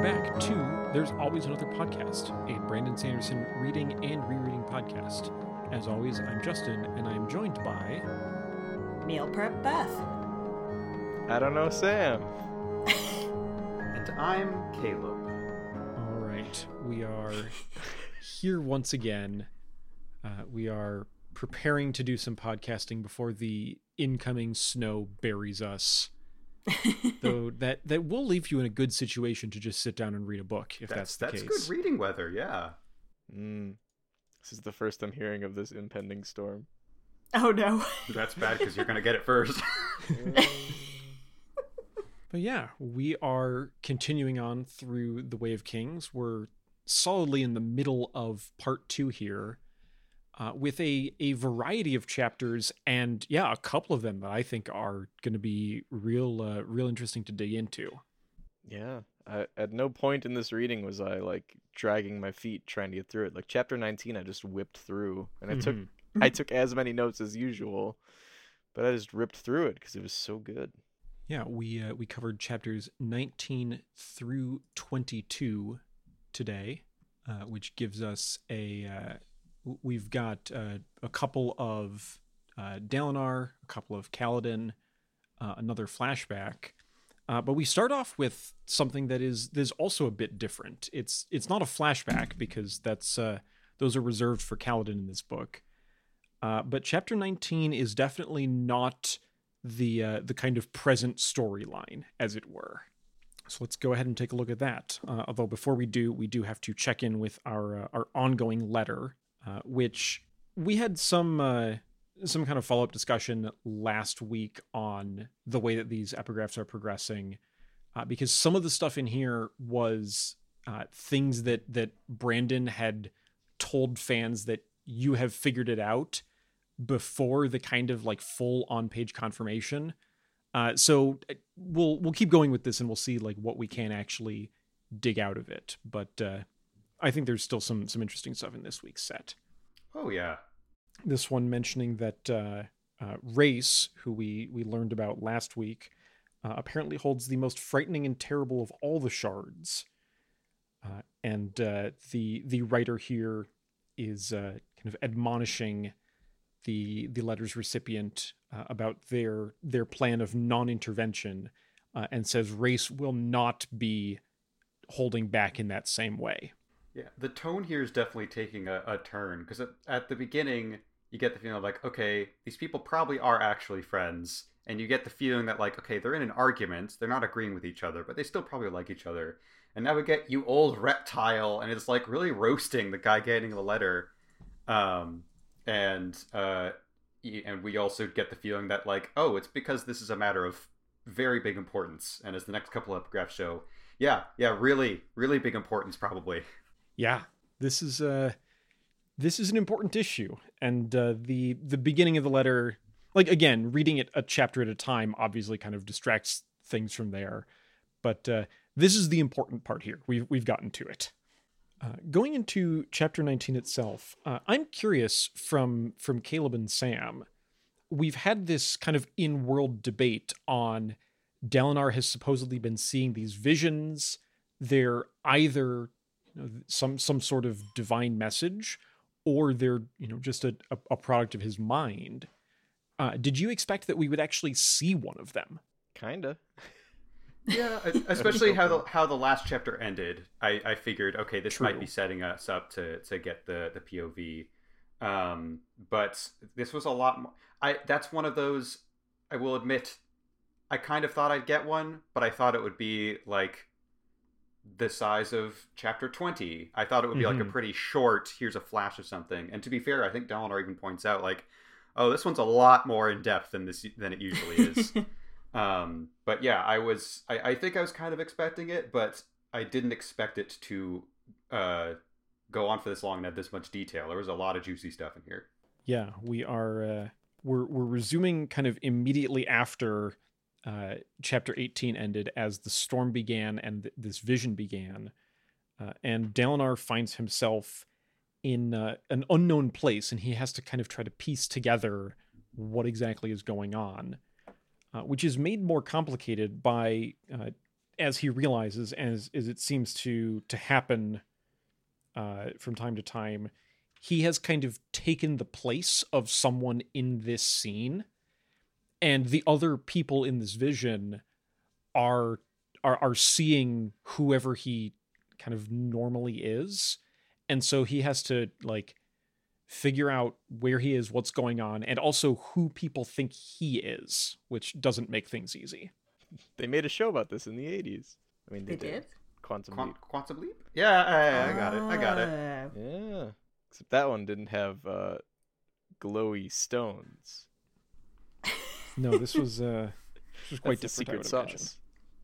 welcome back to There's Always Another Podcast, a Brandon Sanderson reading and rereading podcast. As always, I'm Justin, and I'm joined by. Meal prep Beth. I don't know, Sam. And I'm Caleb. All right, we are here once again. Uh, we are preparing to do some podcasting before the incoming snow buries us. Though that that will leave you in a good situation to just sit down and read a book if that's, That's the that's case. good reading weather. Yeah. Mm. This is the first I'm hearing of this impending storm. Oh no. That's bad because you're gonna get it first. But yeah, we are continuing on through the Way of Kings. We're solidly in the middle of part two here, uh, with a a variety of chapters, and yeah, a couple of them that I think are going to be real, uh, real interesting to dig into. Yeah. I, at no point in this reading was I like dragging my feet trying to get through it. Like chapter 19 I just whipped through and I took Mhm. I took as many notes as usual, but I just ripped through it cuz it was so good. Yeah, we uh, we covered chapters 19 through 22 today, uh, which gives us a uh, we've got uh, a couple of uh, Dalinar, a couple of Kaladin, uh, another flashback. Uh, but we start off with something that is there's also a bit different. It's it's not a flashback because that's uh, those are reserved for Kaladin in this book. Uh, but chapter 19 is definitely not the uh, the kind of present storyline, as it were. So let's go ahead and take a look at that. Uh, although before we do, we do have to check in with our uh, our ongoing letter, uh, which we had some uh, some kind of follow up discussion last week on the way that these epigraphs are progressing, uh, because some of the stuff in here was uh, things that that Brandon had told fans that you have figured it out before the kind of like full on page confirmation. Uh, so we'll we'll keep going with this and we'll see like what we can actually dig out of it. But uh, I think there's still some some interesting stuff in this week's set. oh yeah. This one mentioning that uh, uh, Rayse, who we we learned about last week, uh, apparently holds the most frightening and terrible of all the shards. Uh, and uh, the the writer here is uh, kind of admonishing the the letter's recipient uh, about their their plan of non-intervention, uh, and says Rayse will not be holding back in that same way. Yeah. The tone here is definitely taking a, a turn because at, at the beginning you get the feeling of like, okay, these people probably are actually friends, and you get the feeling that like, okay, they're in an argument, they're not agreeing with each other, but they still probably like each other. And now we get you old reptile, and it's like really roasting the guy getting the letter. Um, and uh, and we also get the feeling that like, oh, it's because this is a matter of very big importance, and as the next couple of epigraphs show, yeah, yeah, really, really big importance probably. yeah this is uh this is an important issue and uh the the beginning of the letter like again reading it a chapter at a time obviously kind of distracts things from there but uh this is the important part here. We've we've gotten to it. Uh, going into chapter 19 itself uh, i'm curious from from caleb and sam. We've had this kind of in-world debate on dalinar has supposedly been seeing these visions. They're either you know, some some sort of divine message or they're you know just a, a, a product of his mind uh, did you expect that we would actually see one of them Kinda. Yeah, especially how the how the last chapter ended. I, I figured, okay, this might be setting us up to to get the the POV. Um, but this was a lot more. I that's one of those. I will admit, I kind of thought I'd get one, but I thought it would be like the size of chapter 20 i thought it would be like a Mhm. pretty short here's a flash of something. And to be fair i think Dalinar even points out like oh this one's a lot more in depth than this than it usually is. Um but yeah i was I, I think i was kind of expecting it but i didn't expect it to uh go on for this long and have this much detail. There was a lot of juicy stuff in here. Yeah we are uh, we're we're resuming kind of immediately after uh, chapter 18 ended as the storm began and th- this vision began uh, and Dalinar finds himself in uh, an unknown place and he has to kind of try to piece together what exactly is going on uh, which is made more complicated by uh, as he realizes, as as it seems to to happen uh, from time to time, he has kind of taken the place of someone in this scene, and the other people in this vision are are are seeing whoever he kind of normally is, and so he has to like figure out where he is, what's going on, and also who people think he is, which doesn't make things easy. They made a show about this in the 80s. I mean, they, They did? Quantum Quant- Leap. Quantum Leap? Yeah, I, I got it. I got it. Ah. Yeah. Except that one didn't have uh, glowy stones. No, this was uh this was quite That's the different, secret I would imagine. sauce.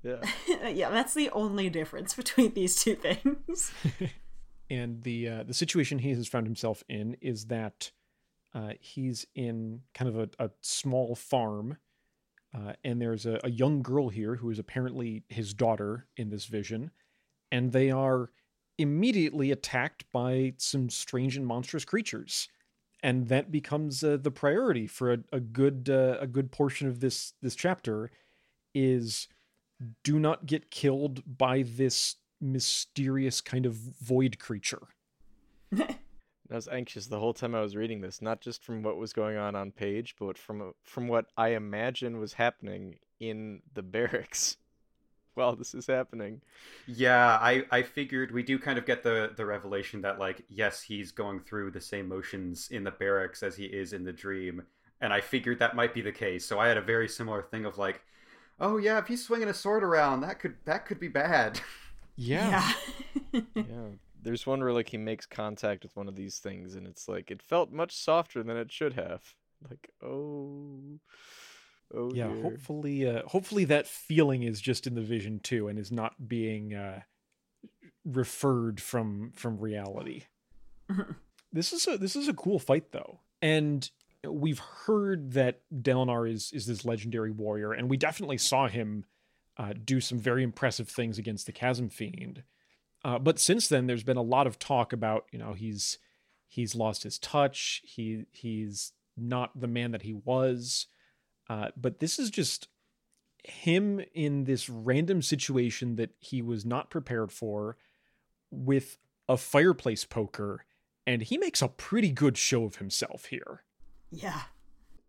Yeah. yeah, that's the only difference between these two things. and the uh, the situation he has found himself in is that uh, he's in kind of a, a small farm, uh, and there's a, a young girl here who is apparently his daughter in this vision, and they are immediately attacked by some strange and monstrous creatures, and that becomes uh, the priority for a, a good uh, a good portion of this this chapter is do not get killed by this mysterious kind of void creature. I was anxious the whole time I was reading this, not just from what was going on on page, but from from what I imagine was happening in the barracks while this is happening. Yeah, I, I figured we do kind of get the, the revelation that, like, yes, he's going through the same motions in the barracks as he is in the dream. And I figured that might be the case. So I had a very similar thing of, like, oh, yeah, if he's swinging a sword around, that could that could be bad. Yeah. Yeah. Yeah. There's one where like he makes contact with one of these things and it's like it felt much softer than it should have. Like, oh Oh yeah, dear. hopefully uh hopefully that feeling is just in the vision too and is not being uh referred from from reality. this is a this is a cool fight though. And we've heard that Dalinar is is this legendary warrior and we definitely saw him uh, do some very impressive things against the Chasm Fiend. Uh, but since then, there's been a lot of talk about you know he's he's lost his touch. He he's not the man that he was. Uh, but this is just him in this random situation that he was not prepared for, with a fireplace poker, and he makes a pretty good show of himself here. yeah.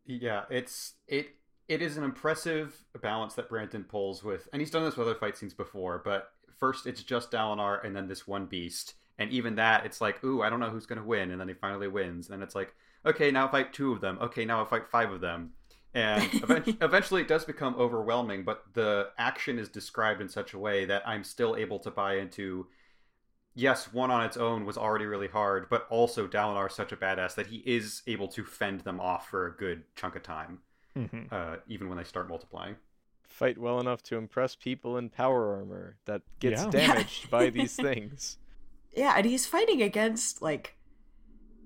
Yeah, it's it it is an impressive balance that Brandon pulls with, and he's done this with other fight scenes before. But first, it's just Dalinar, and then this one beast, and even that, it's like, ooh, I don't know who's gonna win, and then he finally wins, and then it's like, okay, now fight two of them. Okay, now I fight five of them, and event- eventually it does become overwhelming. But the action is described in such a way that I'm still able to buy into. Yes, one on its own was already really hard, but also Dalinar is such a badass that he is able to fend them off for a good chunk of time Mm-hmm. uh, even when they start multiplying. Fight well enough to impress people in power armor that gets Yeah. damaged by these things. Yeah, and he's fighting against like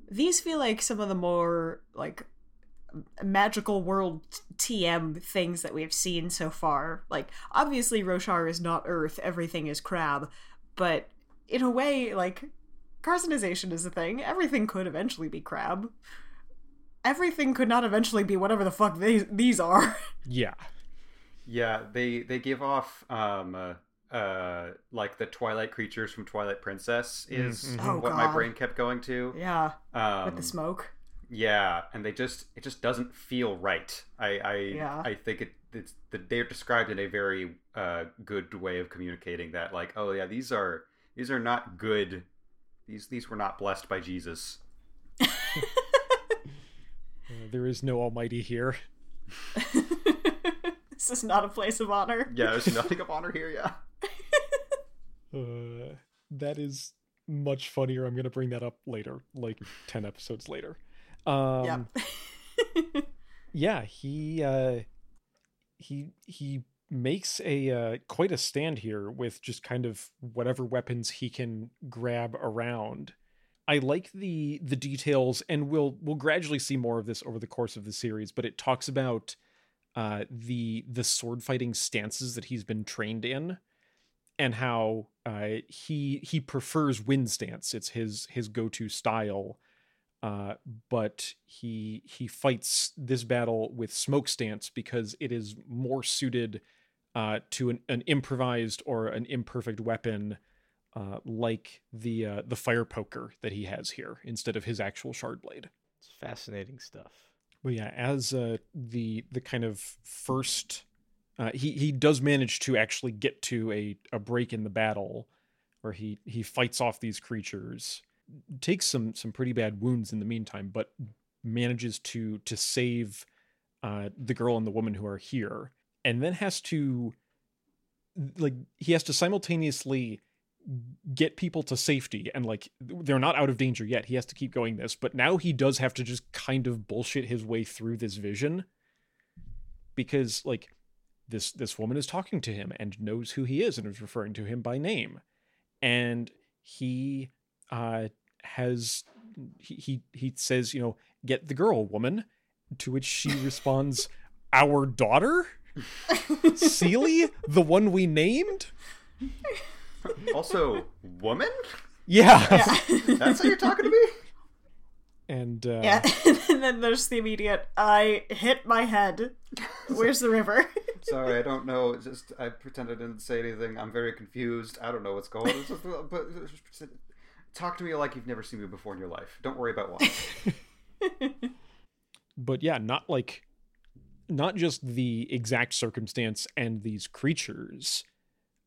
these feel like some of the more like magical world TM things that we've seen so far. Like obviously Roshar is not Earth, everything is crab, but in a way like carcinization is a thing. Everything could eventually be crab. Everything could not eventually be whatever the fuck these these are. Yeah. Yeah, they they give off um uh, uh like the Twilight creatures from Twilight Princess is Mhm. Oh, what my brain kept going to. yeah, Um, with the smoke. Yeah, and they just it just doesn't feel right. I I Yeah. I think it it's that they're described in a very uh good way of communicating that like oh yeah these are these are not good these these were not blessed by Jesus. Uh, there is no Almighty here. this is not a place of honor. Yeah, there's nothing of honor here. Yeah. Uh, that is much funnier. I'm gonna bring that up later, like ten episodes later. Um, Yep. yeah, he uh, he he makes a uh, quite a stand here with just kind of whatever weapons he can grab around. I like the the details, and we'll we'll gradually see more of this over the course of the series. But it talks about uh, the the sword fighting stances that he's been trained in, and how uh, he he prefers wind stance. It's his his go to style. Uh, but he he fights this battle with smoke stance because it is more suited uh, to an, an improvised or an imperfect weapon uh, like the uh, the fire poker that he has here instead of his actual shard blade. It's fascinating stuff. But yeah, as uh, the the kind of first, uh, he he does manage to actually get to a a break in the battle, where he he fights off these creatures, takes some some pretty bad wounds in the meantime, but manages to to save uh, the girl and the woman who are here, and then has to like he has to simultaneously get people to safety and like they're not out of danger yet. He has to keep going this but now he does have to just kind of bullshit his way through this vision because like this this woman is talking to him and knows who he is and is referring to him by name. And he uh has he he, he says you know get the girl woman to which she responds our daughter Seeli, the one we named Also, woman? yeah, Yeah. That's how you're talking to me? and uh, yeah. and then there's the immediate I hit my head. Where's the river? Sorry, I don't know. It's Just I pretend I didn't say anything. I'm very confused. I don't know what's going on. But talk to me like you've never seen me before in your life. Don't worry about why. but yeah, not like not just the exact circumstance and these creatures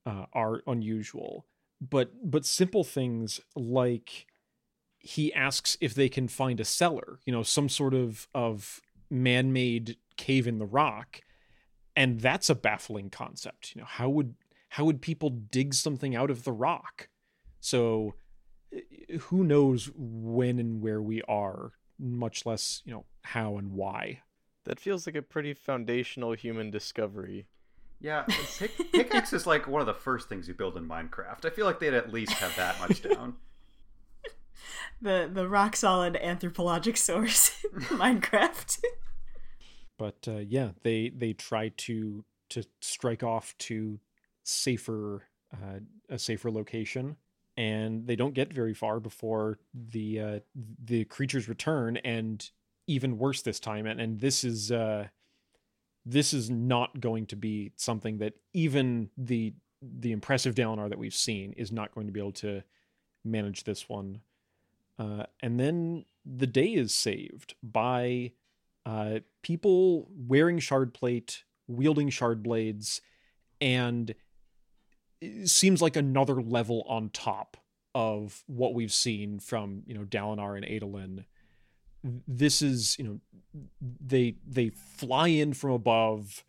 uh, are unusual, but but simple things like he asks if they can find a cellar, you know, some sort of of man-made cave in the rock, and that's a baffling concept. You know, how would how would people dig something out of the rock? So who knows when and where we are, much less, you know, how and why. That feels like a pretty foundational human discovery. Yeah, pick, pickaxe is like one of the first things you build in Minecraft. I feel like they'd at least have that much down. the the rock solid anthropologic source Minecraft. but uh, yeah, they they try to to strike off to safer uh, a safer location, and they don't get very far before the uh, the creatures return, and even worse this time. And and this is uh, this is not going to be something that even the the impressive Dalinar that we've seen is not going to be able to manage this one. Uh, and then the day is saved by uh, people wearing shard plate, wielding shard blades, and seems like another level on top of what we've seen from you know Dalinar and Adolin. This is you know they they fly in from above,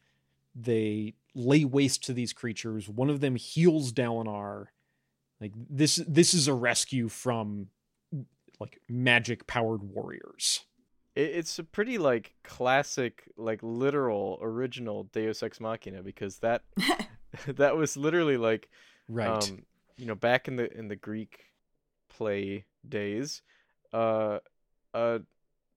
they lay waste to these creatures. One of them heals Dalinar. Like this this is a rescue from like magic powered warriors. It's a pretty like classic, like literal, original Deus Ex Machina because that that was literally like Right. um you know back in the in the Greek play days, uh a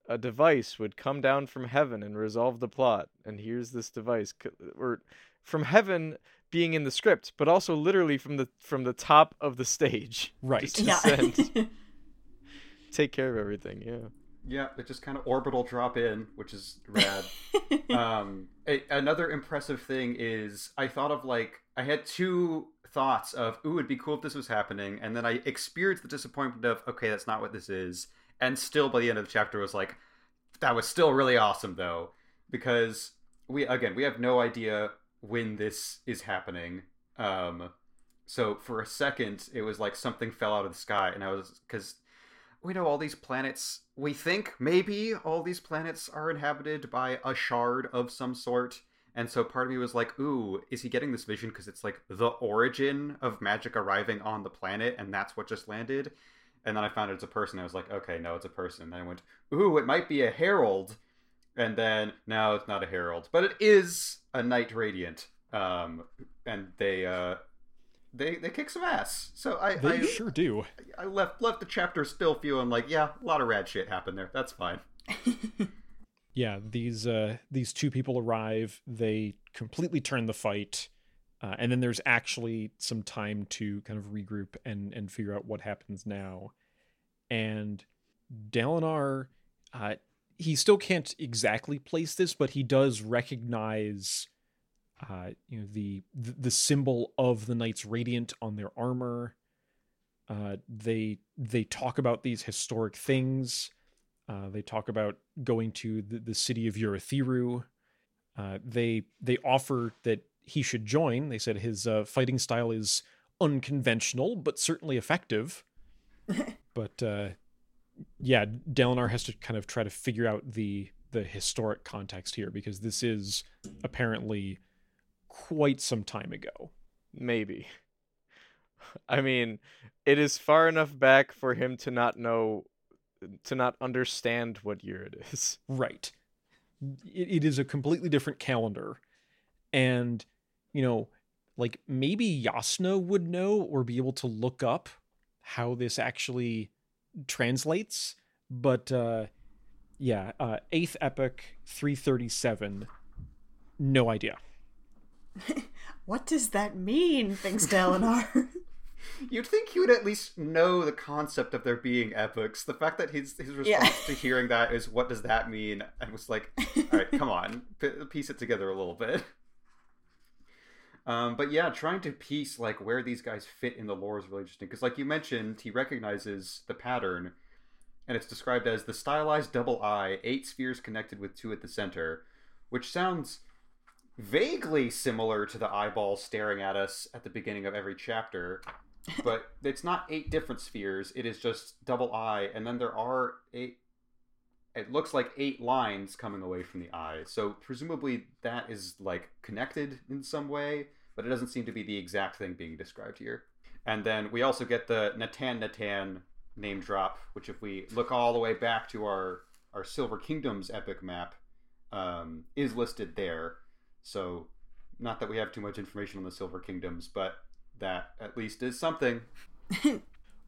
a device would come down from heaven and resolve the plot. And here's this device, or from heaven being in the script, but also literally from the from the top of the stage. right. just- yeah. Take care of everything. Yeah. Yeah, it just kind of orbital drop in, which is rad. um, a, another impressive thing is I thought of like I had two thoughts of ooh it'd be cool if this was happening, and then I experienced the disappointment of okay that's not what this is, and still by the end of the chapter was like that was still really awesome though because we again we have no idea when this is happening. Um, so for a second it was like something fell out of the sky, and I was because we know all these planets we think maybe all these planets are inhabited by a shard of some sort and so part of me was like ooh is he getting this vision because it's like the origin of magic arriving on the planet and that's what just landed? And then i found it's a person. I was like okay no it's a person. And then i went ooh it might be a herald. And then no it's not a herald but it is a knight radiant um and they uh they they kick some ass so i They I, sure do. I left left the chapter still feeling like, yeah, a lot of rad shit happened there. That's fine. Yeah, these uh these two people arrive, they completely turn the fight. Uh, and then there's actually some time to kind of regroup and and figure out what happens now. And Dalinar uh he still can't exactly place this, but he does recognize uh, you know the the symbol of the knights radiant on their armor. Uh, they they talk about these historic things. Uh, they talk about going to the, the city of Urithiru. Uh, they they offer that he should join. They said his uh, fighting style is unconventional but certainly effective. but uh, yeah, Dalinar has to kind of try to figure out the the historic context here because this is apparently quite some time ago. Maybe. I mean, it is far enough back for him to not know, to not understand what year it is. Right. It, it is a completely different calendar. And, you know, like maybe Jasnah would know or be able to look up how this actually translates. But, uh, yeah, uh, 8th Epoch 337, no idea. what does that mean? Thinks Dalinar. You'd think he would at least know the concept of there being epochs. The fact that his his response yeah. to hearing that is, "What does that mean?" and was like, "All right, come on, piece it together a little bit." Um, but yeah, trying to piece like where these guys fit in the lore is really interesting because, like you mentioned, he recognizes the pattern, and it's described as the stylized double eye, eight spheres connected with two at the center, which sounds vaguely similar to the eyeball staring at us at the beginning of every chapter but it's not eight different spheres. It is just double eye and then there are eight it looks like eight lines coming away from the eye. So presumably that is like connected in some way but it doesn't seem to be the exact thing being described here. And then we also get the Natanatan name drop which if we look all the way back to our our silver kingdoms epic map um, is listed there so, not that we have too much information on the Silver Kingdoms, but that at least is something.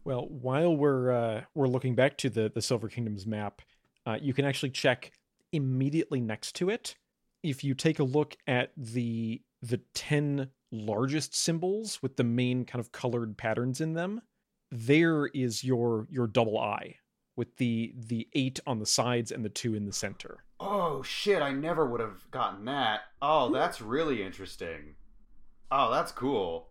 well, while we're uh, we're looking back to the the Silver Kingdoms map, uh, you can actually check immediately next to it. If you take a look at the the ten largest symbols with the main kind of colored patterns in them, there is your your double eye with the the eight on the sides and the two in the center. Oh shit! I never would have gotten that. Oh, that's really interesting. Oh, that's cool.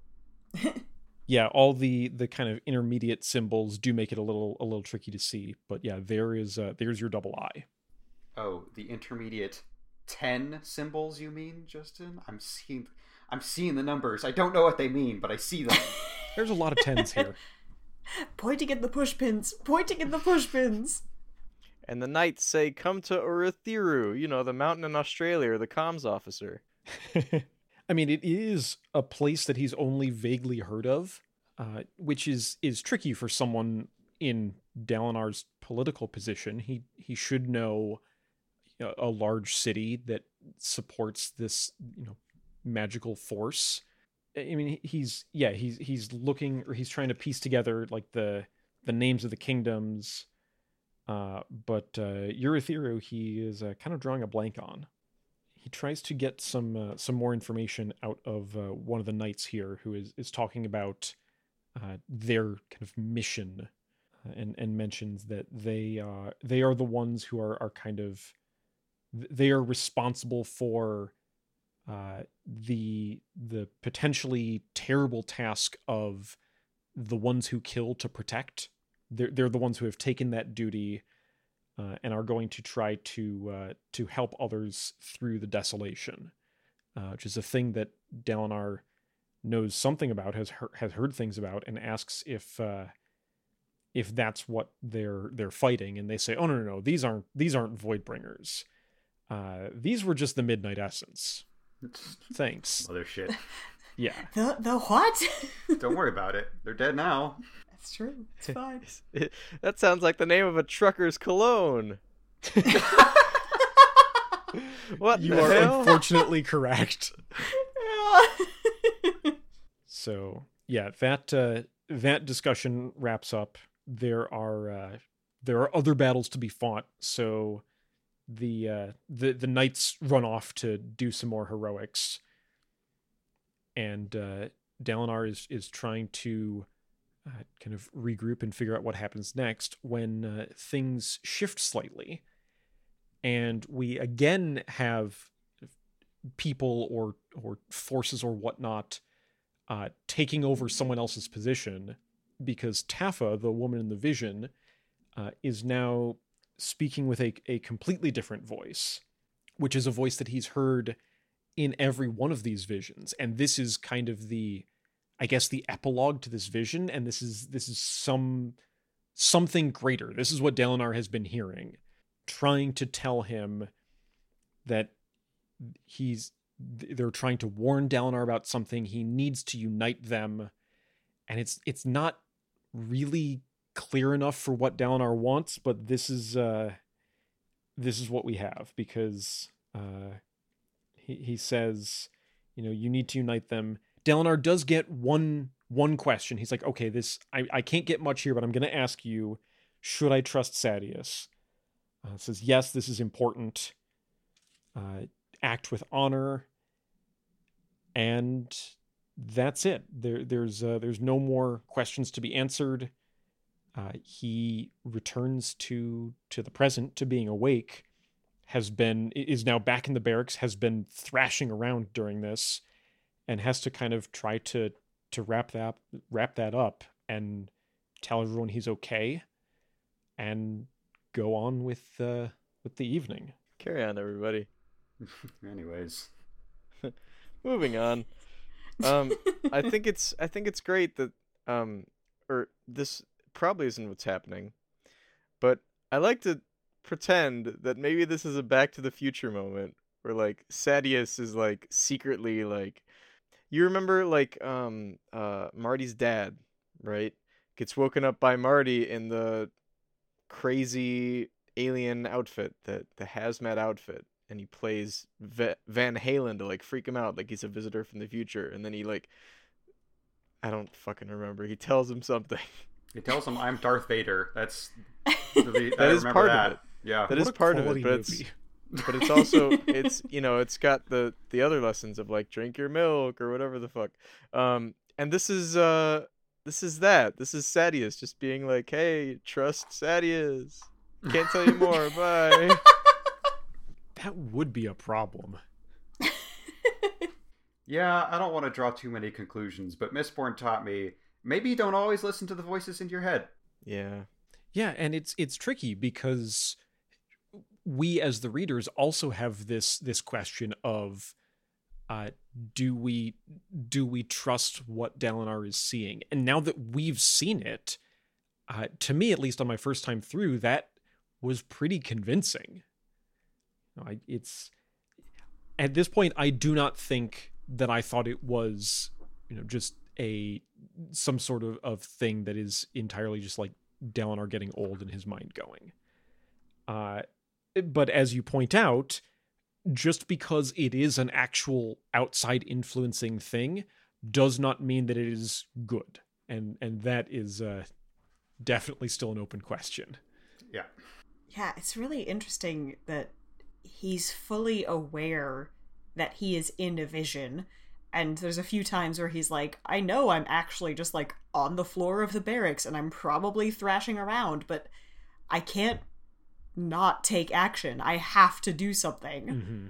yeah, all the the kind of intermediate symbols do make it a little a little tricky to see, but yeah, there is uh, there's your double eye. Oh, the intermediate ten symbols you mean, Justin? I'm seeing I'm seeing the numbers. I don't know what they mean, but I see them. there's a lot of tens here. pointing at the pushpins, pointing at the pushpins. And the knights say, "Come to Urithiru, you know, the mountain in Australia, or the comms officer." I mean, it is a place that he's only vaguely heard of, uh, which is is tricky for someone in Dalinar's political position. He he should know a, a large city that supports this, you know, magical force I mean, he's yeah, he's he's looking or he's trying to piece together like the the names of the kingdoms, uh, but uh, Urithiru he is uh, kind of drawing a blank on. He tries to get some uh, some more information out of uh, one of the knights here, who is is talking about uh, their kind of mission, uh, and and mentions that they they are the ones who are are kind of they are responsible for uh, the the potentially terrible task of the ones who kill to protect. They're they're the ones who have taken that duty uh, and are going to try to uh, to help others through the desolation, uh, which is a thing that Dalinar knows something about, has he- has heard things about, and asks if uh, if that's what they're they're fighting. And they say, "Oh no no no, these aren't these aren't Voidbringers. These were just the Midnight Essence." Thanks. Other shit. Yeah. The the what? Don't worry about it. They're dead now. That's true. It's fine. that sounds like the name of a trucker's cologne. what you are hell? unfortunately correct. so yeah, that uh, that discussion wraps up. There are uh, there are other battles to be fought. So the uh, the the knights run off to do some more heroics, and uh, Dalinar is is trying to uh, kind of regroup and figure out what happens next when uh, things shift slightly, and we again have people or or forces or whatnot uh, taking over someone else's position because Taffa, the woman in the vision, uh, is now speaking with a, a completely different voice, which is a voice that he's heard in every one of these visions. And this is kind of the, I guess, the epilogue to this vision. And this is this is some something greater. This is what Dalinar has been hearing, trying to tell him that he's they're trying to warn Dalinar about something. He needs to unite them, and it's it's not really clear enough for what Dalinar wants, but this is uh, this is what we have because uh, he he says, you know, you need to unite them. Dalinar does get one one question. He's like, okay, this I, I can't get much here, but I'm gonna ask you, should I trust Sadeas? Uh, says yes, this is important. Uh, act with honor, and that's it. There, there's uh, there's no more questions to be answered. Uh, he returns to to the present, to being awake. Has been is now back in the barracks. Has been thrashing around during this, and has to kind of try to to wrap that wrap that up and tell everyone he's okay, and go on with uh, with the evening. Carry on, everybody. Anyways, moving on. Um, I think it's I think it's great that um, or this probably isn't what's happening, but I like to pretend that maybe this is a Back to the Future moment where like Sadeas is like secretly like, you remember like um uh Marty's dad, right? Gets woken up by Marty in the crazy alien outfit, that the hazmat outfit, and he plays v- Van Halen to like freak him out, like he's a visitor from the future, and then he like, I don't fucking remember. He tells him something. He tells him, "I'm Darth Vader." That's the, that is part that. of it. Yeah, that is part of it, but it's but it's also it's you know it's got the the other lessons of like drink your milk or whatever the fuck. Um, and this is uh this is that. This is Sadeas just being like, hey, trust Sadeas. Can't tell you more. Bye. that would be a problem. yeah, I don't want to draw too many conclusions, but Mistborn taught me maybe don't always listen to the voices in your head. Yeah. Yeah, and it's it's tricky because we as the readers also have this this question of uh, do we do we trust what Dalinar is seeing? And now that we've seen it, uh, to me at least on my first time through, that was pretty convincing. I, it's at this point I do not think that I thought it was you know just a some sort of, of thing that is entirely just like Dalinar getting old and his mind going. Uh, but as you point out, just because it is an actual outside influencing thing does not mean that it is good, and and that is uh, definitely still an open question. Yeah, yeah, it's really interesting that he's fully aware that he is in a vision and there's a few times where he's like i know i'm actually just like on the floor of the barracks and i'm probably thrashing around but i can't not take action. I have to do something. Mm-hmm.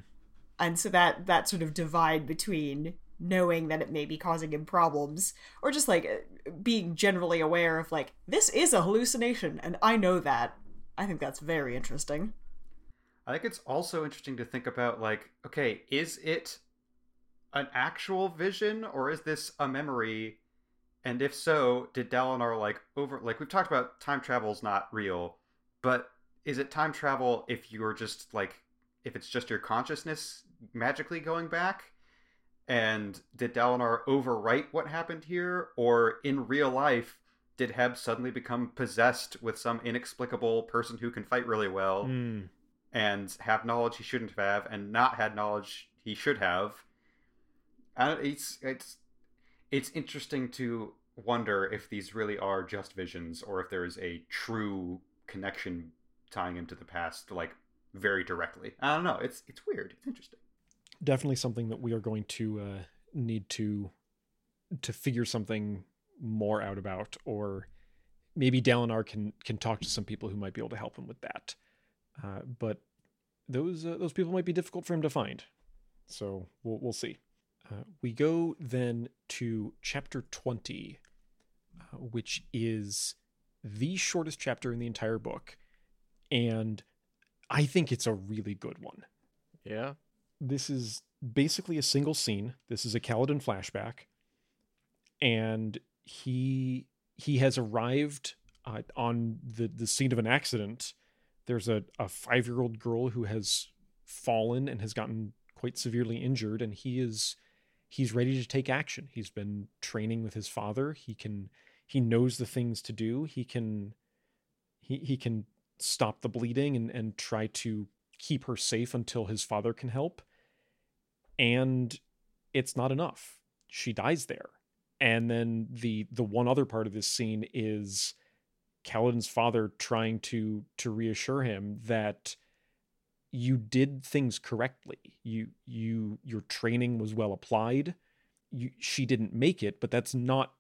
and so that that sort of divide between knowing that it may be causing him problems or just like being generally aware of like this is a hallucination and i know that. I think that's very interesting. I think it's also interesting to think about like, okay, is it an actual vision or is this a memory? And if so, did Dalinar like over like we've talked about time travel is not real, but is it time travel if you're just like if it's just your consciousness magically going back? And did Dalinar overwrite what happened here? Or in real life, did Heb suddenly become possessed with some inexplicable person who can fight really well? Mm and have knowledge he shouldn't have and not had knowledge he should have it's it's it's interesting to wonder if these really are just visions or if there is a true connection tying him to the past like very directly. I don't know. It's it's weird. It's interesting. Definitely something that we are going to uh, need to to figure something more out about or maybe Dalinar can can talk to some people who might be able to help him with that. Uh, but those uh, those people might be difficult for him to find. So we'll we'll see. Uh, we go then to chapter 20, uh, which is the shortest chapter in the entire book. And I think it's a really good one. Yeah. This is basically a single scene. This is a Kaladin flashback. And he he has arrived uh, on the, the scene of an accident. There's a, a five year old girl who has fallen and has gotten quite severely injured, and he is he's ready to take action. He's been training with his father. He can he knows the things to do. He can he he can stop the bleeding and, and try to keep her safe until his father can help. And it's not enough. She dies there. And then the the one other part of this scene is Kaladin's father trying to to reassure him that you did things correctly. You you your training was well applied. You she didn't make it, but that's not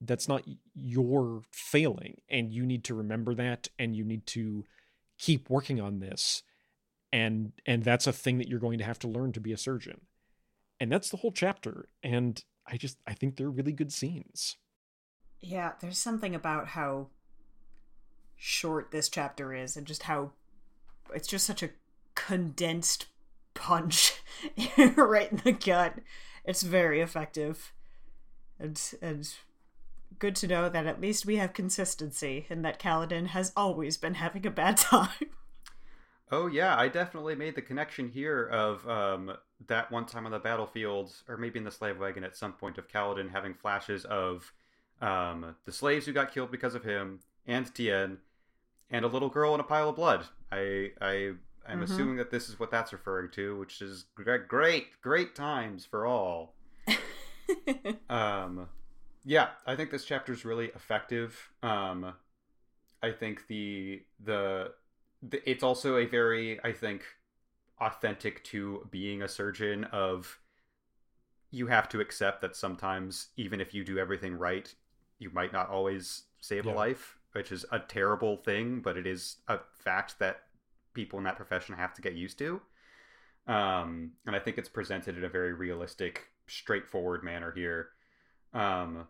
that's not your failing and you need to remember that and you need to keep working on this and and that's a thing that you're going to have to learn to be a surgeon. And that's the whole chapter and I just I think they're really good scenes. Yeah, there's something about how short this chapter is and just how it's just such a condensed punch right in the gut. It's very effective. And and good to know that at least we have consistency and that Kaladin has always been having a bad time. Oh yeah, I definitely made the connection here of um, that one time on the battlefield, or maybe in the slave wagon at some point, of Kaladin having flashes of um, the slaves who got killed because of him, and Tien, and a little girl in a pile of blood. I I I'm Mhm. assuming that this is what that's referring to, which is great, great, great times for all. Um, yeah, I think this chapter is really effective. Um, I think the, the the it's also a very I think authentic to being a surgeon of you have to accept that sometimes even if you do everything right, you might not always save a life, which is a terrible thing, but it is a fact that people in that profession have to get used to. Um, and I think it's presented in a very realistic, straightforward manner here. Um,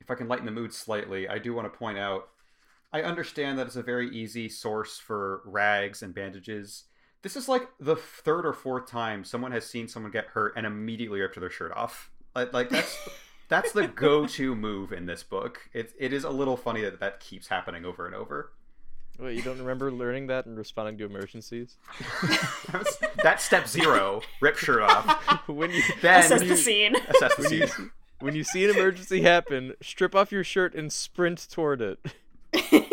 if I can lighten the mood slightly, I do want to point out I understand that it's a very easy source for rags and bandages. This is like the third or fourth time someone has seen someone get hurt and immediately ripped their shirt off. Like, like that's that's the go-to move in this book. It it is a little funny that that keeps happening over and over. Wait, you don't remember learning that and responding to emergencies? That's step zero. Rip shirt off. when you Then Assess when the you- scene. assess the when you scene. when you see an emergency happen, strip off your shirt and sprint toward it.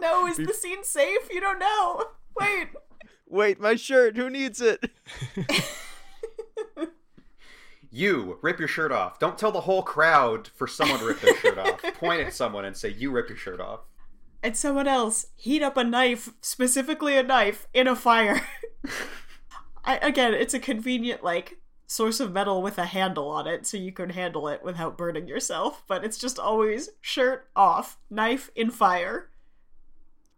no, is the scene safe? You don't know. Wait. Wait, my shirt. Who needs it? You rip your shirt off. Don't tell the whole crowd for someone to rip their shirt off. Point at someone and say, "You rip your shirt off." And someone else heat up a knife, specifically a knife, in a fire. I, again, it's a convenient like source of metal with a handle on it, so you can handle it without burning yourself. But it's just always shirt off, knife in fire,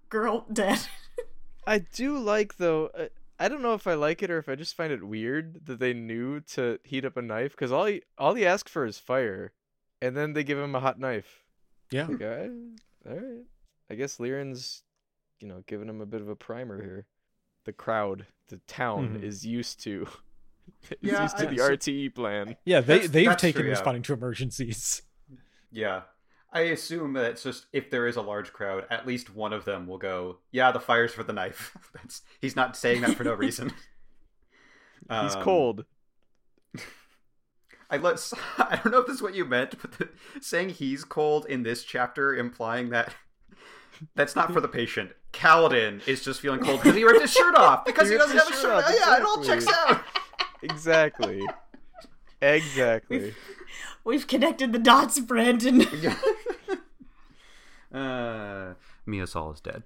girl dead. I do like though. uh, I don't know if I like it or if I just find it weird that they knew to heat up a knife because all he all he asked for is fire, and then they give him a hot knife. Yeah. Like, all right, I guess Lirin's, you know, giving him a bit of a primer here. The crowd, the town Mhm. is used to. is Yeah, used to I- the so- RTE plan. Yeah, they That's- they've that's taken true, yeah. responding to emergencies. Yeah. I assume that it's just if there is a large crowd, at least one of them will go, "Yeah, the fire's for the knife." That's he's not saying that for no reason. He's Um, cold. I let I don't know if this is what you meant, but the, saying he's cold in this chapter implying that that's not for the patient. Kaladin is just feeling cold because he ripped his shirt off because He he, doesn't have a shirt shirt. off, Yeah, it all checks out. Exactly. exactly. We've connected the dots, Brandon. uh, Mia Saul is dead.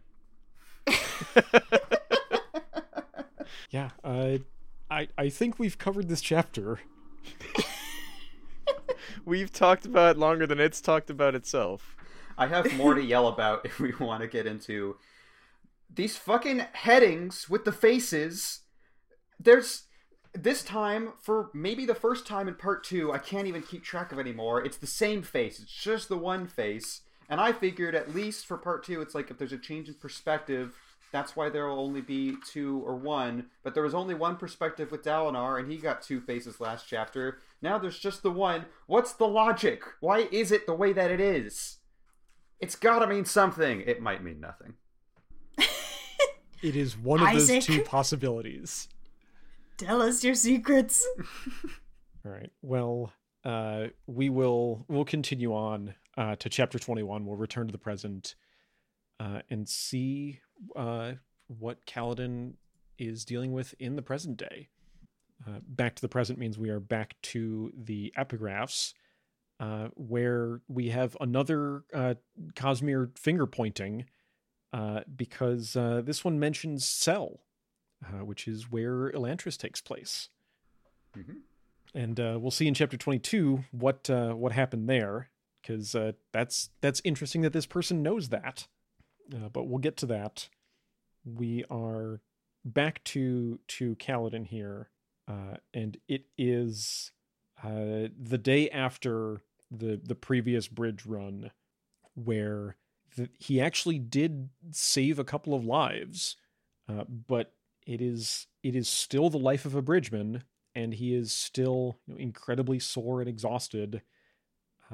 Yeah, uh, I I think we've covered this chapter. We've talked about it longer than it's talked about itself. I have more to yell about if we want to get into these fucking headings with the faces. There's this time, for maybe the first time in part two, I can't even keep track of anymore. It's the same face. It's just the one face. And I figured at least for part two, it's like if there's a change in perspective, that's why there will only be two or one. But there was only one perspective with Dalinar, and he got two faces last chapter. Now there's just the one. What's the logic? Why is it the way that it is? It's gotta mean something. It might mean nothing. It is one of Isaac. those two possibilities. Tell us your secrets. All right. Well, uh, we will we'll continue on uh, to chapter twenty one. We'll return to the present uh, and see uh, what Kaladin is dealing with in the present day. Uh, back to the present means we are back to the epigraphs, uh, where we have another uh, Cosmere finger pointing, uh, because uh, this one mentions Sel, uh, which is where Elantris takes place. Hmm and uh, we'll see in chapter 22 what uh, what happened there because uh, that's that's interesting that this person knows that. Uh, but we'll get to that. We are back to to Kaladin here uh, and it is uh, the day after the the previous bridge run where the, he actually did save a couple of lives uh, but it is it is still the life of a bridgeman and he is still you know, incredibly sore and exhausted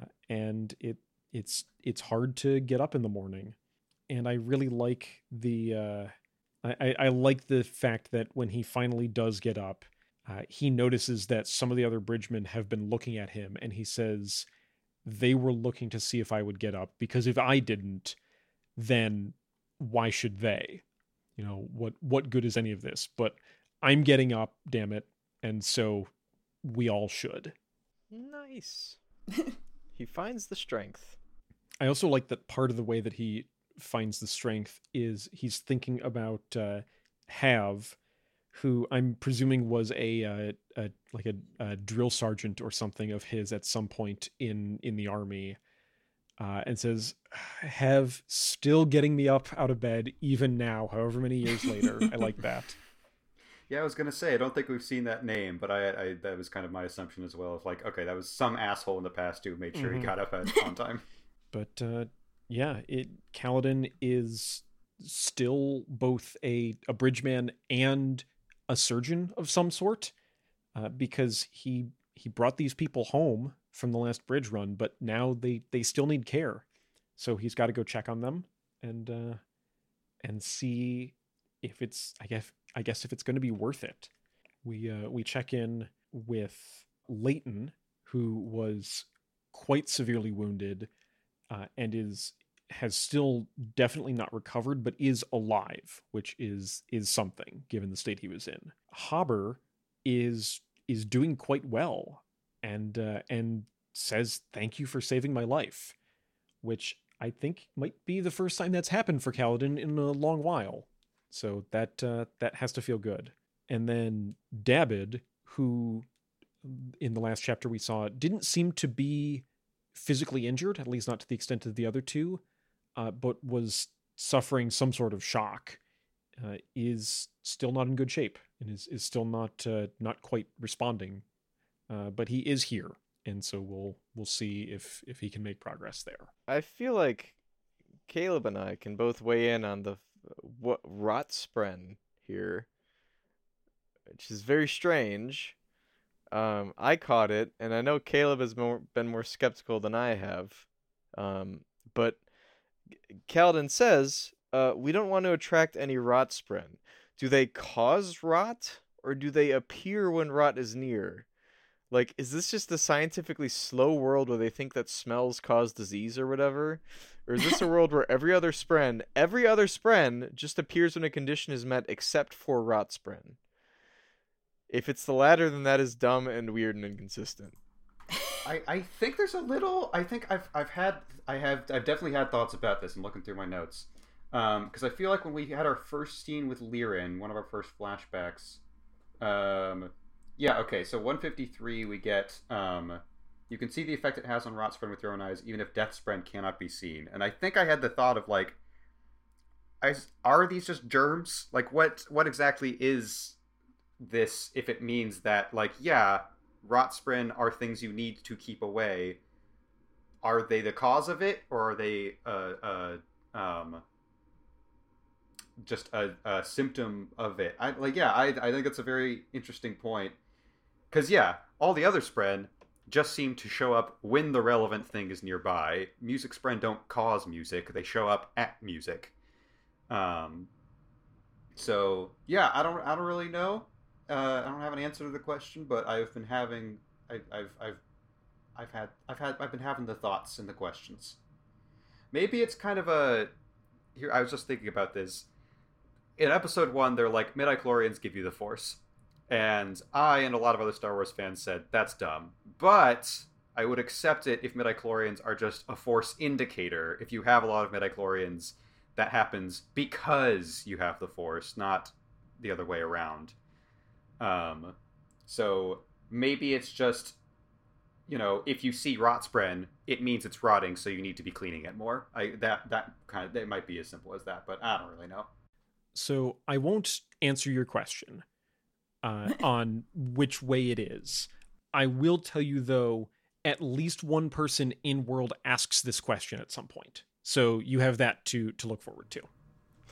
uh, and it it's it's hard to get up in the morning. And i really like the uh I, I- I like the fact that when he finally does get up uh, he notices that some of the other bridgemen have been looking at him and he says they were looking to see if i would get up because if i didn't then why should they you know what what good is any of this but i'm getting up damn it and so we all should. Nice. he finds the strength. I also like that part of the way that he finds the strength is he's thinking about uh, Hav, who I'm presuming was a, uh, a like a, a drill sergeant or something of his at some point in in the army, uh, and says, "Hav still getting me up out of bed even now, however many years later." I like that. Yeah, I was gonna say I don't think we've seen that name, but I, I that was kind of my assumption as well. Of like, okay, that was some asshole in the past who made sure Mhm. he got up at on time. but uh, yeah, it Kaladin is still both a a bridgeman and a surgeon of some sort, uh, because he he brought these people home from the last bridge run, but now they they still need care, so he's got to go check on them and uh, and see if it's I guess I guess if it's going to be worth it. We uh, we check in with Leyten, who was quite severely wounded uh, and is has still definitely not recovered, but is alive, which is is something given the state he was in. Hobber is is doing quite well, and uh, and says thank you for saving my life, which I think might be the first time that's happened for Kaladin in a long while. So that uh, that has to feel good. And then Dabid, who in the last chapter we saw didn't seem to be physically injured, at least not to the extent of the other two, uh, but was suffering some sort of shock, uh, is still not in good shape and is, is still not uh, not quite responding. Uh, but he is here, and so we'll we'll see if if he can make progress there. I feel like Caleb and I can both weigh in on the what Rotspren here, which is very strange. Um, I caught it, and I know Caleb has more, been more skeptical than I have. Um, but Kaladin says, uh, we don't want to attract any Rotspren. Do they cause rot, or do they appear when rot is near? Like, is this just a scientifically slow world where they think that smells cause disease or whatever? Or is this a world where every other spren, every other spren just appears when a condition is met except for rot spren? If it's the latter, then that is dumb and weird and inconsistent. I, I think there's a little. I think I've I've had I have I've definitely had thoughts about this. I'm looking through my notes because I feel like when we had our first scene with Lirin, one of our first flashbacks. Um, yeah. Okay. So 153, we get. Um, you can see the effect it has on Rotspren with your own eyes, even if Deathspren cannot be seen. And I think I had the thought of like, I, are these just germs? Like, what what exactly is this if it means that like yeah, rotspren are things you need to keep away. Are they the cause of it, or are they uh, uh um just a, a symptom of it? I like yeah, I I think it's a very interesting point because yeah, all the other spren just seem to show up when the relevant thing is nearby. Music spren don't cause music; they show up at music. Um, so yeah, I don't I don't really know. Uh, I don't have an answer to the question, but I've been having I, I've I've I've had I've had I've been having the thoughts and the questions. Maybe it's kind of a here. I was just thinking about this. In episode one, they're like midichlorians give you the force, and I and a lot of other Star Wars fans said that's dumb. But I would accept it if midichlorians are just a force indicator. If you have a lot of midichlorians, that happens because you have the force, not the other way around. Um, so maybe it's just, you know, if you see rot spren, it means it's rotting, so you need to be cleaning it more. I that that kind of it might be as simple as that, but I don't really know. So I won't answer your question uh, on which way it is. I will tell you though, at least one person in world asks this question at some point. So you have that to to look forward to.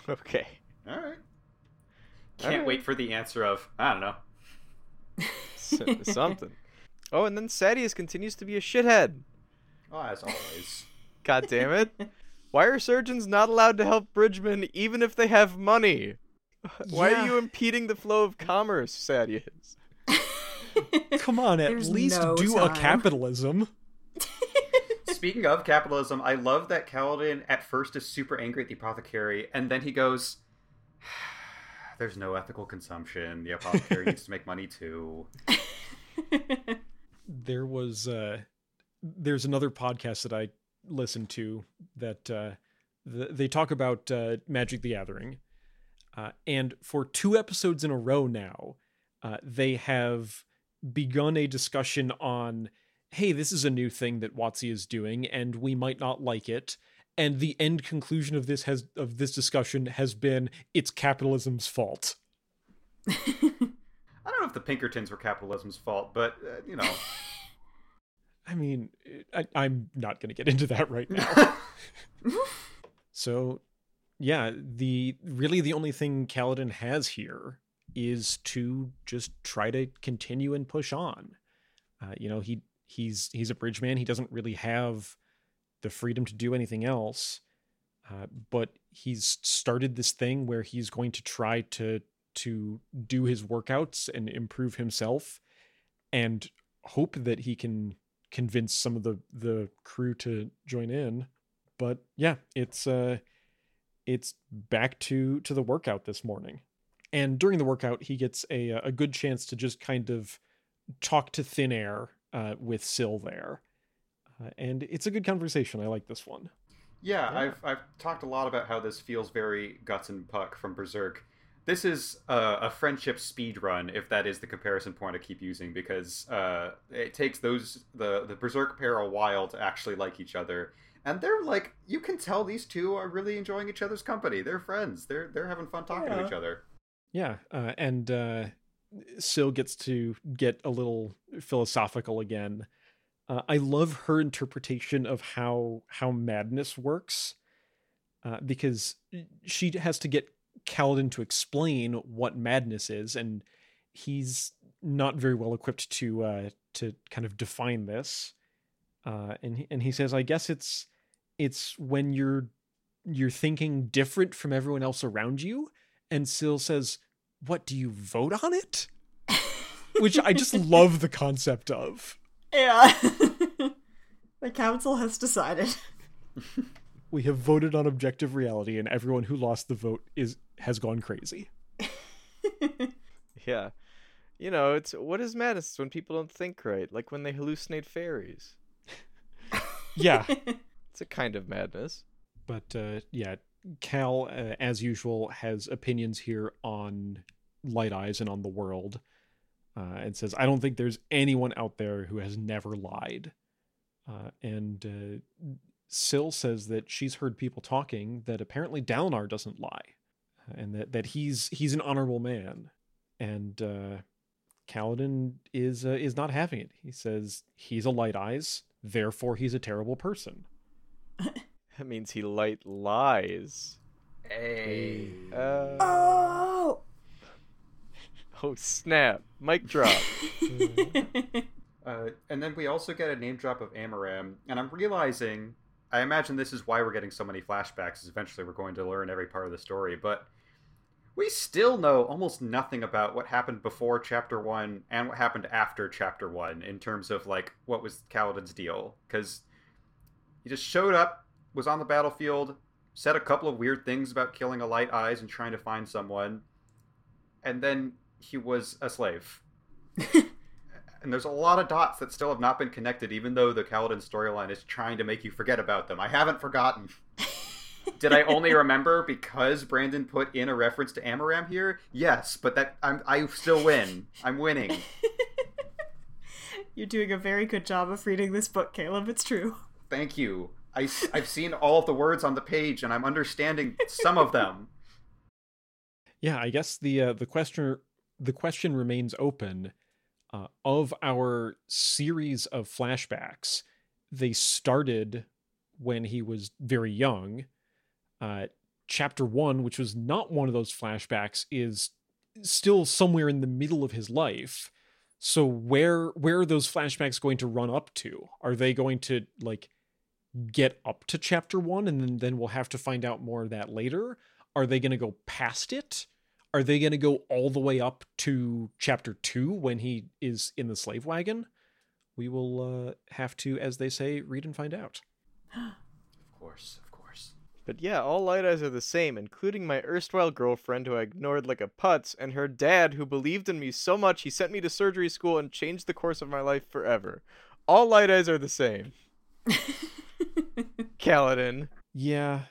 Okay. All right. Can't Alright. wait for the answer of I don't know. S- something. Oh, and then Sadeas continues to be a shithead. Oh, as always. God damn it. Why are surgeons not allowed to help Bridgman even if they have money? Why Yeah. are you impeding the flow of commerce, Sadeas? Come on, at There's least no do a capitalism. Speaking of capitalism, I love that Kaladin at first is super angry at the apothecary, and then he goes, "There's no ethical consumption. The apothecary needs to make money too." there was uh there's another podcast that I listened to that uh th- they talk about uh Magic the Gathering. Uh and for two episodes in a row now, uh they have begun a discussion on hey, this is a new thing that WotC is doing and we might not like it. And the end conclusion of this has of this discussion has been it's capitalism's fault. I don't know if the Pinkertons were capitalism's fault, but uh, you know. I mean, I, I'm not going to get into that right now. So, yeah, the really the only thing Kaladin has here is to just try to continue and push on. Uh, you know, he he's he's a bridge man. He doesn't really have the freedom to do anything else. Uh, but he's started this thing where he's going to try to to do his workouts and improve himself and hope that he can convince some of the the crew to join in but yeah it's uh it's back to to the workout this morning and during the workout he gets a a good chance to just kind of talk to thin air uh, with Syl there and it's a good conversation i like this one Yeah, Yeah. I've I've talked a lot about how this feels very Guts and Puck from Berserk. This is a, a friendship speed run, if that is the comparison point I keep using, because uh, it takes those the the Berserk pair a while to actually like each other, and they're like you can tell these two are really enjoying each other's company. They're friends. They're they're having fun talking to each other. yeah uh, and uh Syl gets to get a little philosophical again uh, i love her interpretation of how how madness works uh, because she has to get Kaladin to explain what madness is, and he's not very well equipped to uh, to kind of define this. Uh, and he, and he says, "I guess it's it's when you're you're thinking different from everyone else around you." And Syl says, "What do you vote on it?" Which I just love the concept of. Yeah. the council has decided. We have voted on objective reality, and everyone who lost the vote is has gone crazy. Yeah. You know, it's what is madness? It's when people don't think right, like when they hallucinate fairies. Yeah, It's a kind of madness. but uh, yeah, Cal, uh, as usual, has opinions here on Light Eyes and on the world, uh, and says, "I don't think there's anyone out there who has never lied." Uh, and uh, Syl says that she's heard people talking that apparently Dalinar doesn't lie, uh, and that that he's he's an honorable man. and uh, Kaladin is uh, is not having it. He says he's a light eyes, therefore he's a terrible person. That means he light lies. Hey. Uh, oh. oh snap! Mic drop. Uh, and then we also get a name drop of Amaram, and I'm realizing, I imagine this is why we're getting so many flashbacks. Is eventually we're going to learn every part of the story, but we still know almost nothing about what happened before Chapter One and what happened after Chapter One in terms of like what was Kaladin's deal, because he just showed up, was on the battlefield, said a couple of weird things about killing a light eyes and trying to find someone, and then he was a slave and there's a lot of dots that still have not been connected, even though the Kaladin storyline is trying to make you forget about them. I haven't forgotten. Did I only remember because Brandon put in a reference to Amaram here? Yes, but that I'm I still win. I'm winning. You're doing a very good job of reading this book, Caleb. It's true. Thank you. I, I've seen all of the words on the page and I'm understanding some of them. Yeah, I guess the uh, the question the question remains open uh, of our series of flashbacks, they started when he was very young. Uh, chapter one, which was not one of those flashbacks, is still somewhere in the middle of his life. So where where are those flashbacks going to run up to? Are they going to like get up to chapter one and then, then we'll have to find out more of that later? Are they going to go past it? Are they going to go all the way up to chapter two when he is in the slave wagon? We will uh, have to, as they say, read and find out. Of course, of course. But yeah, all light eyes are the same, including my erstwhile girlfriend who I ignored like a putz, and her dad who believed in me so much he sent me to surgery school and changed the course of my life forever. All light eyes are the same. Kaladin. Yeah,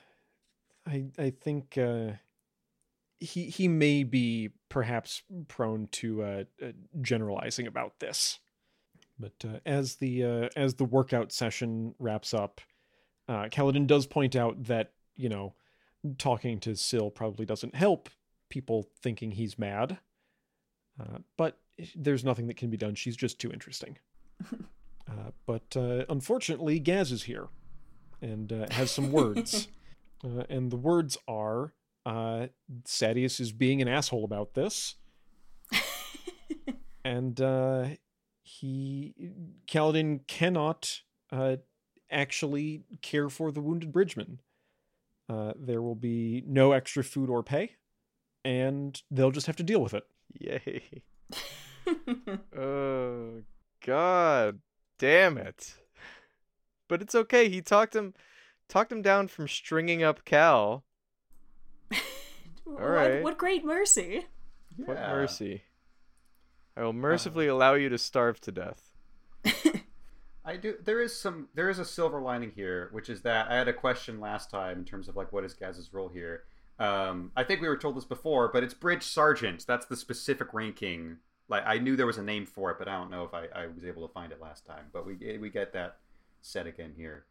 I I think uh, he he may be perhaps prone to uh, uh, generalizing about this. But uh, as the uh, as the workout session wraps up, uh, Kaladin does point out that you know talking to Syl probably doesn't help people thinking he's mad. Uh, but there's nothing that can be done. She's just too interesting. Uh, but uh, unfortunately, Gaz is here and uh, has some words. Uh, and the words are uh, Sadeas is being an asshole about this. and uh, he, Kaladin cannot uh, actually care for the wounded bridgeman. Uh, there will be no extra food or pay, and they'll just have to deal with it. Yay. oh, God damn it. But it's okay. He talked him talked him down from stringing up Cal. What, right. what great mercy. What mercy. I will mercifully allow you to starve to death. I do. There is some. There is a silver lining here, which is that I had a question last time in terms of like what is Gaz's role here. Um, I think we were told this before, but it's bridge sergeant. That's the specific ranking. Like I knew there was a name for it, but I don't know if I, I was able to find it last time. But we we get that set again here.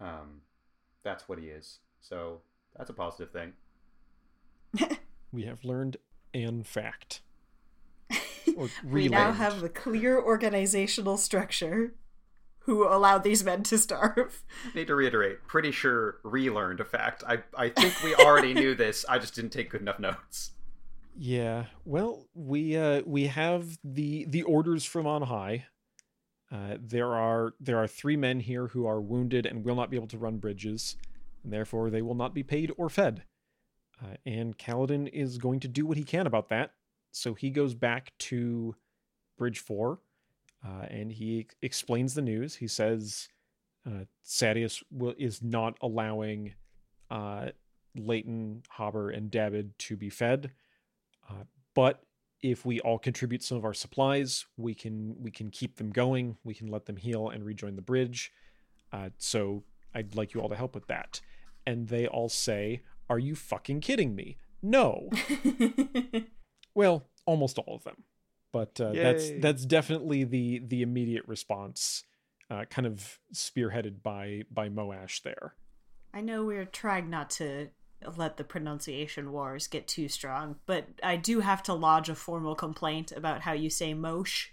Um, that's what he is. So that's a positive thing. We have learned an fact. Or We now relearned. have the clear organizational structure who allowed these men to starve. Need to reiterate. Pretty sure relearned a fact. I I think we already knew this. I just didn't take good enough notes. Yeah. Well, we uh we have the the orders from on high. Uh, there are there are three men here who are wounded and will not be able to run bridges, and therefore they will not be paid or fed. Uh, and Kaladin is going to do what he can about that. So he goes back to Bridge Four, uh, and he explains the news. He says uh, Sadeas will, is not allowing uh, Leyten, Hobber, and Dabid to be fed. Uh, but if we all contribute some of our supplies, we can we can keep them going. We can let them heal and rejoin the bridge. Uh, so I'd like you all to help with that. And they all say, "Are you fucking kidding me? No." well, almost all of them, but uh, that's that's definitely the the immediate response, uh, kind of spearheaded by by Moash there. I know we're trying not to let the pronunciation wars get too strong, but I do have to lodge a formal complaint about how you say Mosh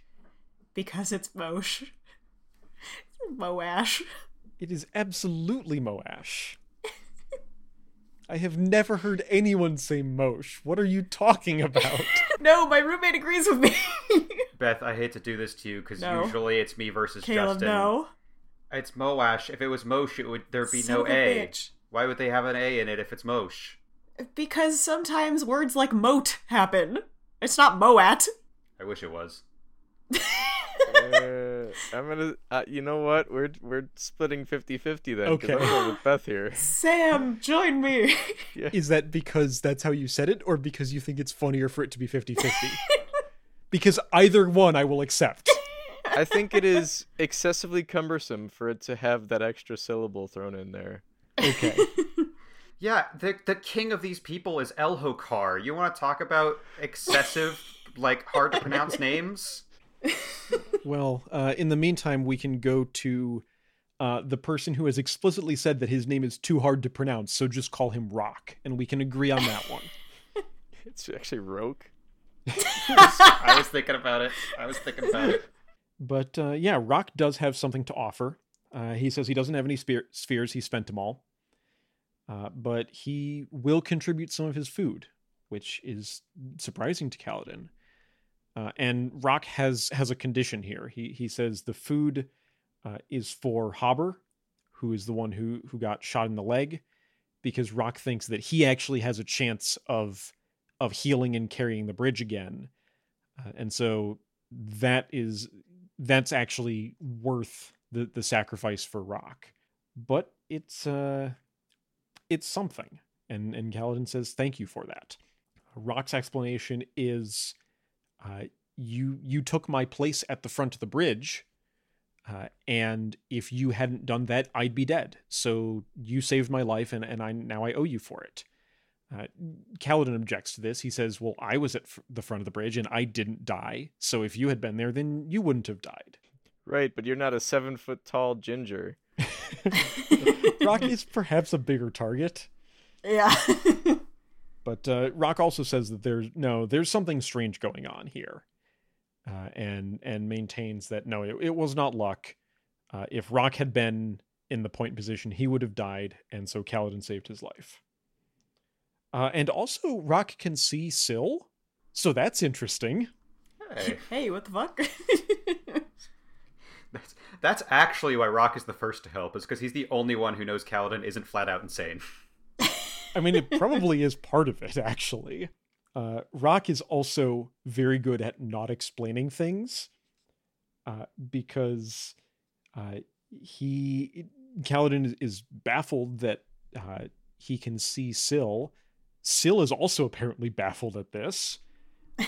because it's Mosh. Moash. It is absolutely Moash. I have never heard anyone say Mosh. What are you talking about? no, my roommate agrees with me. Beth, I hate to do this to you because No. usually it's me versus Caleb, Justin. no. It's Moash. If it was Mosh, it would there'd be Son no a A. bitch. Why would they have an A in it if it's Mosh? Because sometimes words like moat happen. It's not Moat. I wish it was. Uh, I'm gonna. Uh, you know what? We're we're splitting 50-50 then. 'cause Okay. I'm going with Beth here. Sam, join me. Yeah. Is that because that's how you said it, or because you think it's funnier for it to be 50 50? because either one I will accept. I think it is excessively cumbersome for it to have that extra syllable thrown in there. Okay. Yeah, the the king of these people is Elhokar. You want to talk about excessive, like hard to pronounce names? Well, uh, in the meantime, we can go to uh, the person who has explicitly said that his name is too hard to pronounce, so just call him Rock, and we can agree on that one. It's actually Roke. I was thinking about it. I was thinking about it. But uh, yeah, Rock does have something to offer. Uh, he says he doesn't have any spear- spheres, he spent them all. Uh, but he will contribute some of his food, which is surprising to Kaladin. Uh, and Rock has has a condition here. He he says the food uh, is for Hobber, who is the one who who got shot in the leg, because Rock thinks that he actually has a chance of of healing and carrying the bridge again, uh, and so that is that's actually worth the the sacrifice for Rock. But it's uh it's something. And and Kaladin says thank you for that. Rock's explanation is uh you you took my place at the front of the bridge. Uh, and if you hadn't done that, I'd be dead. So you saved my life, and, and I now I owe you for it. Uh, Kaladin objects to this. He says, "Well, I was at f- the front of the bridge, and I didn't die. So if you had been there, then you wouldn't have died." Right, but you're not a seven foot tall ginger. Rock is perhaps a bigger target, yeah. but uh, Rock also says that there's no, there's something strange going on here, uh, and and maintains that no, it, it was not luck. Uh, if Rock had been in the point position, he would have died, and so Kaladin saved his life. Uh, and also, Rock can see Syl, so that's interesting. Hey, hey, what the fuck? that's, that's actually why Rock is the first to help, is because he's the only one who knows Kaladin isn't flat out insane. I mean, it probably is part of it, actually. Uh, Rock is also very good at not explaining things uh, because uh, he, Kaladin is, baffled that uh, he can see Syl. Syl is also apparently baffled at this.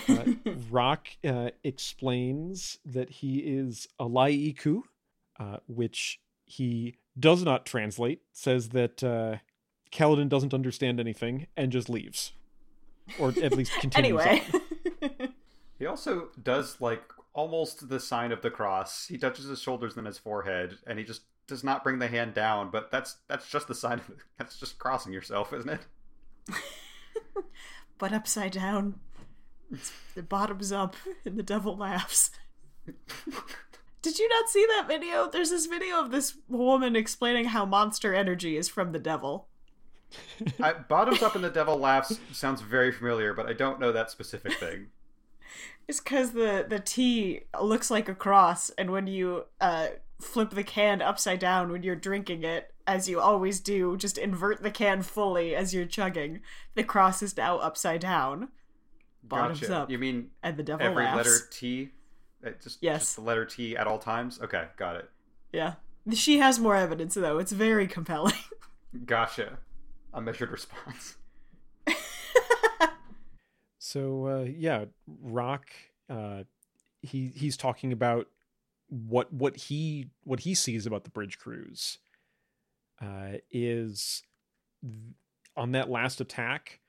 Uh, Rock uh, explains that he is a Laiku, uh, which he does not translate, says that uh, Kaladin doesn't understand anything and just leaves. Or at least continues anyway. on. He also does like almost the sign of the cross. He touches his shoulders and his forehead, and he just does not bring the hand down. But that's that's just the sign. Of, that's just crossing yourself, isn't it? but upside down. It's- The bottom's up and the devil laughs. Did you not see that video? There's this video of this woman explaining how monster energy is from the devil. I, bottoms up and the devil laughs sounds very familiar, but I don't know that specific thing. It's because the the T looks like a cross, and when you uh, flip the can upside down when you're drinking it, as you always do, just invert the can fully as you're chugging. The cross is now upside down, bottoms Gotcha. up, You mean and the devil every laughs. letter T? Uh, Just, Yes. just the letter T at all times? Okay, got it. Yeah, she has more evidence though. It's very compelling. Gotcha. A measured response. So uh, yeah, Rock. Uh, he he's talking about what what he what he sees about the bridge crews uh, is th- on that last attack.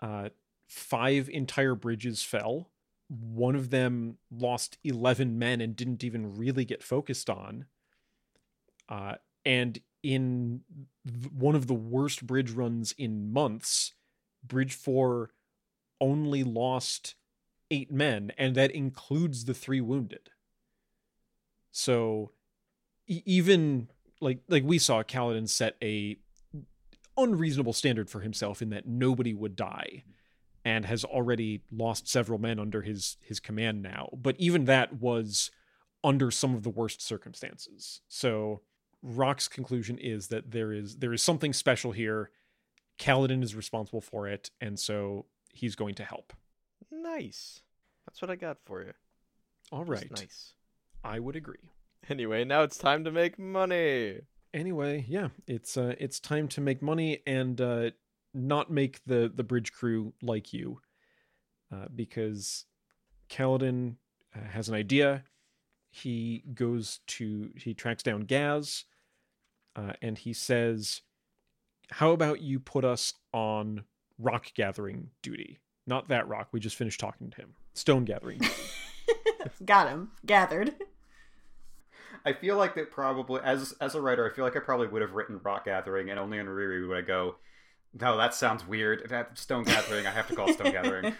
Uh, five entire bridges fell. One of them lost eleven men and didn't even really get focused on. Uh, and in one of the worst bridge runs in months, Bridge 4 only lost eight men, and that includes the three wounded. So e- even like like we saw Kaladin set a unreasonable standard for himself in that nobody would die and has already lost several men under his his command now but even that was under some of the worst circumstances so rock's conclusion is that there is there is something special here Kaladin is responsible for it and so he's going to help Nice. That's what I got for you. All right. Nice. i would agree Anyway, now it's time to make money. anyway yeah it's uh it's time to make money and uh not make the the bridge crew like you uh, because Kaladin uh, has an idea he goes to he tracks down Gaz uh, and he says how about you put us on rock gathering duty not that rock we just finished talking to him stone gathering. Got him. Gathered. I feel like that probably as as a writer, I feel like I probably would have written rock gathering, and only on Riri would I go, no, that sounds weird. If that stone gathering, I have to call stone gathering.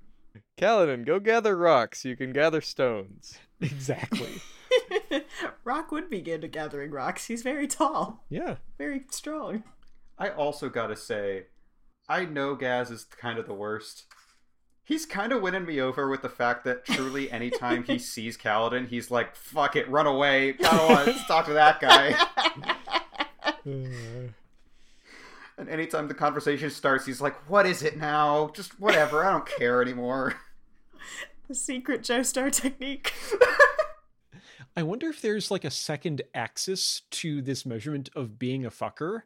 Kaladin, go gather rocks. You can gather stones. Exactly Rock would be good at gathering rocks. He's very tall, yeah very strong. I also gotta say, I know Gaz is kind of the worst. He's kind of winning me over with the fact that truly anytime he sees Kaladin, he's like, fuck it, run away. I don't want to talk to that guy. And anytime the conversation starts, he's like, what is it now? Just whatever, I don't care anymore. The secret Joestar technique. I wonder if there's like a second axis to this measurement of being a fucker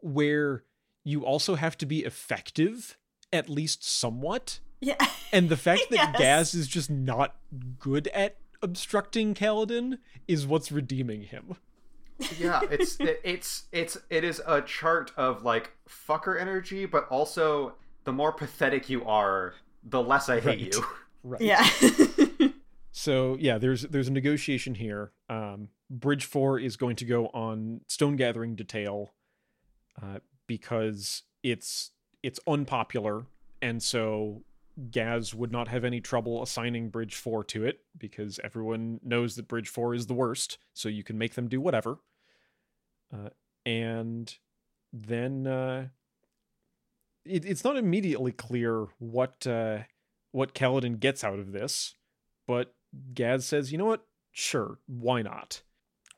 where you also have to be effective, at least somewhat. yeah. And the fact that Yes. Gaz is just not good at obstructing Kaladin is what's redeeming him. yeah, it's it, it's it's it is a chart of like fucker energy, but also the more pathetic you are, the less I hate Right. you. Right. Yeah. So yeah, there's there's a negotiation here. Um, Bridge Four is going to go on stone gathering detail uh, because it's it's unpopular, and so Gaz would not have any trouble assigning Bridge Four to it because everyone knows that Bridge Four is the worst. So you can make them do whatever. Uh, and then uh, it, it's not immediately clear what uh, what Kaladin gets out of this, but Gaz says, "You know what? Sure, why not?"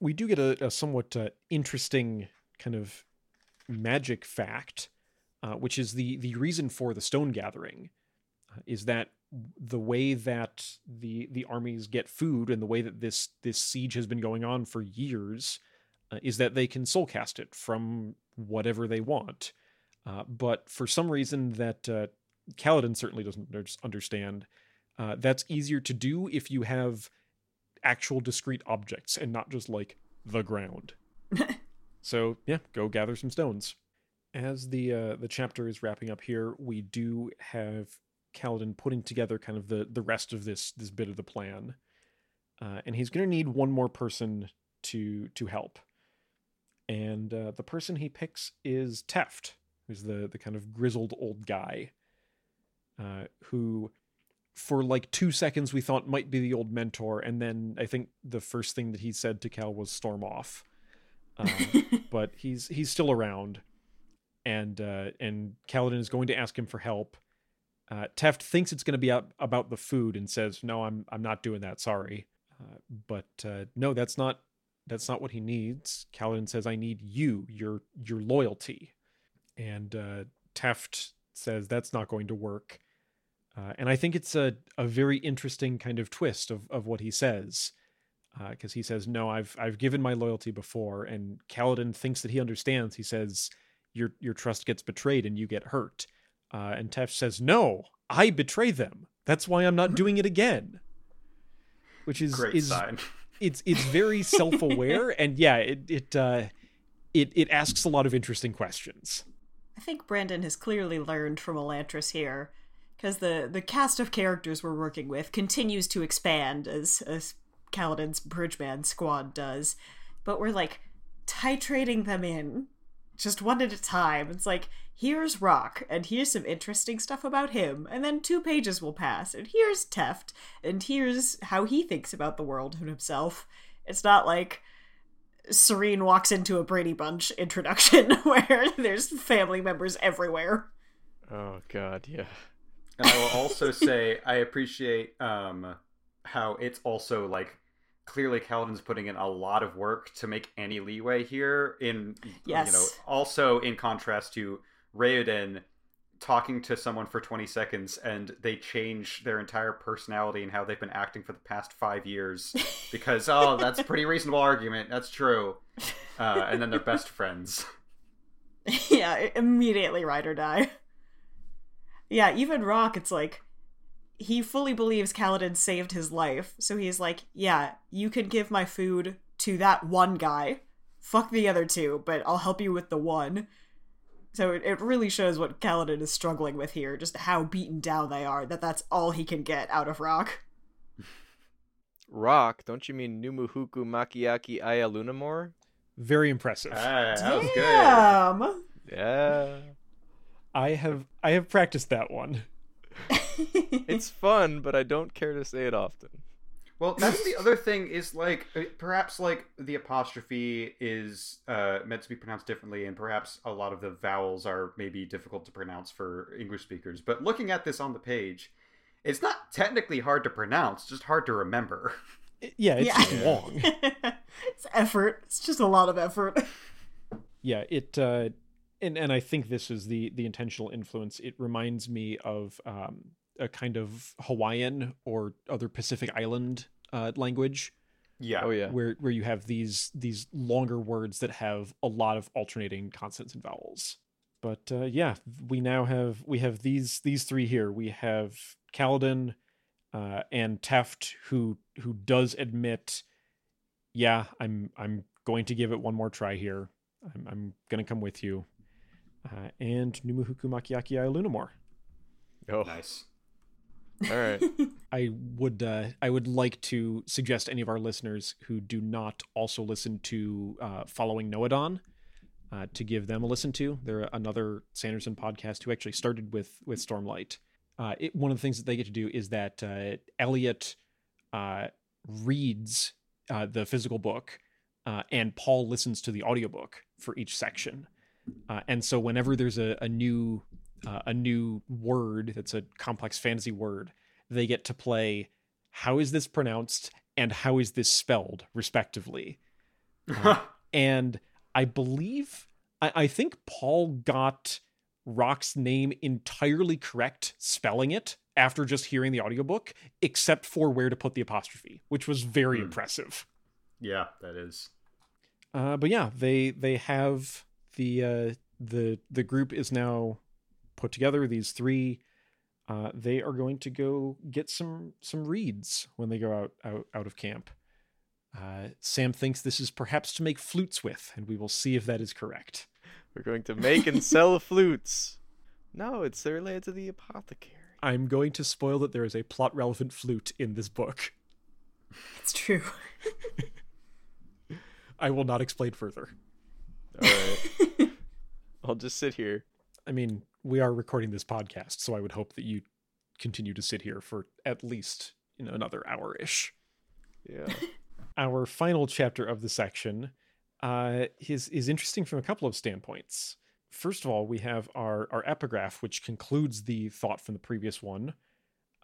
We do get a, a somewhat uh, interesting kind of magic fact, uh, which is the the reason for the stone gathering, uh, is that the way that the the armies get food and the way that this this siege has been going on for years uh, is that they can soul cast it from whatever they want. Uh, but for some reason that uh, Kaladin certainly doesn't understand, uh, that's easier to do if you have actual discrete objects and not just like the ground. so yeah, go gather some stones. As the uh, the chapter is wrapping up here, we do have Kaladin putting together kind of the the rest of this this bit of the plan, uh, and he's going to need one more person to to help. And uh, the person he picks is Teft, who's the the kind of grizzled old guy, uh, who for like two seconds we thought might be the old mentor, and then I think the first thing that he said to Cal was "storm off." Uh, but he's he's still around, and uh, and Kaladin is going to ask him for help. Uh, Teft thinks it's going to be up about the food and says, "No, I'm I'm not doing that. Sorry." Uh, but uh, no, that's not that's not what he needs. Kaladin says, "I need you, your your loyalty," and uh, Teft says that's not going to work. Uh, and I think it's a, a very interesting kind of twist of, of what he says, because he says, "No, I've I've given my loyalty before," and Kaladin thinks that he understands. He says, "Your your trust gets betrayed and you get hurt," uh, and Teft says, "No, I betray them. That's why I'm not doing it again." Which is Great is sign. it's it's very self-aware and yeah it it uh it it asks a lot of interesting questions I think Brandon has clearly learned from Elantris here, because the the cast of characters we're working with continues to expand as as Kaladin's Bridgeman squad does, but we're like titrating them in just one at a time. It's like, here's Rock, and here's some interesting stuff about him, and then two pages will pass, and here's Teft, and here's how he thinks about the world and himself. It's not like Sarene walks into a Brady Bunch introduction where there's family members everywhere. Oh god, yeah. And I will also say I appreciate um how it's also like clearly Kaladin's putting in a lot of work to make any leeway here in Yes. you know also in contrast to Raoden talking to someone for 20 seconds and they change their entire personality and how they've been acting for the past five years because oh that's a pretty reasonable argument that's true uh, and then they're best friends yeah, immediately ride or die. Yeah, even Rock, it's like he fully believes Kaladin saved his life, so he's like, "Yeah, you can give my food to that one guy. Fuck the other two, but I'll help you with the one." So it, it really shows what Kaladin is struggling with here, just how beaten down they are. That that's all he can get out of Rock. Rock, don't you mean Numuhuku Makiaki Aya Lunamore? Very impressive. Ah, that was good Damn. Yeah. I have I have practiced that one. It's fun, but I don't care to say it often. Well, that's the other thing is like uh, perhaps like the apostrophe is uh, meant to be pronounced differently, and perhaps a lot of the vowels are maybe difficult to pronounce for English speakers. But looking at this on the page, it's not technically hard to pronounce, just hard to remember. Yeah, it's Yeah. long. it's effort. It's just a lot of effort. yeah it uh and and i think this is the the intentional influence. It reminds me of um a kind of hawaiian or other pacific island uh language. Yeah. Oh yeah. where where you have these these longer words that have a lot of alternating consonants and vowels. But uh yeah we now have we have these these three here. We have Kaladin uh and Teft who who does admit yeah i'm i'm going to give it one more try here. I'm, I'm gonna come with you uh, and Numuhuku Makiaki Lunamore. Oh, Nice. all right. I would uh, I would like to suggest any of our listeners who do not also listen to uh, Following Nohadon uh, to give them a listen to. They're another Sanderson podcast who actually started with with Stormlight. Uh, it, one of the things that they get to do is that uh, Elliot uh, reads uh, the physical book, uh, and Paul listens to the audiobook for each section. Uh, and so whenever there's a, a new uh, a new word that's a complex fantasy word, they get to play how is this pronounced and how is this spelled, respectively. Uh, and I believe I, I think Paul got Rock's name entirely correct spelling it after just hearing the audiobook, except for where to put the apostrophe, which was very Hmm. impressive. yeah, that is. Uh, but yeah, they they have the uh, the the group is now put together. These three, uh, they are going to go get some some reeds when they go out out, out of camp. Uh, Sam thinks this is perhaps to make flutes with, and we will see if that is correct. We're going to make and sell flutes. No, it's related to the apothecary. I'm going to spoil that there is a plot relevant flute in this book. it's true. I will not explain further. All right. I'll just sit here. I mean, we are recording this podcast, so I would hope that you continue to sit here for at least you know another hour ish. Yeah. our final chapter of the section uh, is is interesting from a couple of standpoints. First of all, we have our our epigraph, which concludes the thought from the previous one,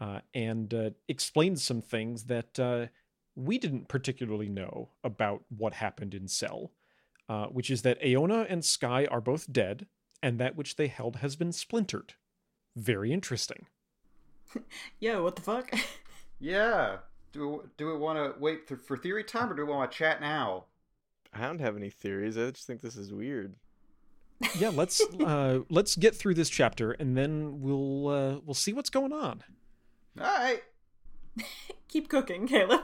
uh, and uh, explains some things that uh, we didn't particularly know about what happened in Sel, uh, which is that Aona and Skai are both dead, and that which they held has been splintered. Very interesting. Yo, what the fuck? Yeah. Do we, do we want to wait th- for theory time, or do we want to chat now? I don't have any theories. I just think this is weird. Yeah, let's uh, let's get through this chapter, and then we'll uh, we'll see what's going on. All right. Keep cooking, Caleb.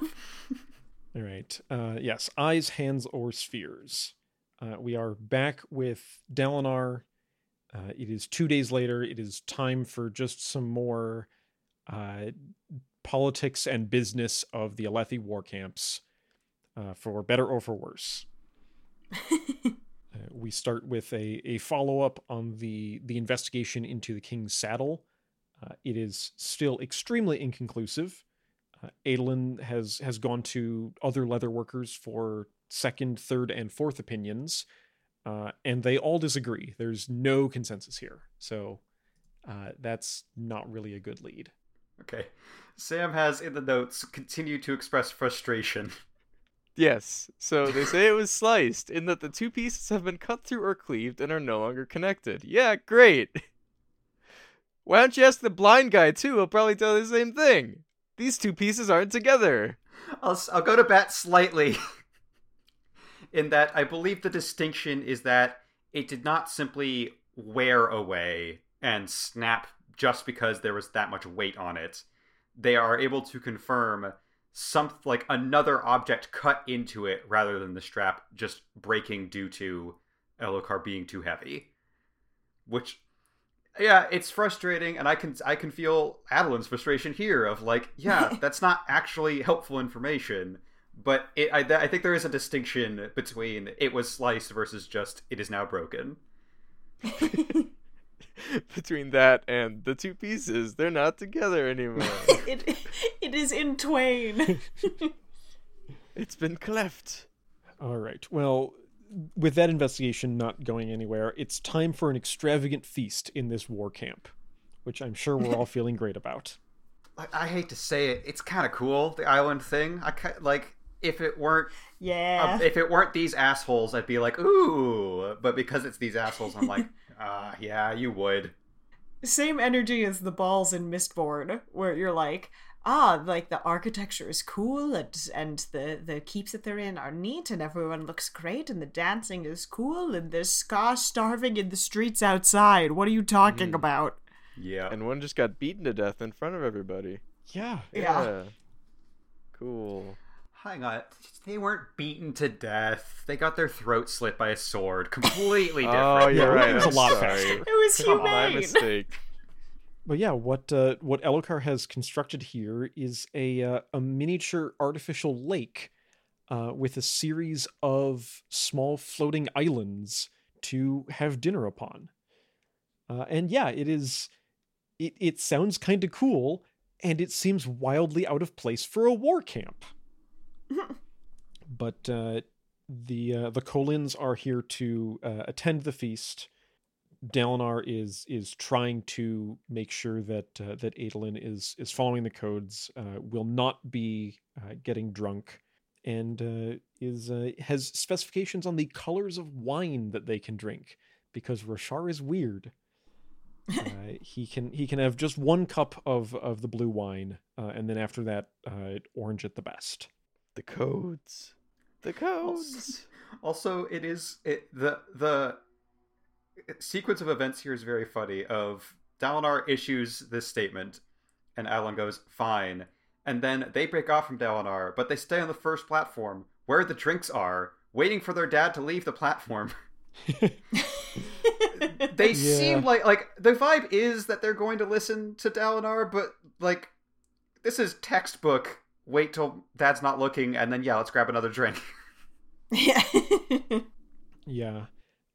All right. Uh, yes, eyes, hands, or spheres. Uh, we are back with Dalinar. Uh, it is two days later. It is time for just some more uh, politics and business of the Alethi war camps, uh, for better or for worse. Uh, we start with a, a follow up on the, the investigation into the king's saddle. Uh, it is still extremely inconclusive. Uh, Adolin has has gone to other leather workers for second, third, and fourth opinions, uh, and they all disagree. There's no consensus here, so uh, that's not really a good lead. Okay. Sam has in the notes continue to express frustration. Yes, so they say it was sliced, in that the two pieces have been cut through or cleaved and are no longer connected. Yeah, great. Why don't you ask the blind guy too? He'll probably tell you the same thing. These two pieces aren't together. I'll, s- I'll go to bat slightly in that I believe the distinction is that it did not simply wear away and snap just because there was that much weight on it. They are able to confirm some like another object cut into it rather than the strap just breaking due to Elhokar being too heavy. Which yeah, it's frustrating, and I can I can feel Adolin's frustration here of like, yeah, that's not actually helpful information. But it, I, I think there is a distinction between it was sliced versus just it is now broken. Between that and the two pieces, they're not together anymore. it it is in twain. it's been cleft. All right. Well, with that investigation not going anywhere, it's time for an extravagant feast in this war camp, which I'm sure we're all feeling great about. Like, I hate to say it, it's kind of cool the island thing. I ki- like if it weren't yeah. uh, if it weren't these assholes, I'd be like ooh. But because it's these assholes, I'm like, ah, yeah, you would. Same energy as the balls in Mistborn, where you're like, ah, like the architecture is cool and and the the keeps that they're in are neat and everyone looks great and the dancing is cool and there's skaa starving in the streets outside. What are you talking Mhm. about? Yeah. And one just got beaten to death in front of everybody. Yeah. Yeah. Cool. Hang on, they weren't beaten to death. They got their throat slit by a sword. Completely different. Oh, you're Yeah, right. it was a I'm lot sorry. faster. It was Come on, My humane. mistake. But yeah, what uh, what Elhokar has constructed here is a uh, a miniature artificial lake uh, with a series of small floating islands to have dinner upon. Uh, and yeah, it is. It it sounds kind of cool, and it seems wildly out of place for a war camp. but uh, the uh, the Kholins are here to uh, attend the feast. Dalinar is is trying to make sure that uh, that Adolin is is following the codes, uh, will not be uh, getting drunk, and uh, is uh, has specifications on the colors of wine that they can drink because Roshar is weird. uh, he can he can have just one cup of of the blue wine, uh, and then after that, uh, orange at the best. The codes. The codes. Also, it is it the the sequence of events here is very funny. Of Dalinar issues this statement, and Alan goes fine, and then they break off from Dalinar, but they stay on the first platform where the drinks are, waiting for their dad to leave the platform. they Yeah. seem like like the vibe is that they're going to listen to Dalinar, but like this is textbook. Wait till dad's not looking, and then yeah, let's grab another drink. yeah. Yeah.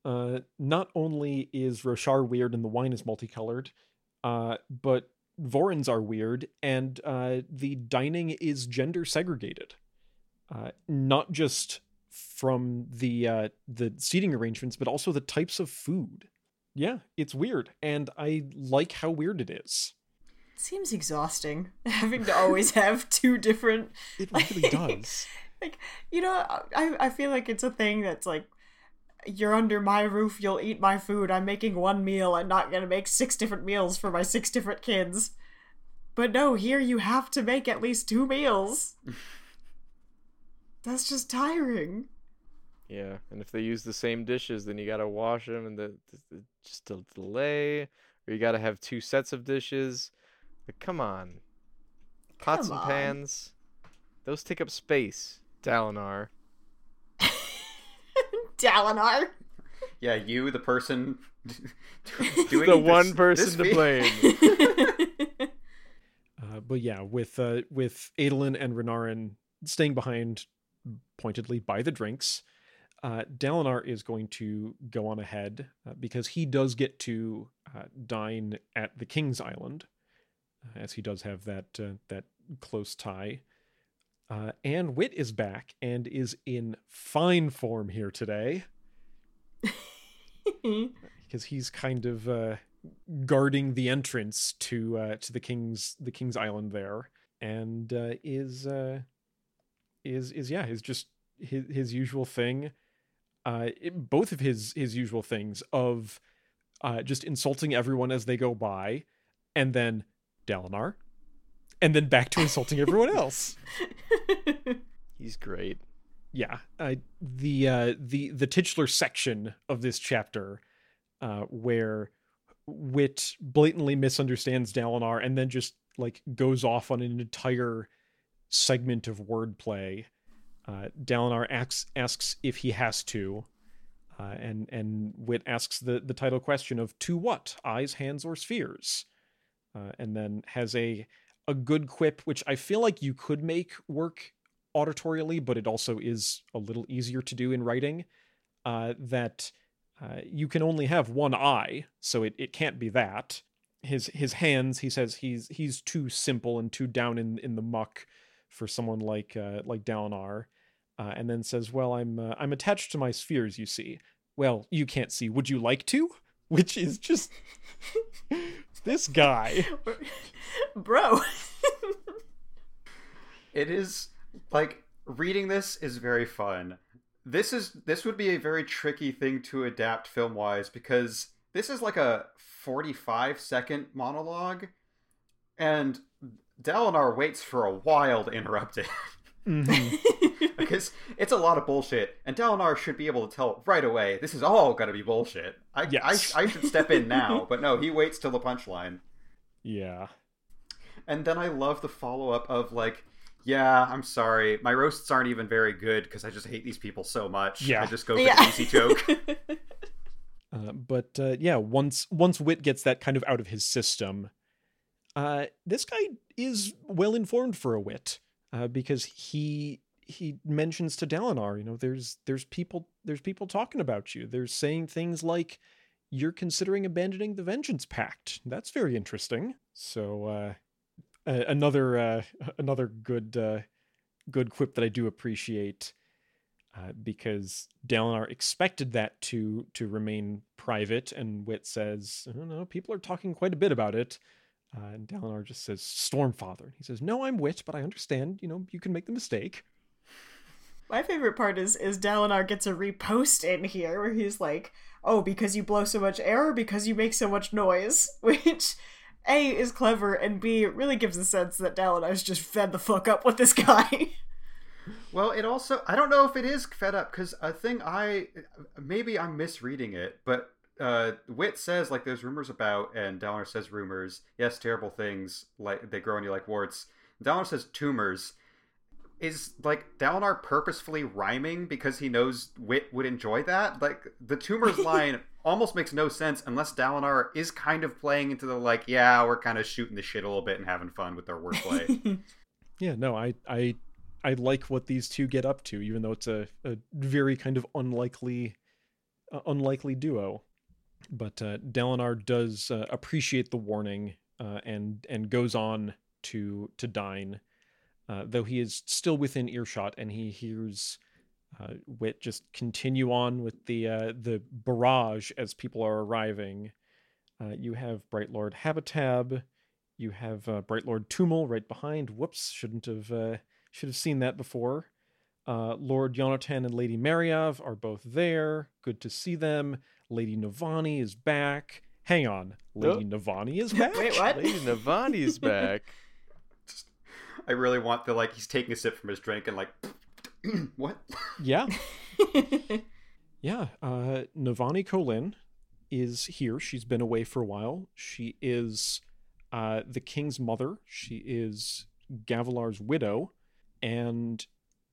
Uh, not only is Roshar weird and the wine is multicolored, uh, but Vorins are weird and uh, the dining is gender segregated. Uh, not just from the uh, the seating arrangements, but also the types of food. Yeah, it's weird, and I like how weird it is. Seems exhausting having to always have two different It really does. like you know I I feel like it's a thing that's like you're under my roof, you'll eat my food. I'm making one meal. I'm not gonna make six different meals for my six different kids. But no, here you have to make at least two meals. That's just tiring. Yeah, and if they use the same dishes, then you gotta wash them, and the, the, the just a delay, or you gotta have two sets of dishes. Like, come on, pots Come and on. pans, those take up space. Dalinar. Dalinar. Yeah, you, the person doing the this- one this person to blame. Uh, but yeah, with uh, with Adolin and Renarin staying behind, pointedly by the drinks, uh, Dalinar is going to go on ahead uh, because he does get to uh, dine at the King's Island, as he does have that uh, that close tie. Uh, and Wit is back and is in fine form here today because he's kind of uh, guarding the entrance to uh, to the king's the king's island there, and uh, is uh, is is yeah is just his his usual thing. Uh, it- both of his his usual things of uh, just insulting everyone as they go by, and then Dalinar, and then back to insulting everyone else. He's great. yeah uh, the uh the the titular section of this chapter uh where wit blatantly misunderstands dalinar and then just like goes off on an entire segment of wordplay. Uh dalinar asks asks if he has to uh, and and wit asks the the title question of to what? Eyes hands or spheres uh, and then has a a good quip which i feel like you could make work auditorially, but it also is a little easier to do in writing. Uh, that uh, you can only have one eye, so it, it can't be that. His his hands, he says, he's he's too simple and too down in, in the muck for someone like uh, like Dalinar. Uh, and then says, "Well, I'm uh, I'm attached to my spheres, you see. Well, you can't see. Would you like to?" Which is just this guy. Bro. It is like reading this is very fun. This is this would be a very tricky thing to adapt film wise because this is like a 45 second monologue and Dalinar waits for a while to interrupt it. Mhm. because it's a lot of bullshit, and Dalinar should be able to tell right away this is all gonna be bullshit. I, Yes. I, I should step in now, but no, he waits till the punchline. Yeah. And then I love the follow up of like, yeah, I'm sorry, my roasts aren't even very good because I just hate these people so much. Yeah. I just go for yeah. the easy joke. Uh, but uh, yeah, once once Wit gets that kind of out of his system, uh, this guy is well informed for a Wit uh, because he he mentions to Dalinar, you know, there's there's people there's people talking about you. They're saying things like you're considering abandoning the Vengeance Pact. That's very interesting. So uh, another uh, another good uh, good quip that I do appreciate uh, because Dalinar expected that to to remain private, and Wit says, "I don't know. People are talking quite a bit about it." Uh, and Dalinar just says, "Stormfather." He says, "No, I'm Wit, but I understand. You know, you can make the mistake." My favorite part is is Dalinar gets a repost in here where he's like, "Oh, because you blow so much air, because you make so much noise," which a is clever and b really gives a sense that Dalinar's just fed the fuck up with this guy. Well, it also I don't know if it is fed up because a thing I maybe I'm misreading it, but uh, Wit says like there's rumors about, and Dalinar says rumors. Yes, terrible things like they grow on you like warts. Dalinar says tumors. Is like Dalinar purposefully rhyming because he knows Wit would enjoy that? Like the tumors line almost makes no sense unless Dalinar is kind of playing into the like, yeah, we're kind of shooting the shit a little bit and having fun with our wordplay. Yeah, no, I I I like what these two get up to, even though it's a, a very kind of unlikely uh, unlikely duo. But uh, Dalinar does uh, appreciate the warning uh, and and goes on to to dine, uh, though he is still within earshot, and he hears uh, Wit just continue on with the uh, the barrage as people are arriving. Uh, you have Bright Lord Habatab, you have uh, Bright Lord Tumul right behind. Whoops, shouldn't have uh, should have seen that before. Uh, Lord Yonatan and Lady Mariav are both there. Good to see them. Lady Navani is back. Hang on, Lady Navani is back. Wait, what? Lady Navani's back. I really want the like he's taking a sip from his drink and like what? Yeah, yeah. Uh, Navani Kholin is here. She's been away for a while. She is uh, the king's mother. She is Gavilar's widow, and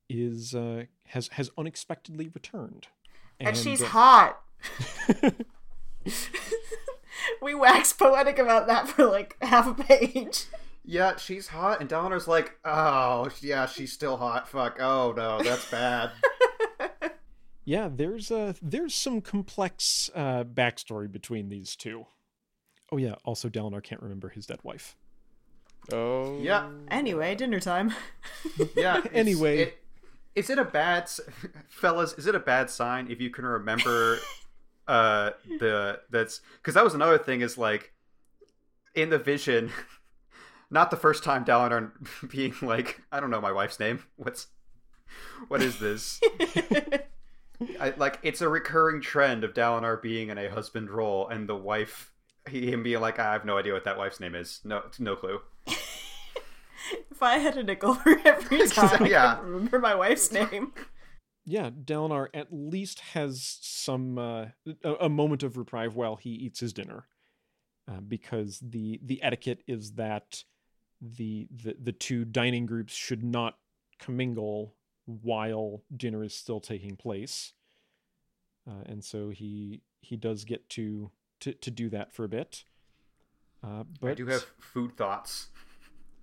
is uh, has has unexpectedly returned. and she's uh, hot. we wax poetic about that for like half a page. Yeah, she's hot, and Dalinar's like, oh yeah, she's still hot. Fuck. Oh no, that's bad. Yeah, there's a there's some complex uh, backstory between these two. Oh yeah, also Dalinar can't remember his dead wife. Oh. Yeah. Anyway, dinner time. Yeah. it's- Anyway. it- is it a bad, fellas? Is it a bad sign if you can remember uh the that's because that was another thing is like in the vision, not the first time Dalinar being like I don't know my wife's name. What's what is this? I, like it's a recurring trend of Dalinar being in a husband role and the wife he, him being like I have no idea what that wife's name is. No, no clue. if I had a nickel for every time Yeah. I could remember my wife's name. Yeah, Dalinar at least has some uh, a, a moment of reprieve while he eats his dinner, uh, because the the etiquette is that the, the the two dining groups should not commingle while dinner is still taking place, uh, and so he he does get to to, to do that for a bit. Uh, but I do have food thoughts.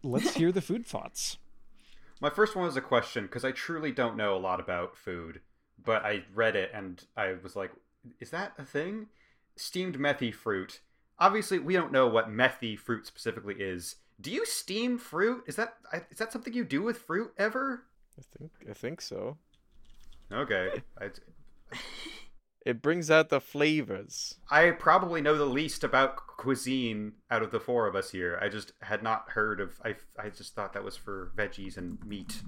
let's hear the food thoughts. My first one was a question because I truly don't know a lot about food, but I read it and I was like, is that a thing? Steamed methy fruit. Obviously, we don't know what methy fruit specifically is. Do you steam fruit? Is that I- is that something you do with fruit ever? I think I think so. Okay, I, It brings out the flavors. I probably know the least about cuisine out of the four of us here. I just had not heard of. I I just thought that was for veggies and meat.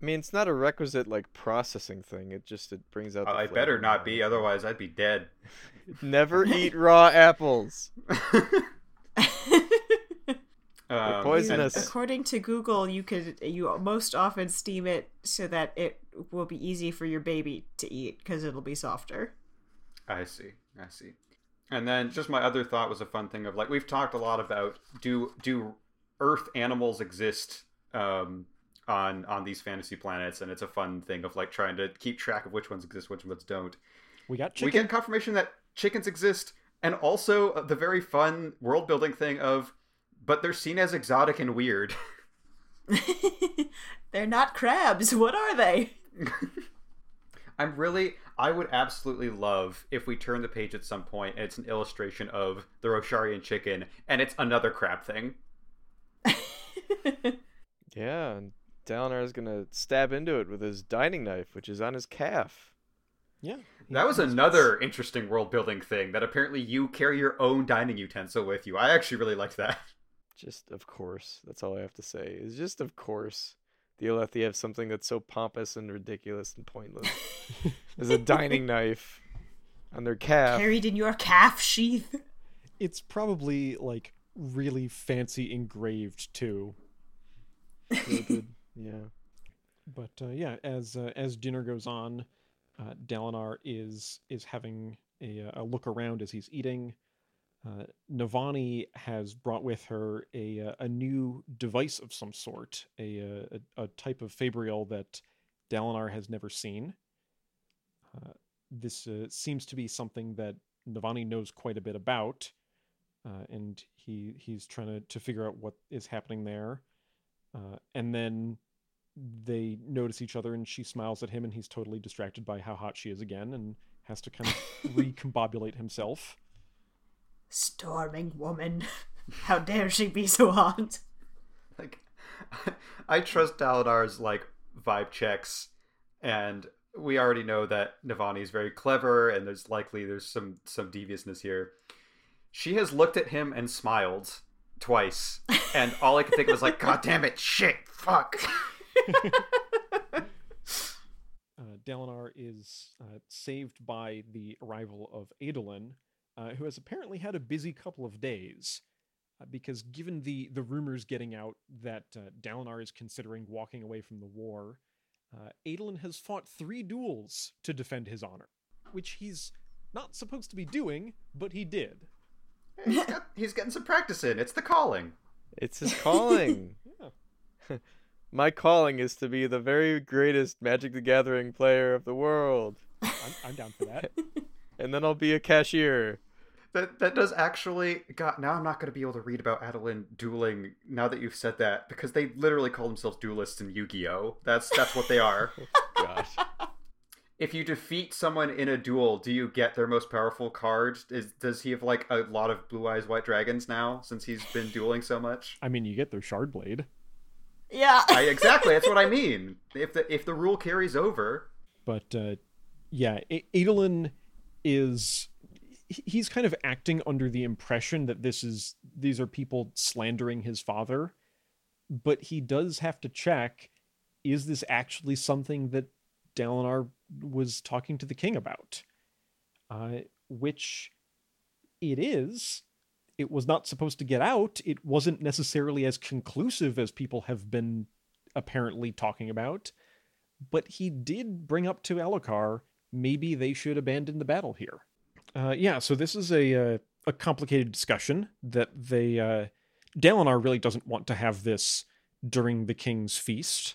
I mean, it's not a requisite like processing thing. It just it brings out. Oh, the I better not be, otherwise I'd be dead. Never eat raw apples. Um, poisonous. and- According to Google, you could you most often steam it so that it will be easy for your baby to eat because it'll be softer. I see. I see. And then just my other thought was a fun thing of like we've talked a lot about do do Earth animals exist um, on on these fantasy planets, and it's a fun thing of like trying to keep track of which ones exist, which ones don't. We got We chicken. get confirmation that chickens exist, and also the very fun world building thing of, but they're seen as exotic and weird. They're not crabs. What are they? I'm really, I would absolutely love if we turn the page at some point and it's an illustration of the Rosharian chicken and it's another crab thing. Yeah, and Dalinar is gonna stab into it with his dining knife, which is on his calf. yeah, That was another interesting world building thing that apparently you carry your own dining utensil with you. I actually really liked that. Just of course. That's all I have to say. Is just of course. The Alethi have something that's so pompous and ridiculous and pointless. There's a dining knife on their calf. Carried in your calf sheath. it's probably like really fancy engraved too. Really good. Yeah. But uh, yeah, as uh, as dinner goes on, uh, Dalinar is is having a, uh, a look around as he's eating. Uh, Navani has brought with her a uh, a new device of some sort, a uh, a, a type of fabrial that Dalinar has never seen. Uh, this uh, seems to be something that Navani knows quite a bit about, uh, and he he's trying to, to figure out what is happening there. Uh, and then they notice each other and she smiles at him and he's totally distracted by how hot she is again and has to kind of recombobulate himself Storming woman. How dare she be so hot? Like, I trust Dalinar's like vibe checks, and we already know that Navani is very clever, and there's likely there's some some deviousness here. She has looked at him and smiled twice, and all I could think was like, "God damn it, shit, fuck." uh, Dalinar is uh, saved by the arrival of Adolin, uh, who has apparently had a busy couple of days. Uh, because given the, the rumors getting out that uh, Dalinar is considering walking away from the war, uh, Adolin has fought three duels to defend his honor, which he's not supposed to be doing, but he did. he's, got, he's getting some practice in. It's the calling. It's his calling. Yeah. My calling is to be the very greatest Magic the Gathering player of the world. I'm, I'm down for that. And then I'll be a cashier. That that does actually. God, now I'm not going to be able to read about Adolin dueling. Now that you've said that, because they literally call themselves duelists in Yu-Gi-Oh. That's that's what they are. Gosh. if you defeat someone in a duel, do you get their most powerful card? Is does he have like a lot of blue eyes white dragons now since he's been dueling so much? I mean, you get their shard blade, Yeah. I, exactly, that's what I mean. If the if the rule carries over, but uh, yeah, A- Adolin is he's kind of acting under the impression that this is these are people slandering his father, but he does have to check: is this actually something that Dalinar was talking to the king about? Uh, which it is. It was not supposed to get out. It wasn't necessarily as conclusive as people have been apparently talking about but he did bring up to Elhokar maybe they should abandon the battle here. Uh, yeah, so this is a uh, a complicated discussion that they uh, Dalinar really doesn't want to have this during the king's feast,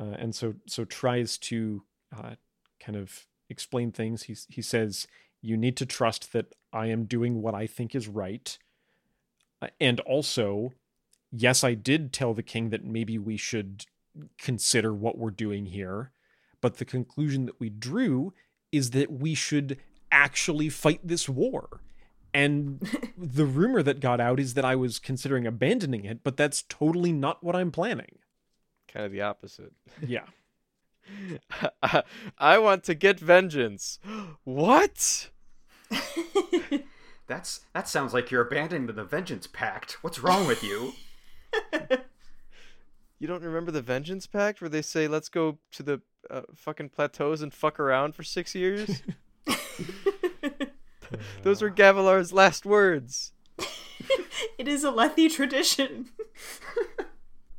uh, and so so tries to uh, kind of explain things. He he says you need to trust that I am doing what I think is right, Uh, and also, yes, I did tell the king that maybe we should consider what we're doing here. But the conclusion that we drew is that we should actually fight this war. And the rumor that got out is that I was considering abandoning it, but that's totally not what I'm planning. Kind of the opposite. Yeah. I want to get vengeance. What? that's that sounds like you're abandoning the Vengeance Pact. What's wrong with you? You don't remember the Vengeance Pact where they say let's go to the uh, fucking plateaus and fuck around for six years? Those were Gavilar's last words. it is a Lethe tradition.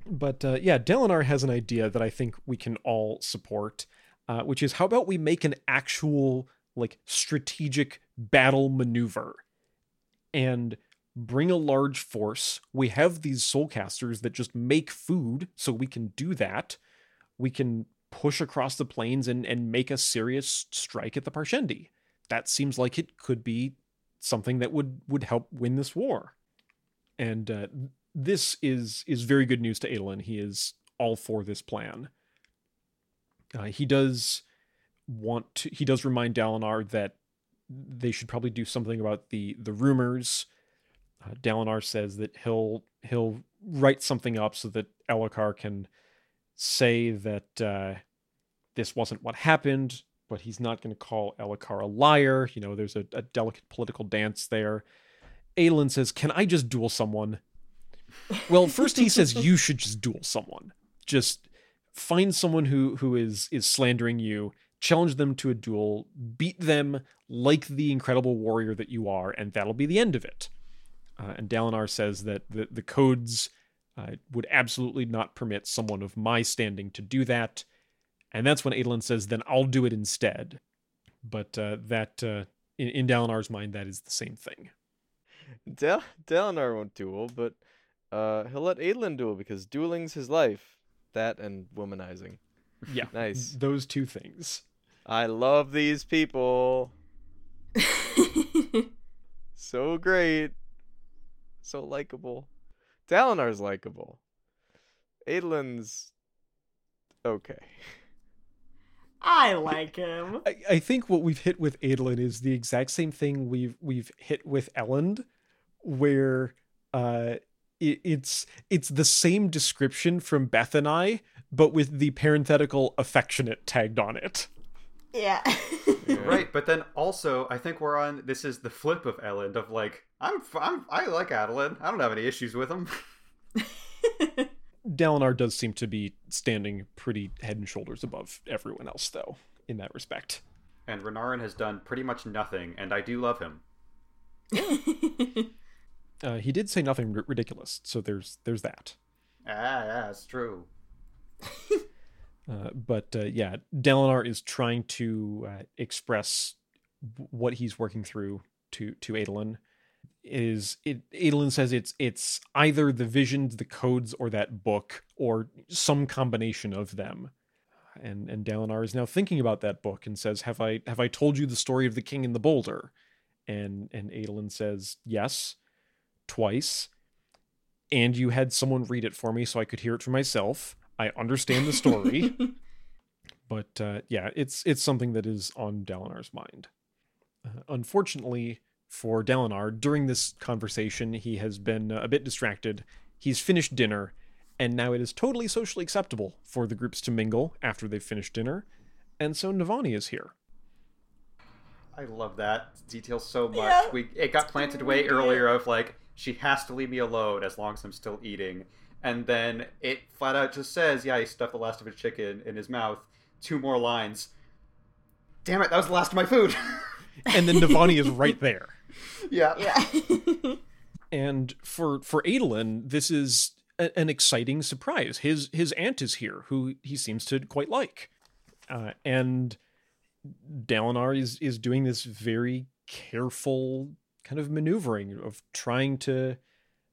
But uh, yeah, Dalinar has an idea that I think we can all support, uh, which is how about we make an actual like strategic battle maneuver and bring a large force. We have these soulcasters that just make food, so we can do that. We can push across the plains and and make a serious strike at the Parshendi. That seems like it could be something that would would help win this war. And uh, this is is very good news to Adolin. He is all for this plan. Uh, he does want to. He does remind Dalinar that they should probably do something about the the rumors. Uh, Dalinar says that he'll he'll write something up so that Elhokar can say that uh, this wasn't what happened, but he's not going to call Elhokar a liar. You know, there's a, a delicate political dance there. Adolin says, "Can I just duel someone?" Well, first he says you should just duel someone. Just find someone who who is is slandering you, challenge them to a duel, beat them like the incredible warrior that you are, and that'll be the end of it. Uh, and Dalinar says that the the codes uh, would absolutely not permit someone of my standing to do that, and that's when Adolin says, "Then I'll do it instead." But uh, that uh, in, in Dalinar's mind, that is the same thing. Dal- Dalinar won't duel, but uh, he'll let Adolin duel because dueling's his life. That and womanizing. Yeah, Nice. Those two things. I love these people. So great. So likable. Dalinar's likable. Adolin's okay. I like him. I, I think what we've hit with Adolin is the exact same thing we've we've hit with Elend, where uh it, it's it's the same description from Beth and I, but with the parenthetical affectionate tagged on it. Yeah. Yeah. Right, but then also I think we're on. This is the flip of Elend of like I'm I'm I like Adolin. I don't have any issues with him. Dalinar does seem to be standing pretty head and shoulders above everyone else, though, in that respect. And Renarin has done pretty much nothing, and I do love him. Uh, he did say nothing r- ridiculous, so there's there's that. Ah, yeah, it's true. Uh, but uh, yeah, Dalinar is trying to uh, express w- what he's working through to to Adolin. Is it? Adolin says it's it's either the visions, the codes, or that book, or some combination of them. And and Dalinar is now thinking about that book and says, "Have I have I told you the story of the king and the boulder?" And and Adolin says, "Yes, twice." And you had someone read it for me so I could hear it for myself. I understand the story but uh, yeah, it's it's something that is on Dalinar's mind. Uh, unfortunately for Dalinar, during this conversation, he has been uh, a bit distracted. He's finished dinner, and now it is totally socially acceptable for the groups to mingle after they've finished dinner, and so Navani is here. I love that detail so much. Yeah. we it got planted way Yeah. earlier of like she has to leave me alone as long as I'm still eating, and then it flat out just says, "Yeah, he stuffed the last of his chicken in his mouth." Two more lines. Damn it, that was the last of my food. And then Navani is right there. Yeah. Yeah. And for for Adolin, this is a, an exciting surprise. His his aunt is here, who he seems to quite like, uh, and Dalinar is is doing this very careful kind of maneuvering of trying to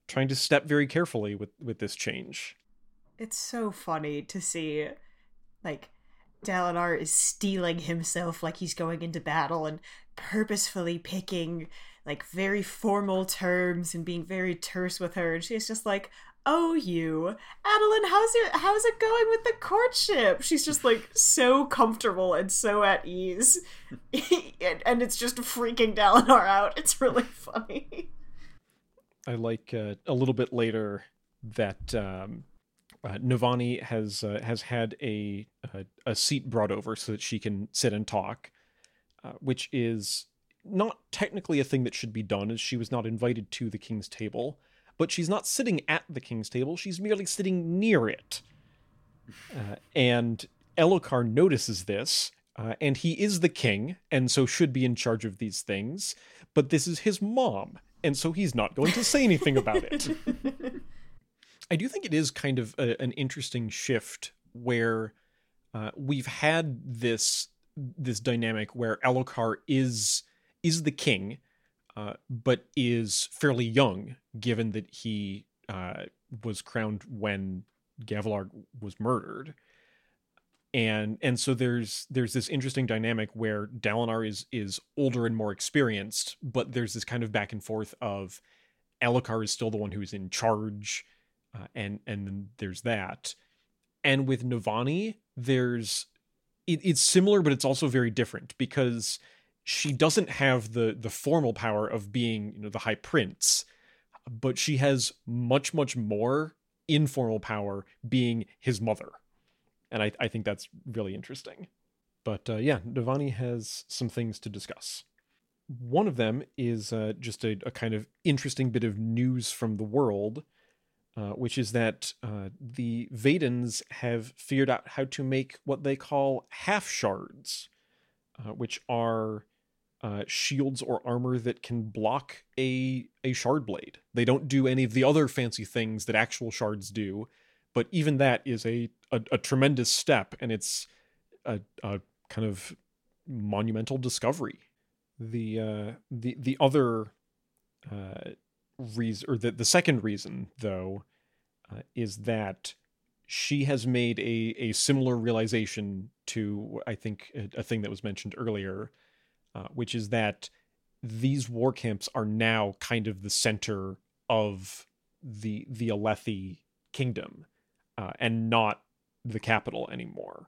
trying to step very carefully with with this change. it's so funny to see like Dalinar is stealing himself like he's going into battle and purposefully picking like very formal terms and being very terse with her. And she's just like oh you. Adolin how's it how's it going with the courtship? She's just like so comfortable and so at ease. And, and it's just freaking Dalinar out. It's really funny. I like uh, a little bit later that um, uh, Navani has uh, has had a, a a seat brought over so that she can sit and talk, uh, which is not technically a thing that should be done, as she was not invited to the king's table. But she's not sitting at the king's table; she's merely sitting near it. Uh, and Elhokar notices this, uh, and he is the king, and so should be in charge of these things. But this is his mom, and so he's not going to say anything about it. I do think it is kind of a, an interesting shift where uh, we've had this this dynamic where Elhokar is is the king, uh, but is fairly young, given that he uh, was crowned when Gavilar was murdered. And and so there's there's this interesting dynamic where Dalinar is is older and more experienced, but there's this kind of back and forth of Elhokar is still the one who's in charge, uh, and and there's that. And with Navani, there's it, it's similar, but it's also very different because she doesn't have the the formal power of being you know the high prince, but she has much much more informal power being his mother, and I I think that's really interesting. But uh, yeah, Navani has some things to discuss. One of them is uh, just a, a kind of interesting bit of news from the world, uh, which is that uh, the Vedans have figured out how to make what they call half shards, uh, which are uh, shields or armor that can block a a shard blade. They don't do any of the other fancy things that actual shards do, but even that is a a, a tremendous step, and it's a, a kind of monumental discovery. The uh, the the other uh, reason, or the the second reason, though, uh, is that she has made a a similar realization to I think a, a thing that was mentioned earlier, uh, which is that these war camps are now kind of the center of the the Alethi kingdom, uh, and not the capital anymore.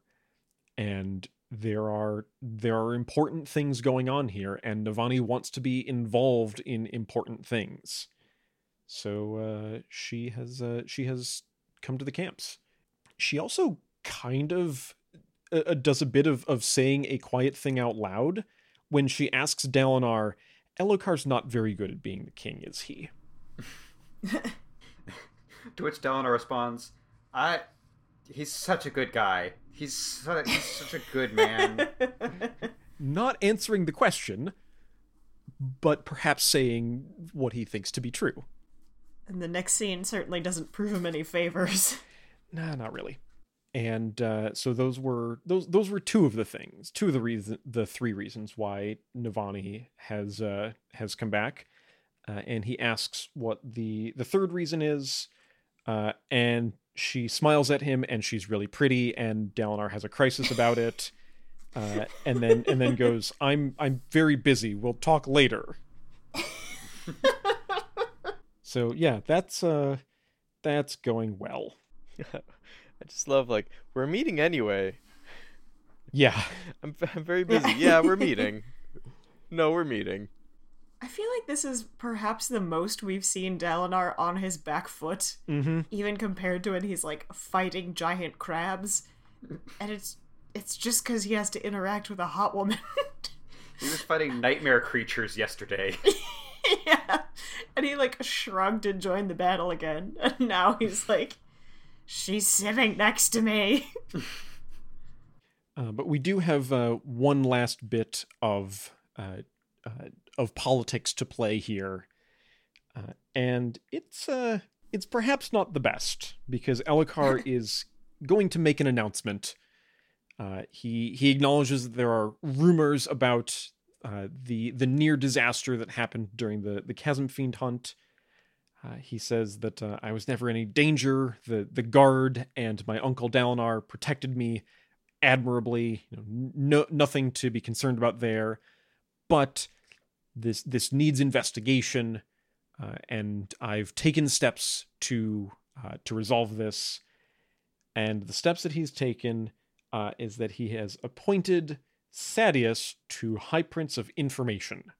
And there are there are important things going on here, and Navani wants to be involved in important things. So uh, she has uh, she has come to the camps. She also kind of uh, uh, does a bit of, of saying a quiet thing out loud when she asks Dalinar, Elhokar's not very good at being the king, is he? To which Dalinar responds, "I, he's such a good guy. He's such, he's such a good man." Not answering the question, but perhaps saying what he thinks to be true. and the next scene certainly doesn't prove him any favors Nah, not really. And uh, so those were those those were two of the things, two of the reason, the three reasons why Navani has uh, has come back. Uh, and he asks what the the third reason is, uh, and she smiles at him, and she's really pretty, and Dalinar has a crisis about it, uh, and then and then goes, "I'm I'm very busy. We'll talk later." so yeah, that's uh, that's going well. I just love like we're meeting anyway. Yeah. I'm, I'm very busy. Yeah, we're meeting. No, we're meeting. I feel like this is perhaps the most we've seen Dalinar on his back foot, Mm-hmm. even compared to when he's like fighting giant crabs, and it's it's just because he has to interact with a hot woman. He was fighting nightmare creatures yesterday. yeah, and he like shrugged and joined the battle again, and now he's like, she's sitting next to me. Uh, but we do have uh, one last bit of uh, uh, of politics to play here, uh, and it's uh, it's perhaps not the best because Elhokar is going to make an announcement. Uh, he he acknowledges that there are rumors about uh, the the near disaster that happened during the the Chasm Fiend hunt. Uh, he says that uh, I was never in any danger. The the guard and my uncle Dalinar protected me admirably. You know, no nothing to be concerned about there. But this this needs investigation, uh, and I've taken steps to uh, to resolve this. And the steps that he's taken uh, is that he has appointed Sadeas to High Prince of Information,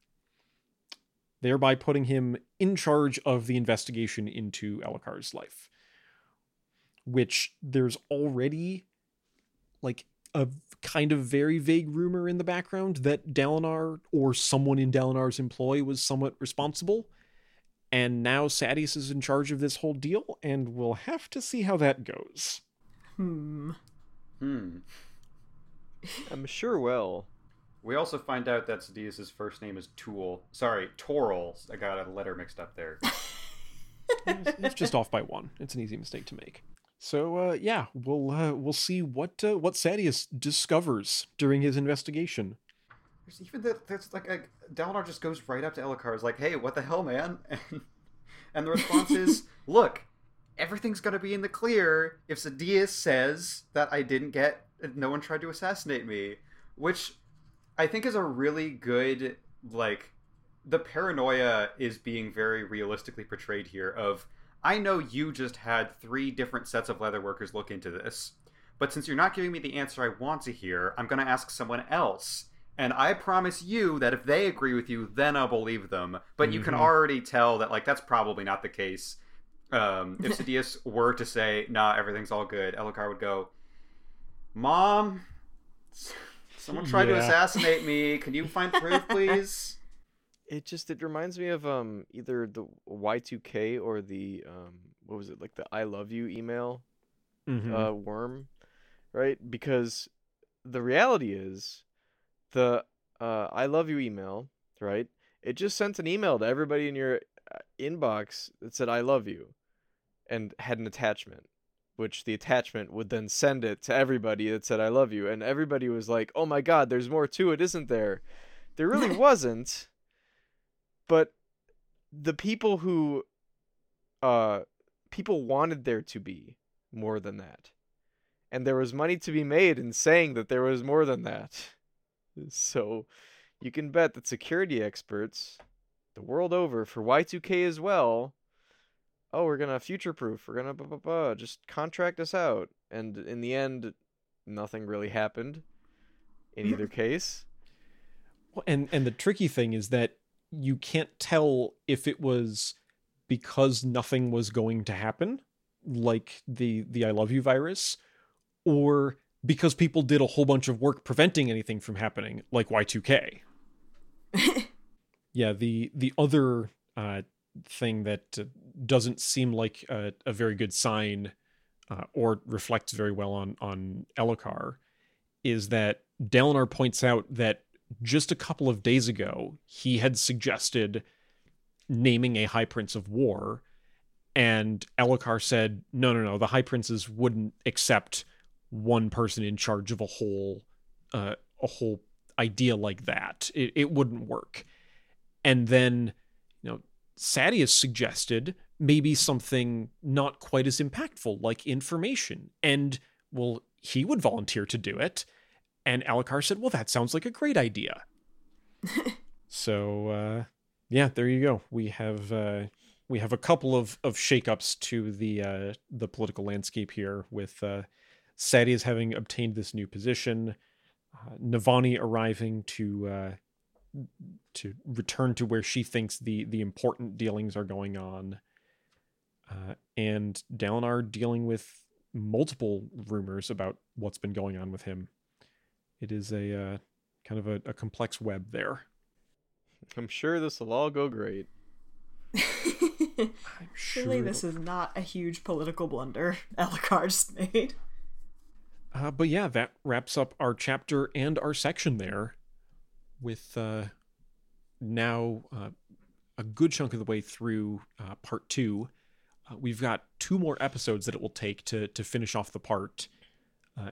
thereby putting him in charge of the investigation into Elhokar's life. Which there's already like a kind of very vague rumor in the background that Dalinar or someone in Dalinar's employ was somewhat responsible. And now Sadeas is in charge of this whole deal, and we'll have to see how that goes. Hmm. Hmm. I'm sure well. We also find out that Sadeas' first name is Tool. Sorry, Toril. I got a letter mixed up there. It's, it's just off by one. It's an easy mistake to make. So uh, yeah, we'll uh, we'll see what uh, what Sadeas discovers during his investigation. There's even that there's like a Dalinar just goes right up to Elhokar, is like, "Hey, what the hell, man?" And, and the response is, "Look, everything's gonna be in the clear if Sadeas says that I didn't get, no one tried to assassinate me," which I think is a really good like. The paranoia is being very realistically portrayed here. Of I know you just had three different sets of leather workers look into this, but since you're not giving me the answer I want to hear, I'm going to ask someone else. And I promise you that if they agree with you, then I'll believe them. But you can Mhm. already tell that like that's probably not the case. Um, if Sadeas were to say, "Nah, everything's all good," Elhokar would go, "Mom, someone tried to assassinate me. Can you find proof, please?" It just it reminds me of um either the Y2K or the um what was it like the I love you email Mhm. uh worm, right? Because the reality is the uh I love you email, right? It just sent an email to everybody in your uh, inbox that said I love you and had an attachment which the attachment would then send it to everybody that said I love you and everybody was like, "Oh my god, there's more to it, isn't there?" There really wasn't. But the people who uh people wanted there to be more than that. And there was money to be made in saying that there was more than that. So you can bet that security experts the world over for Y2K as well. Oh, we're gonna future proof. We're gonna blah, blah, blah, just contract us out. And in the end, nothing really happened. In either case, Well, and and the tricky thing is that you can't tell if it was because nothing was going to happen like the the i love you virus or because people did a whole bunch of work preventing anything from happening like y2k yeah the the other uh thing that uh, doesn't seem like a, a very good sign uh, or reflects very well on on Elhokar is that Dalinar points out that just a couple of days ago he had suggested naming a high prince of war and Elhokar said no no no the high princes wouldn't accept one person in charge of a whole uh, a whole idea like that. It, it wouldn't work. And then Sadeas suggested maybe something not quite as impactful like information. And well he would volunteer to do it. And Elhokar said well that sounds like a great idea. So uh yeah there you go. We have uh we have a couple of of shakeups to the uh the political landscape here with uh Sadeas having obtained this new position uh, Navani arriving to uh, to return to where she thinks the the important dealings are going on, uh, and Dalinar dealing with multiple rumors about what's been going on with him. It is a uh, kind of a, a complex web there. I'm sure this will all go great. I'm sure Surely this is not a huge political blunder Elhokar's made. Uh, but yeah, that wraps up our chapter and our section there with uh, now uh, a good chunk of the way through uh, part two. We've got two more episodes that it will take to, to finish off the part,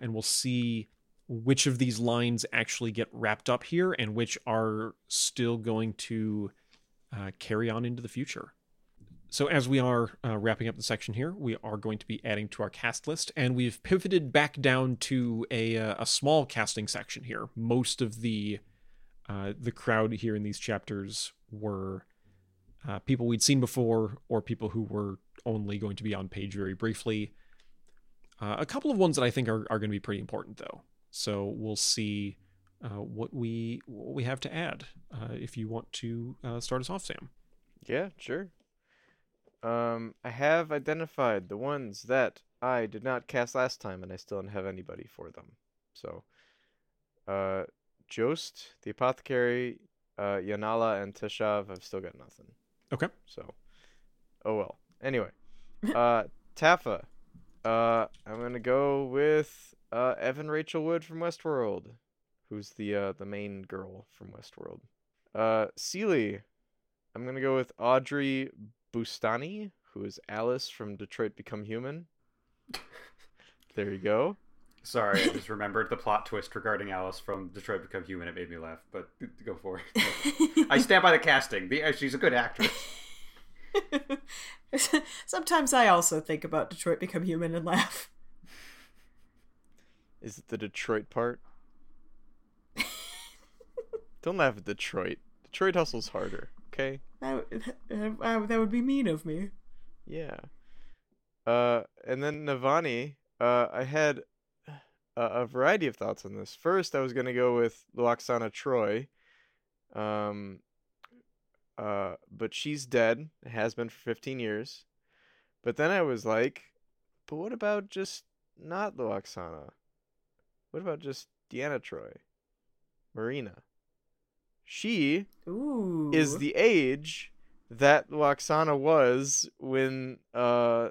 and we'll see which of these lines actually get wrapped up here and which are still going to uh, carry on into the future. So, as we are uh, wrapping up the section here, we are going to be adding to our cast list, and we've pivoted back down to a a small casting section here. Most of the uh, the crowd here in these chapters were uh, people we'd seen before, or people who were only going to be on page very briefly. Uh, a couple of ones that I think are, are going to be pretty important, though. So we'll see uh, what we what we have to add. Uh, if you want to uh, start us off, Sam. Yeah, sure. Um, I have identified the ones that I did not cast last time, and I still don't have anybody for them. So, uh, Jost, the Apothecary, uh, Yanala, and Teshav, I've still got nothing. Okay. So, oh well. Anyway, uh, Taffa, uh, I'm gonna go with uh Evan Rachel Wood from Westworld, who's the uh the main girl from Westworld. Uh, Seeli, I'm gonna go with Audrey Bustani, who is Alice from Detroit Become Human. there you go. Sorry, I just remembered the plot twist regarding Alice from Detroit Become Human. It made me laugh, but go for it. I stand by the casting. The, uh, she's a good actress. Sometimes I also think about Detroit Become Human and laugh. Is it the Detroit part? Don't laugh at Detroit. Detroit hustles harder, okay? That, that, that, that would be mean of me. Yeah. Uh, and then Navani, uh, I had a, variety of thoughts on this. First, I was gonna go with Lwaxana Troi. Um, uh, but she's dead. Has been for 15 years. But then I was like, but what about just not Lwaxana? What about just Deanna Troi? Marina. She Ooh. is the age that Lwaxana was when uh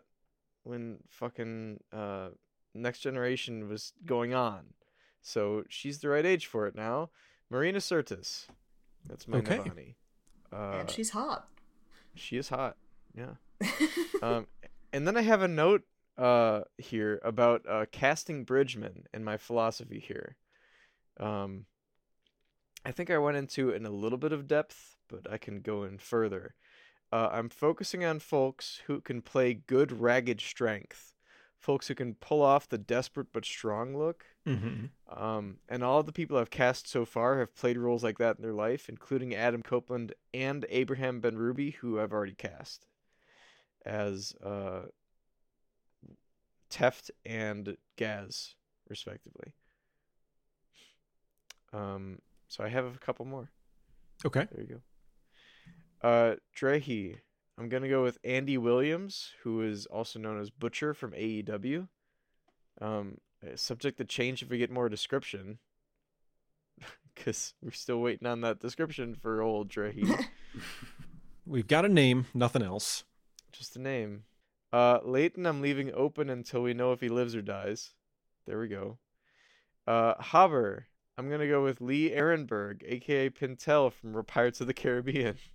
when fucking uh next generation was going on. So she's the right age for it now. Marina Sirtis. That's my Okay. Navani. Uh, and she's hot. she is hot. Yeah. Um and then I have a note uh here about uh casting Bridgemen and my philosophy here. Um I think I went into it in a little bit of depth, but I can go in further. Uh, I'm focusing on folks who can play good ragged strength, folks who can pull off the desperate but strong look. Mm-hmm. Um, and all the people I've cast so far have played roles like that in their life, including Adam Copeland and Abraham Benrubi, who I've already cast as uh, Teft and Gaz, respectively. Um, so I have a couple more. Okay. There you go. Uh, Drehi. I'm gonna go with Andy Williams, who is also known as Butcher from AEW. Um, uh, subject to change if we get more description, because we're still waiting on that description for old Drehy. We've got a name, nothing else. Just a name. Uh, Leyten, I'm leaving open until we know if he lives or dies. There we go. Uh, Hobber. I'm gonna go with Lee Arenberg, aka Pintel from Pirates of the Caribbean.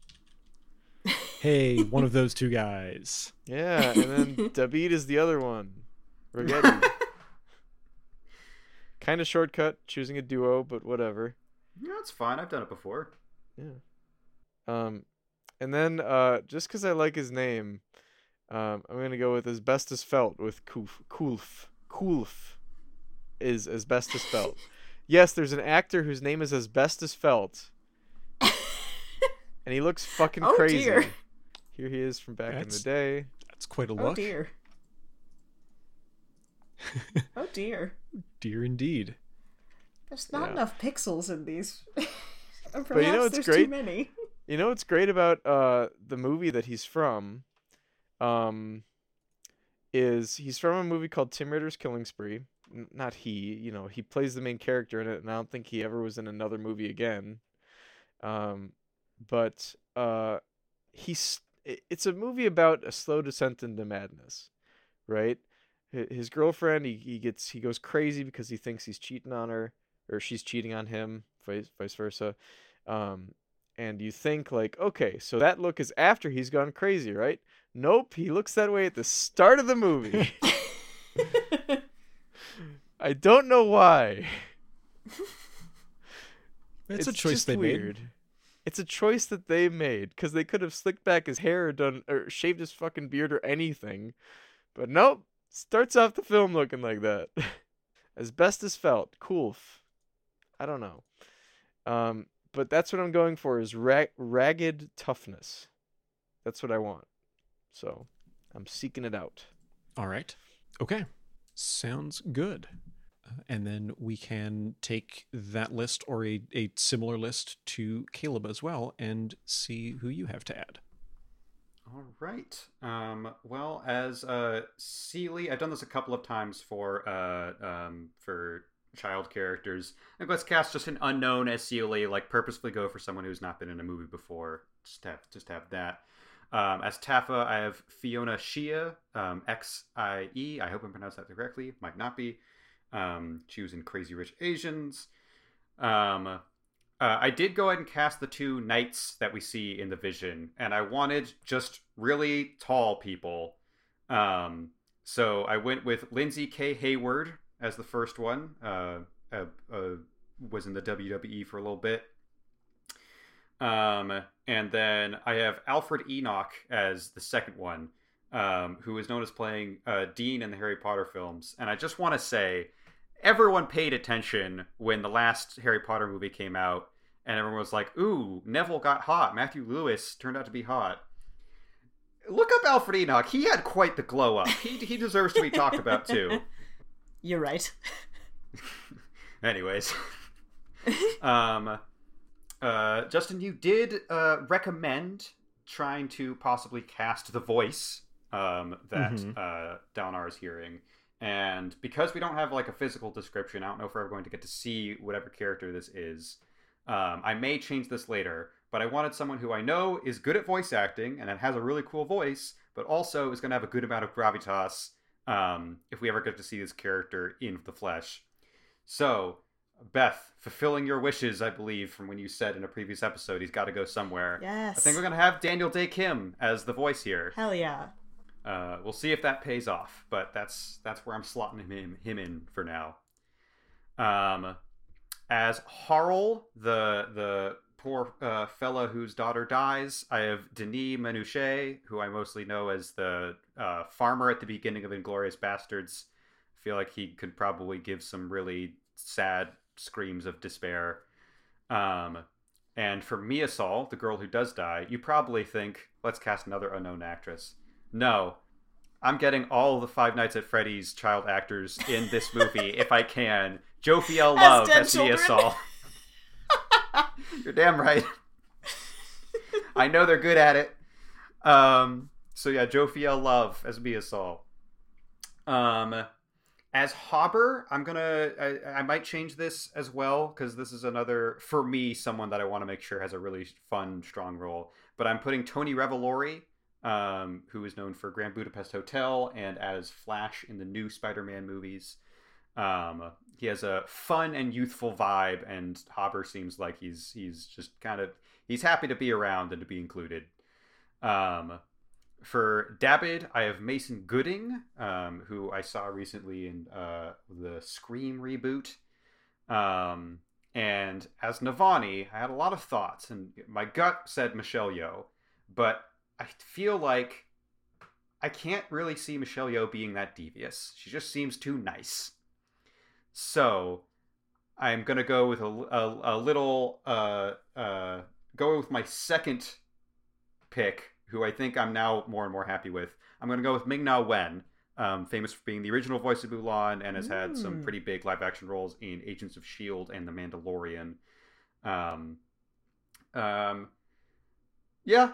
Hey, one of those two guys. Yeah, and then Dabid is the other one. Ragetti. kind of shortcut, choosing a duo, but whatever. Yeah, it's fine. I've done it before. Yeah. Um, and then uh, just because I like his name, um, I'm gonna go with Asbestos Felt with Kulf. Kulf. Kulf is Asbestos Felt. yes, there's an actor whose name is Asbestos Felt, and he looks fucking Oh, crazy. dear. Here he is from back in the day. That's quite a look. oh dear. Oh dear. Dear indeed. There's not Yeah. enough pixels in these. Or But you know perhaps what's there's great? Too many. You know what's great about uh the movie that he's from, um, is he's from a movie called Tim Ritter's Killing Spree. N- Not he, you know, he plays the main character in it, and I don't think he ever was in another movie again. Um, but uh, he's i- it's a movie about a slow descent into madness, right? His girlfriend, he, he gets he goes crazy because he thinks he's cheating on her, or she's cheating on him, vice vice versa. Um, and you think like, okay, so that look is after he's gone crazy, right? Nope, he looks that way at the start of the movie. I don't know why. It's, a choice just they made. It's a choice that they made because they could have slicked back his hair or done or shaved his fucking beard or anything, but nope. Starts off the film looking like that. As best as felt, cool. I don't know. Um, but that's what I'm going for is ra- ragged toughness. That's what I want. So I'm seeking it out. All right. Okay. Sounds good. And then we can take that list or a, a similar list to Caleb as well and see who you have to add. All right. Um, well, as uh, Seeli, I've done this a couple of times for uh, um, for child characters. Like, let's cast just an unknown as Seeli. Like, purposefully go for someone who's not been in a movie before. Just have just have that. Um, as Taffa, I have Fiona Xie, um, X I E. I hope I'm pronounced that correctly. Might not be. Um, she was in Crazy Rich Asians. Um, uh, I did go ahead and cast the two knights that we see in the vision, and I wanted just really tall people. Um, so I went with Lindsay K. Hayward as the first one. Uh, uh, uh, was in the WWE for a little bit. Um, and then I have Alfred Enoch as the second one, um, who is known as playing uh, Dean in the Harry Potter films. And I just want to say, everyone paid attention when the last Harry Potter movie came out, and everyone was like, "Ooh, Neville got hot. Matthew Lewis turned out to be hot." Look up Alfred Enoch. He had quite the glow up. He he deserves to be talked about too. You're right. Anyways, um, uh, Justin, you did uh, recommend trying to possibly cast the voice um, that Mhm. uh, Dalinar is hearing, and because we don't have like a physical description, I don't know if we're ever going to get to see whatever character this is. Um, I may change this later, but I wanted someone who I know is good at voice acting and that has a really cool voice, but also is going to have a good amount of gravitas um, if we ever get to see this character in the flesh. So, Beth, fulfilling your wishes, I believe, from when you said in a previous episode he's got to go somewhere. Yes. I think we're going to have Daniel Dae Kim as the voice here. Hell yeah. Uh, we'll see if that pays off, but that's that's where I'm slotting him in, him in for now. Um, as Harl, the the poor uh, fella whose daughter dies, I have Denis Ménochet, who I mostly know as the uh, farmer at the beginning of Inglourious Basterds. I feel like he could probably give some really sad screams of despair. Um, and for Mia Saul, the girl who does die, you probably think, let's cast another unknown actress. No. I'm getting all the Five Nights at Freddy's child actors in this movie if I can. Jophielle As Love as. Saul. You're damn right. I know they're good at it. Um, so yeah, Jophielle Love as Mia Saul. Um, as Hobber, I'm gonna I, I might change this as well because this is another for me someone that I want to make sure has a really fun, strong role. But I'm putting Tony Revolori, um, who is known for Grand Budapest Hotel and as Flash in the new Spider-Man movies. Um, he has a fun and youthful vibe, and Hobber seems like he's he's just kind of he's happy to be around and to be included. Um, for Dabid, I have Mason Gooding, um, who I saw recently in uh, the Scream reboot. Um, and as Navani, I had a lot of thoughts, and my gut said Michelle Yeoh, but I feel like I can't really see Michelle Yeoh being that devious. She just seems too nice. So I'm gonna go with a, a, a little uh, uh, go with my second pick, who I think I'm now more and more happy with. I'm gonna go with Ming Na Wen, um, famous for being the original voice of Mulan and has had some Mm. pretty big live action roles in Agents of Shield and The Mandalorian. Um, um, yeah,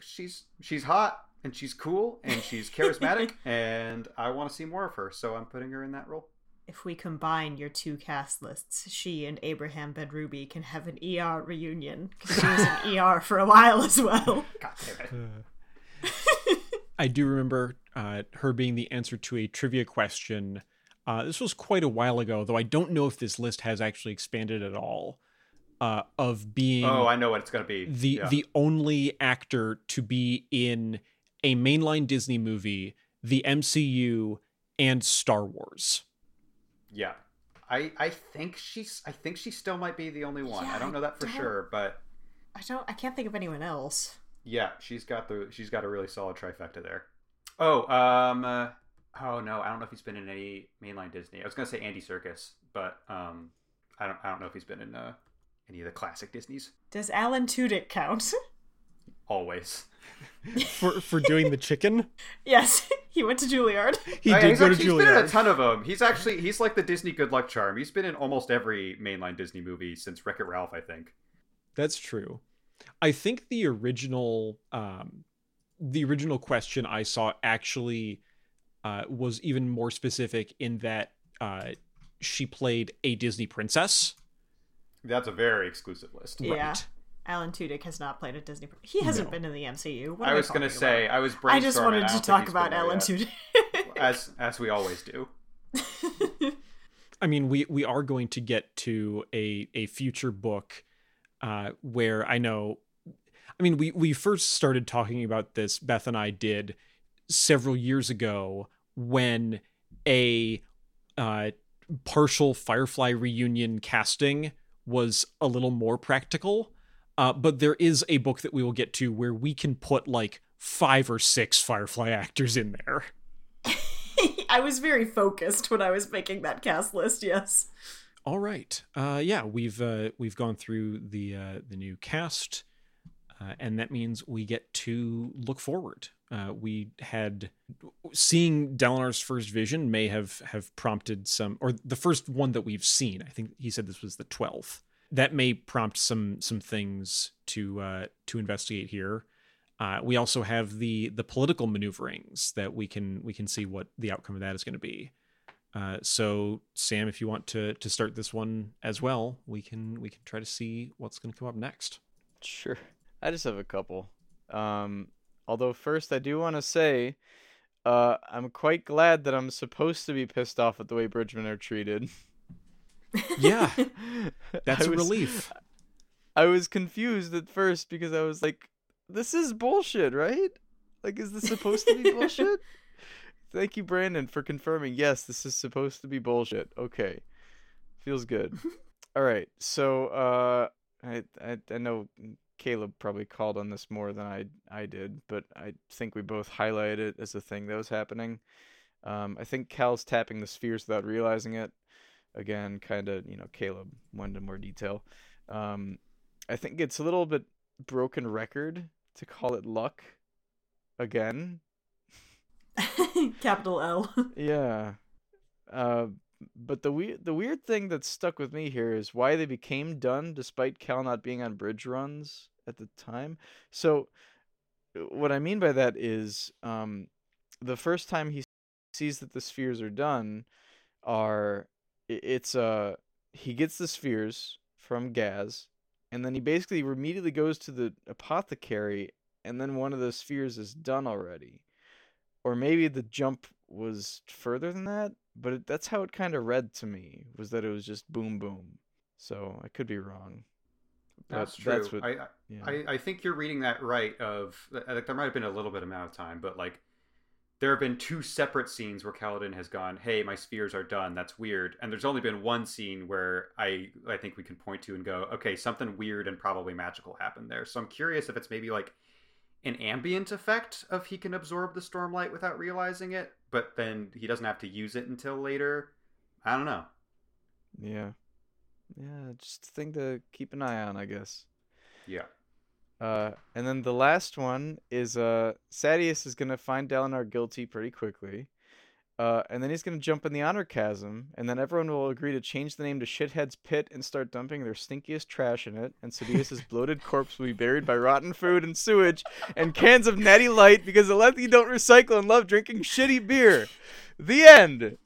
she's she's hot and she's cool and she's charismatic and I want to see more of her, so I'm putting her in that role. If we combine your two cast lists, she and Abraham Benrubi can have an ER reunion because she was in ER for a while as well. God damn it. Uh, I do remember uh, her being the answer to a trivia question. Uh, this was quite a while ago, though I don't know if this list has actually expanded at all. Uh, of being Oh, I know what it's gonna be. the Yeah. the only actor to be in a mainline Disney movie, the MCU, and Star Wars. Yeah. I I think she's I think she still might be the only one. Yeah, I don't know that for sure, but I don't. I can't think of anyone else. yeah, she's got the she's got a really solid trifecta there. Oh, um uh, oh no, I don't know if he's been in any mainline Disney. I was going to say Andy Serkis, but um I don't I don't know if he's been in uh, any of the classic Disneys. Does Alan Tudyk count? Always. For for doing the chicken, yes, he went to Juilliard. he Oh, yeah, did he's, go to actually, he's been in a ton of them. He's actually he's like the Disney good luck charm. He's been in almost every mainline Disney movie since Wreck It Ralph, I think. That's true. I think the original um the original question I saw actually uh was even more specific in that uh she played a Disney princess. That's a very exclusive list. Yeah. Right. Alan Tudyk has not played a Disney. He hasn't No. been in the MCU. What I was going gonna to say I was brainstorming. I just wanted to talk about Alan yet. Tudyk. as as we always do. I mean, we we are going to get to a a future book uh, where I know. I mean, we we first started talking about this. Beth and I did several years ago when a uh, partial Firefly reunion casting was a little more practical. Uh, but there is a book that we will get to where we can put like five or six Firefly actors in there. I was very focused when I was making that cast list. Yes. All right. Uh, yeah, we've uh, we've gone through the uh, the new cast, uh, and that means we get to look forward. Uh, we had seeing Dalinar's first vision may have have prompted some, or the first one that we've seen. I think he said this was the twelfth. That may prompt some some things to uh, to investigate here. Uh, we also have the the political maneuverings that we can we can see what the outcome of that is going to be. Uh, so Sam, if you want to to start this one as well, we can we can try to see what's going to come up next. Sure. I just have a couple. Um, although first I do want to say, uh, I'm quite glad that I'm supposed to be pissed off at the way Bridgemen are treated. Yeah, that's a a relief. I was confused at first because I was like, "This is bullshit, right? Like, is this supposed to be bullshit?" Thank you, Brandon, for confirming. Yes, this is supposed to be bullshit. Okay, feels good. All right, so uh, I, I I know Caleb probably called on this more than I I did, but I think we both highlighted it as a thing that was happening. Um, I think Kal's tapping the spheres without realizing it. Again, kind of, you know, Caleb went into more detail. Um, I think it's a little bit broken record to call it luck again. Capital L. Yeah. Uh, but the weird the weird thing that stuck with me here is why they became done despite Cal not being on bridge runs at the time. So what I mean by that is um, the first time he sees that the spheres are done are it's uh he gets the spheres from Gaz and then he basically immediately goes to the apothecary and then one of the spheres is done already. Or maybe the jump was further than that but that's how it kind of read to me was that it was just boom boom. So i could be wrong That's true. that's what I, I yeah. I, I think you're reading that right. Of like, uh, there might have been a little bit amount of time, but like there have been two separate scenes where Kaladin has gone, "Hey, my spheres are done. That's weird." And there's only been one scene where I I think we can point to and go, "Okay, something weird and probably magical happened there." So I'm curious if it's maybe like an ambient effect of he can absorb the stormlight without realizing it, but then he doesn't have to use it until later. I don't know. yeah yeah just a thing to keep an eye on i guess Yeah. uh and then the last one is uh Sadeas is gonna find dalinar guilty pretty quickly Uh, and then he's gonna jump in the honor chasm, and then everyone will agree to change the name to Shithead's Pit and start dumping their stinkiest trash in it. And Sidious' bloated corpse will be buried by rotten food and sewage and cans of Natty Light because the Lethe don't recycle and love drinking shitty beer. The end.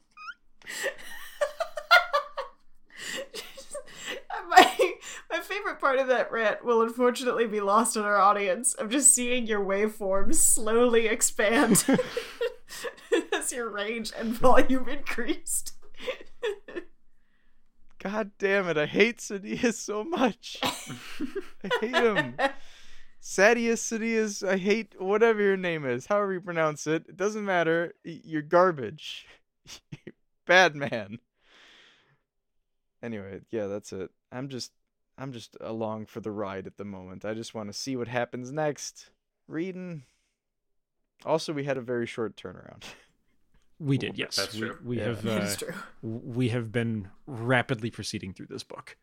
my my favorite part of that rant will unfortunately be lost on our audience of just seeing your waveforms slowly expand as your range and volume increased. God damn it! I hate Sidious so much. I hate him. Sadeas, Sidious, I hate whatever your name is, however you pronounce it. It doesn't matter. You're garbage. Bad man. Anyway, yeah, that's it. I'm just I'm just along for the ride at the moment. I just want to see what happens next. Reading. Also, we had a very short turnaround. We did, yes. That's we, true. we Yeah. have That uh, true. we have been rapidly proceeding through this book.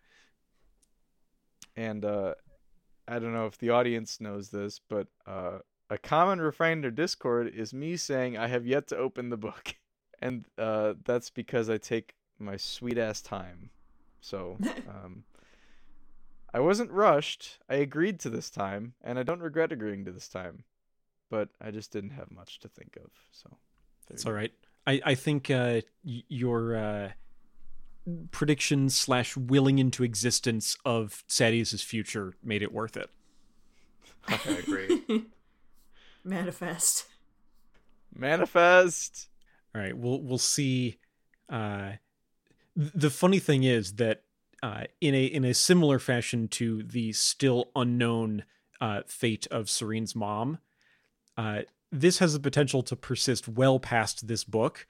And uh I don't know if the audience knows this, but uh a common refrain in their Discord is me saying I have yet to open the book. And uh that's because I take my sweet ass time. So um I wasn't rushed. I agreed to this time, and I don't regret agreeing to this time. But I just didn't have much to think of. So there It's all right. I I think uh, y- your uh, prediction slash willing into existence of Sadeas's future made it worth it. I agree. Manifest. Manifest. All right, we'll we'll see. Uh, th- the funny thing is that uh, in a in a similar fashion to the still unknown uh, fate of Sarene's mom, uh, this has the potential to persist well past this book.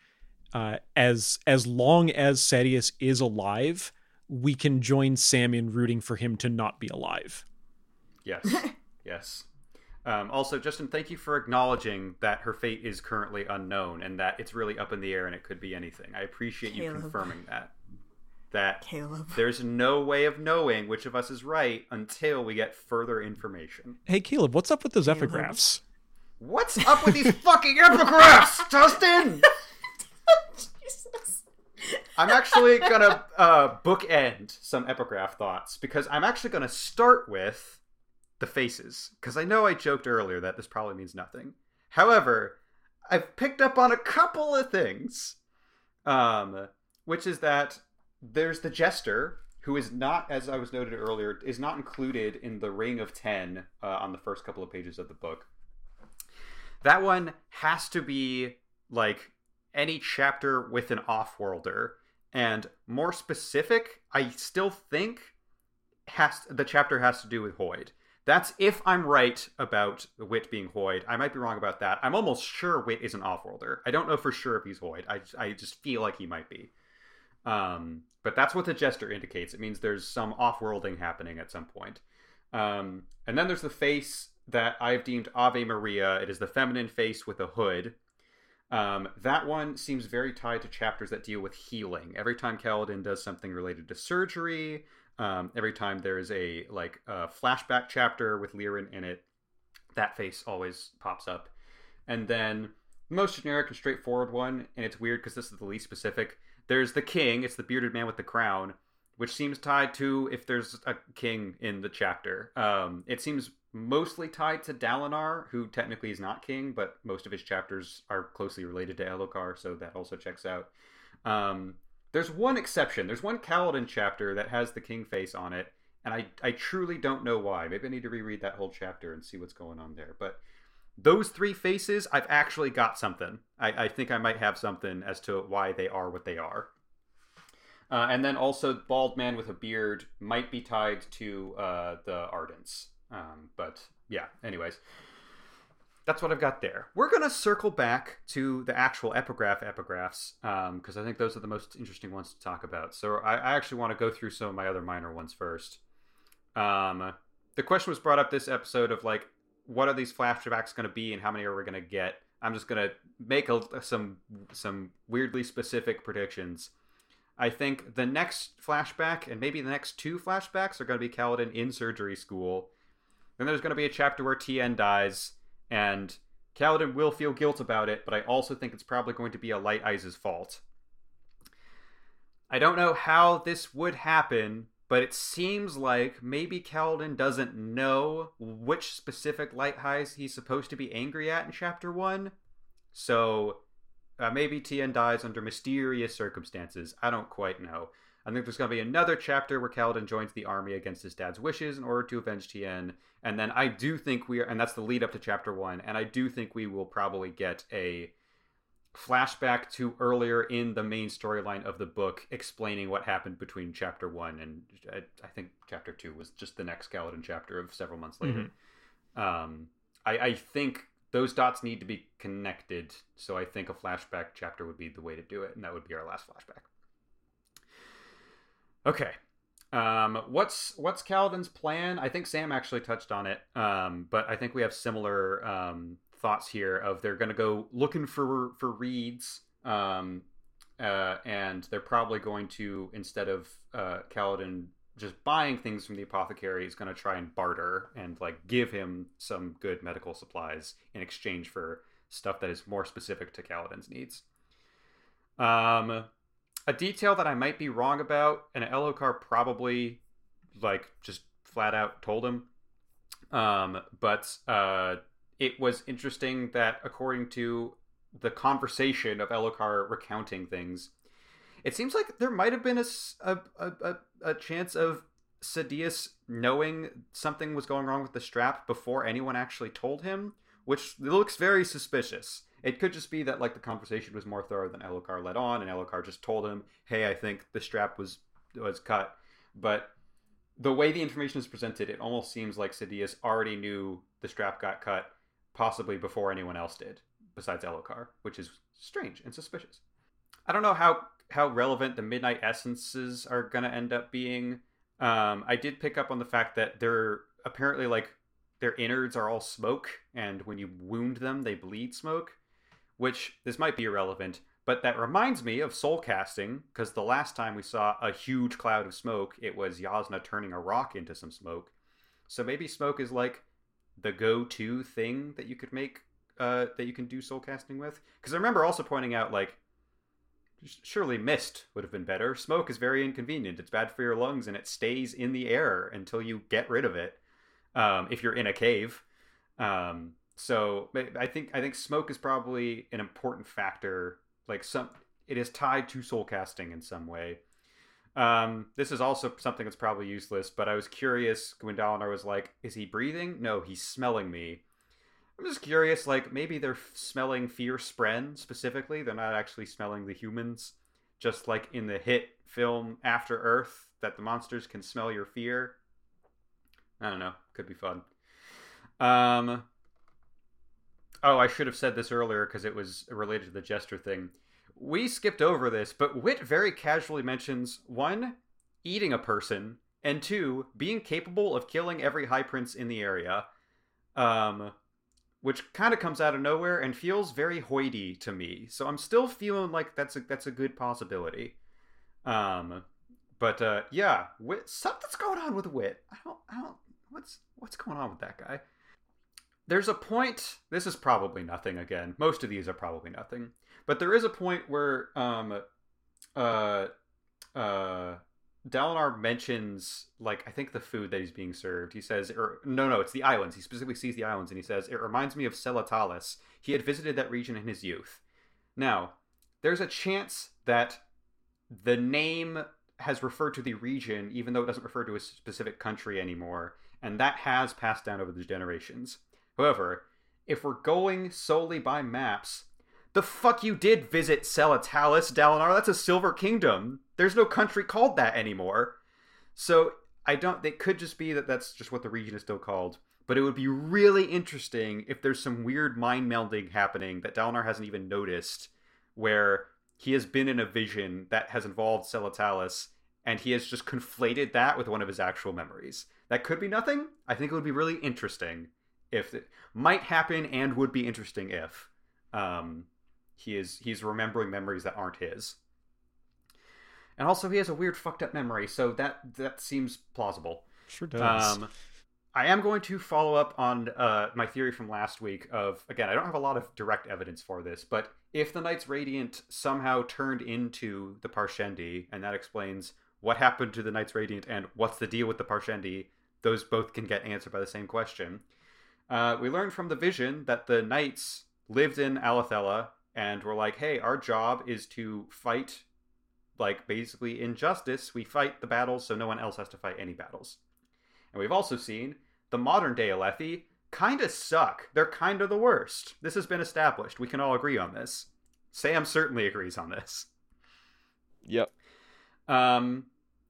Uh, as as long as Sadeas is alive, we can join Sam in rooting for him to not be alive. Yes. yes. Um, also, Justin, thank you for acknowledging that her fate is currently unknown and that it's really up in the air and it could be anything. I appreciate you confirming that. That Caleb. there's no way of knowing which of us is right until we get further information. Hey, Caleb, what's up with those Caleb. epigraphs? What's up with these fucking epigraphs, Justin? Jesus. I'm actually gonna uh, bookend some epigraph thoughts because I'm actually gonna start with the faces because I know I joked earlier that this probably means nothing. However, I've picked up on a couple of things, um, which is that there's the jester who is not, as I was noted earlier, is not included in the Ring of Ten uh, on the first couple of pages of the book. That one has to be like any chapter with an off-worlder. And more specific i still think has the chapter has to do with Hoid. That's if i'm right about wit being Hoid. I might be wrong about that. I'm almost sure wit is an off-worlder. I don't know for sure if he's Hoid. I, I just feel like he might be um, but that's what the jester indicates it means there's some off-worlding happening at some point um, and then there's the face that i've deemed ave maria it is the feminine face with a hood um, that one seems very tied to chapters that deal with healing. Every time Kaladin does something related to surgery, um, every time there is a like a flashback chapter with Lirin in it, that face always pops up. And then the most generic and straightforward one, and it's weird because this is the least specific. There's the king. It's the bearded man with the crown, which seems tied to if there's a king in the chapter. Um, it seems mostly tied to Dalinar, who technically is not king, but most of his chapters are closely related to Elhokar, so that also checks out. Um, there's one exception. There's one Kaladin chapter that has the king face on it, and I, I truly don't know why. Maybe I need to reread that whole chapter and see what's going on there. But those three faces, I've actually got something. I, I think I might have something as to why they are what they are. Uh, and then also, bald man with a beard might be tied to uh, the Ardents. Um, but yeah, anyways, that's what I've got there. We're gonna circle back to the actual epigraph epigraphs because I think those are the most interesting ones to talk about. So I, I actually want to go through some of my other minor ones first. Um, the question was brought up this episode of like, what are these flashbacks going to be, and how many are we going to get? I'm just gonna make a, some some weirdly specific predictions. I think the next flashback and maybe the next two flashbacks are going to be Kaladin in surgery school. Then there's going to be a chapter where Tien dies, and Kaladin will feel guilt about it, but I also think it's probably going to be a Light Eyes' fault. I don't know how this would happen, but it seems like maybe Kaladin doesn't know which specific Light Eyes he's supposed to be angry at in Chapter 1. So uh, maybe Tien dies under mysterious circumstances. I don't quite know. I think there's going to be another chapter where Kaladin joins the army against his dad's wishes in order to avenge Tien. And then I do think we are, and that's the lead up to chapter one. And I do think we will probably get a flashback to earlier in the main storyline of the book explaining what happened between chapter one and I, I think chapter two was just the next Kaladin chapter of several months later. Um, I, I think those dots need to be connected. So I think a flashback chapter would be the way to do it. And that would be our last flashback. Okay. Um, what's what's Kaladin's plan? I think Sam actually touched on it, um, but I think we have similar um, thoughts here. Of they're going to go looking for for reeds, um, uh, and they're probably going to instead of uh, Kaladin just buying things from the apothecary, he's going to try and barter and like give him some good medical supplies in exchange for stuff that is more specific to Kaladin's needs. Um, a detail that I might be wrong about, and Elhokar probably like just flat out told him. Um, but uh, it was interesting that according to the conversation of Elhokar recounting things, it seems like there might have been a, a, a, a chance of Sadeas knowing something was going wrong with the strap before anyone actually told him, which looks very suspicious. It could just be that like the conversation was more thorough than Elhokar let on, and Elhokar just told him, "Hey, I think the strap was was cut." But the way the information is presented, it almost seems like Sadeas already knew the strap got cut, possibly before anyone else did, besides Elhokar, which is strange and suspicious. I don't know how how relevant the midnight essences are to end up being. Um, I did pick up on the fact that they're apparently like their innards are all smoke, and when you wound them, they bleed smoke which this might be irrelevant, but that reminds me of soul casting, because the last time we saw a huge cloud of smoke, it was Jasnah turning a rock into some smoke. So maybe smoke is like the go-to thing that you could make, uh, that you can do soul casting with. Because I remember also pointing out, like, surely mist would have been better. Smoke is very inconvenient. It's bad for your lungs, and it stays in the air until you get rid of it. Um, if you're in a cave. Um, so I think I think smoke is probably an important factor. Like some, it is tied to soul casting in some way. Um, this is also something that's probably useless, but I was curious Dalinar was like, "Is he breathing? No, he's smelling me." I'm just curious, like maybe they're smelling Fear Spren specifically. They're not actually smelling the humans, just like in the hit film After Earth, that the monsters can smell your fear. I don't know. Could be fun. Um, Oh, I should have said this earlier because it was related to the jester thing. We skipped over this, but Wit very casually mentions one, eating a person, and two, being capable of killing every high prince in the area. Um, which kind of comes out of nowhere and feels very hoity to me. So I'm still feeling like that's a that's a good possibility. Um, but uh, yeah, Wit, something's going on with Wit. I don't, I don't. What's what's going on with that guy? there's a point this is probably nothing again most of these are probably nothing but there is a point where um uh uh Dalinar mentions like I think the food that he's being served. He says, or no, no, it's the islands. He specifically sees the islands, and he says it reminds me of Sela Tales. He had visited that region in his youth. Now, there's a chance that the name has referred to the region, even though it doesn't refer to a specific country anymore, and that has passed down over the generations. However, if we're going solely by maps, the fuck you did visit Sela Tales, Dalinar. That's a Silver Kingdom. There's no country called that anymore. So I don't. It could just be that that's just what the region is still called. But it would be really interesting if there's some weird mind melding happening that Dalinar hasn't even noticed, where he has been in a vision that has involved Sela Tales, and he has just conflated that with one of his actual memories. That could be nothing. I think it would be really interesting if it might happen and would be interesting if um, he is he's remembering memories that aren't his. And also, he has a weird, fucked up memory, so that that seems plausible. Sure does. Um, I am going to follow up on uh, my theory from last week of again, I don't have a lot of direct evidence for this, but if the Knights Radiant somehow turned into the Parshendi, and that explains what happened to the Knights Radiant and what's the deal with the Parshendi, those both can get answered by the same question. Uh, we learned from the vision that the Knights lived in Alethela and we're like, hey, our job is to fight, like, basically injustice. We fight the battles so no one else has to fight any battles. And we've also seen the modern day Alethi kind of suck. They're kind of the worst. This has been established. We can all agree on this. Sam certainly agrees on this. Yep. Um,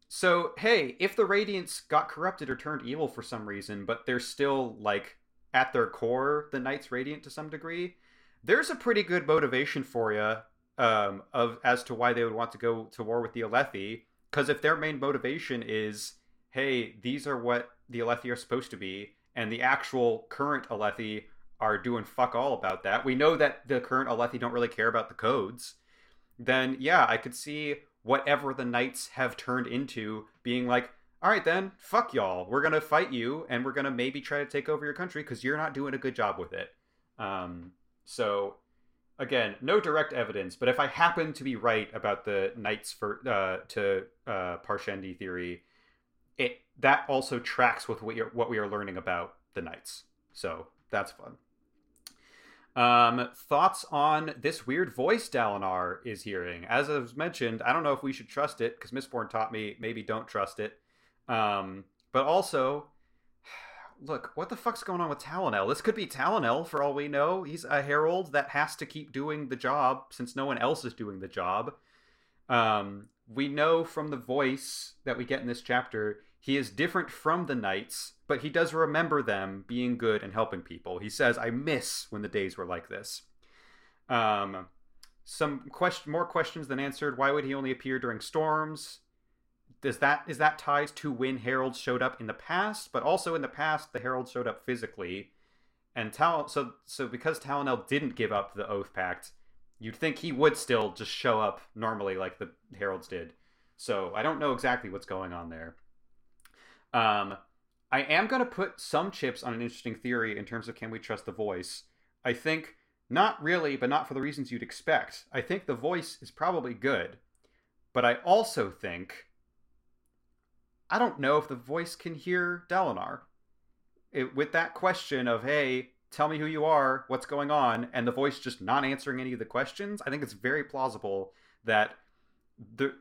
so hey, if the Radiants got corrupted or turned evil for some reason, but they're still like at their core the Knights Radiant to some degree, there's a pretty good motivation for you um, of as to why they would want to go to war with the Alethi. Because if their main motivation is, hey, these are what the Alethi are supposed to be, and the actual current Alethi are doing fuck all about that. We know that the current Alethi don't really care about the codes. Then yeah, I could see whatever the knights have turned into being like, all right then, fuck y'all. We're gonna fight you, and we're gonna maybe try to take over your country because you're not doing a good job with it. Um, so again, no direct evidence, but if I happen to be right about the knights for uh, to uh, Parshendi theory, it that also tracks with what, what we are learning about the knights. So that's fun. Um, thoughts on this weird voice Dalinar is hearing? As I was mentioned, I don't know if we should trust it because Mistborn taught me maybe don't trust it. Um, but also, look, what the fuck's going on with Talenel? This could be Talenel for all we know. He's a herald that has to keep doing the job since no one else is doing the job. Um, we know from the voice that we get in this chapter, he is different from the knights, but he does remember them being good and helping people. He says, "I miss when the days were like this." Um, some question, more questions than answered. Why would he only appear during storms? Does that is that ties to when heralds showed up in the past? But also in the past, the heralds showed up physically, and Tal. So so because Talenel didn't give up the oath pact, you'd think he would still just show up normally like the heralds did. So I don't know exactly what's going on there. Um, I am going to put some chips on an interesting theory in terms of can we trust the voice. I think not really, but not for the reasons you'd expect. I think the voice is probably good, but I also think I don't know if the voice can hear Dalinar. It, with that question of hey, tell me who you are, what's going on, and the voice just not answering any of the questions, I think it's very plausible that the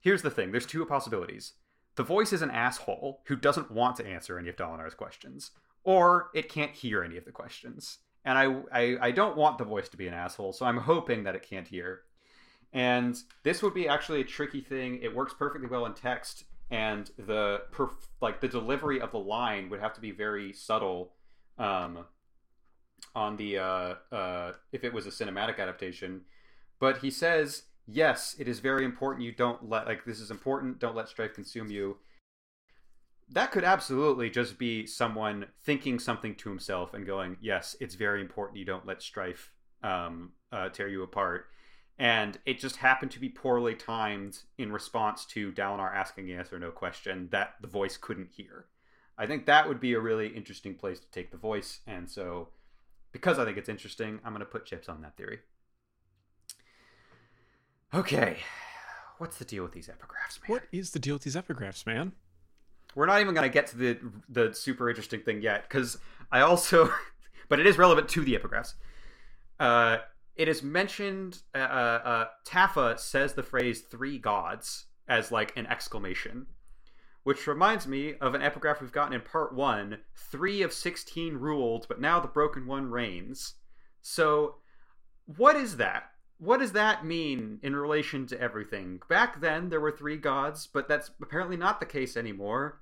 here's the thing. There's two possibilities the voice is an asshole who doesn't want to answer any of Dalinar's questions, or it can't hear any of the questions. And I, I, I don't want the voice to be an asshole, so I'm hoping that it can't hear. And this would be actually a tricky thing. It works perfectly well in text, and the perf- like the delivery of the line would have to be very subtle. Um, on the uh, uh, if it was a cinematic adaptation, but he says yes, it is very important you don't let like this is important, don't let strife consume you. That could absolutely just be someone thinking something to himself and going, "Yes, it's very important you don't let strife um, uh, tear you apart." And it just happened to be poorly timed in response to Dalinar asking a yes or no question that the voice couldn't hear. I think that would be a really interesting place to take the voice, and so because I think it's interesting, I'm going to put chips on that theory. Okay, what's the deal with these epigraphs, man? What is the deal with these epigraphs, man? We're not even going to get to the the super interesting thing yet, because I also, but it is relevant to the epigraphs. Uh, it is mentioned. Uh, uh, Taffa says the phrase three gods" as like an exclamation, which reminds me of an epigraph we've gotten in part one: three of sixteen ruled, but now the broken one reigns. So, what is that? what does that mean in relation to everything? Back then, there were three gods, but that's apparently not the case anymore.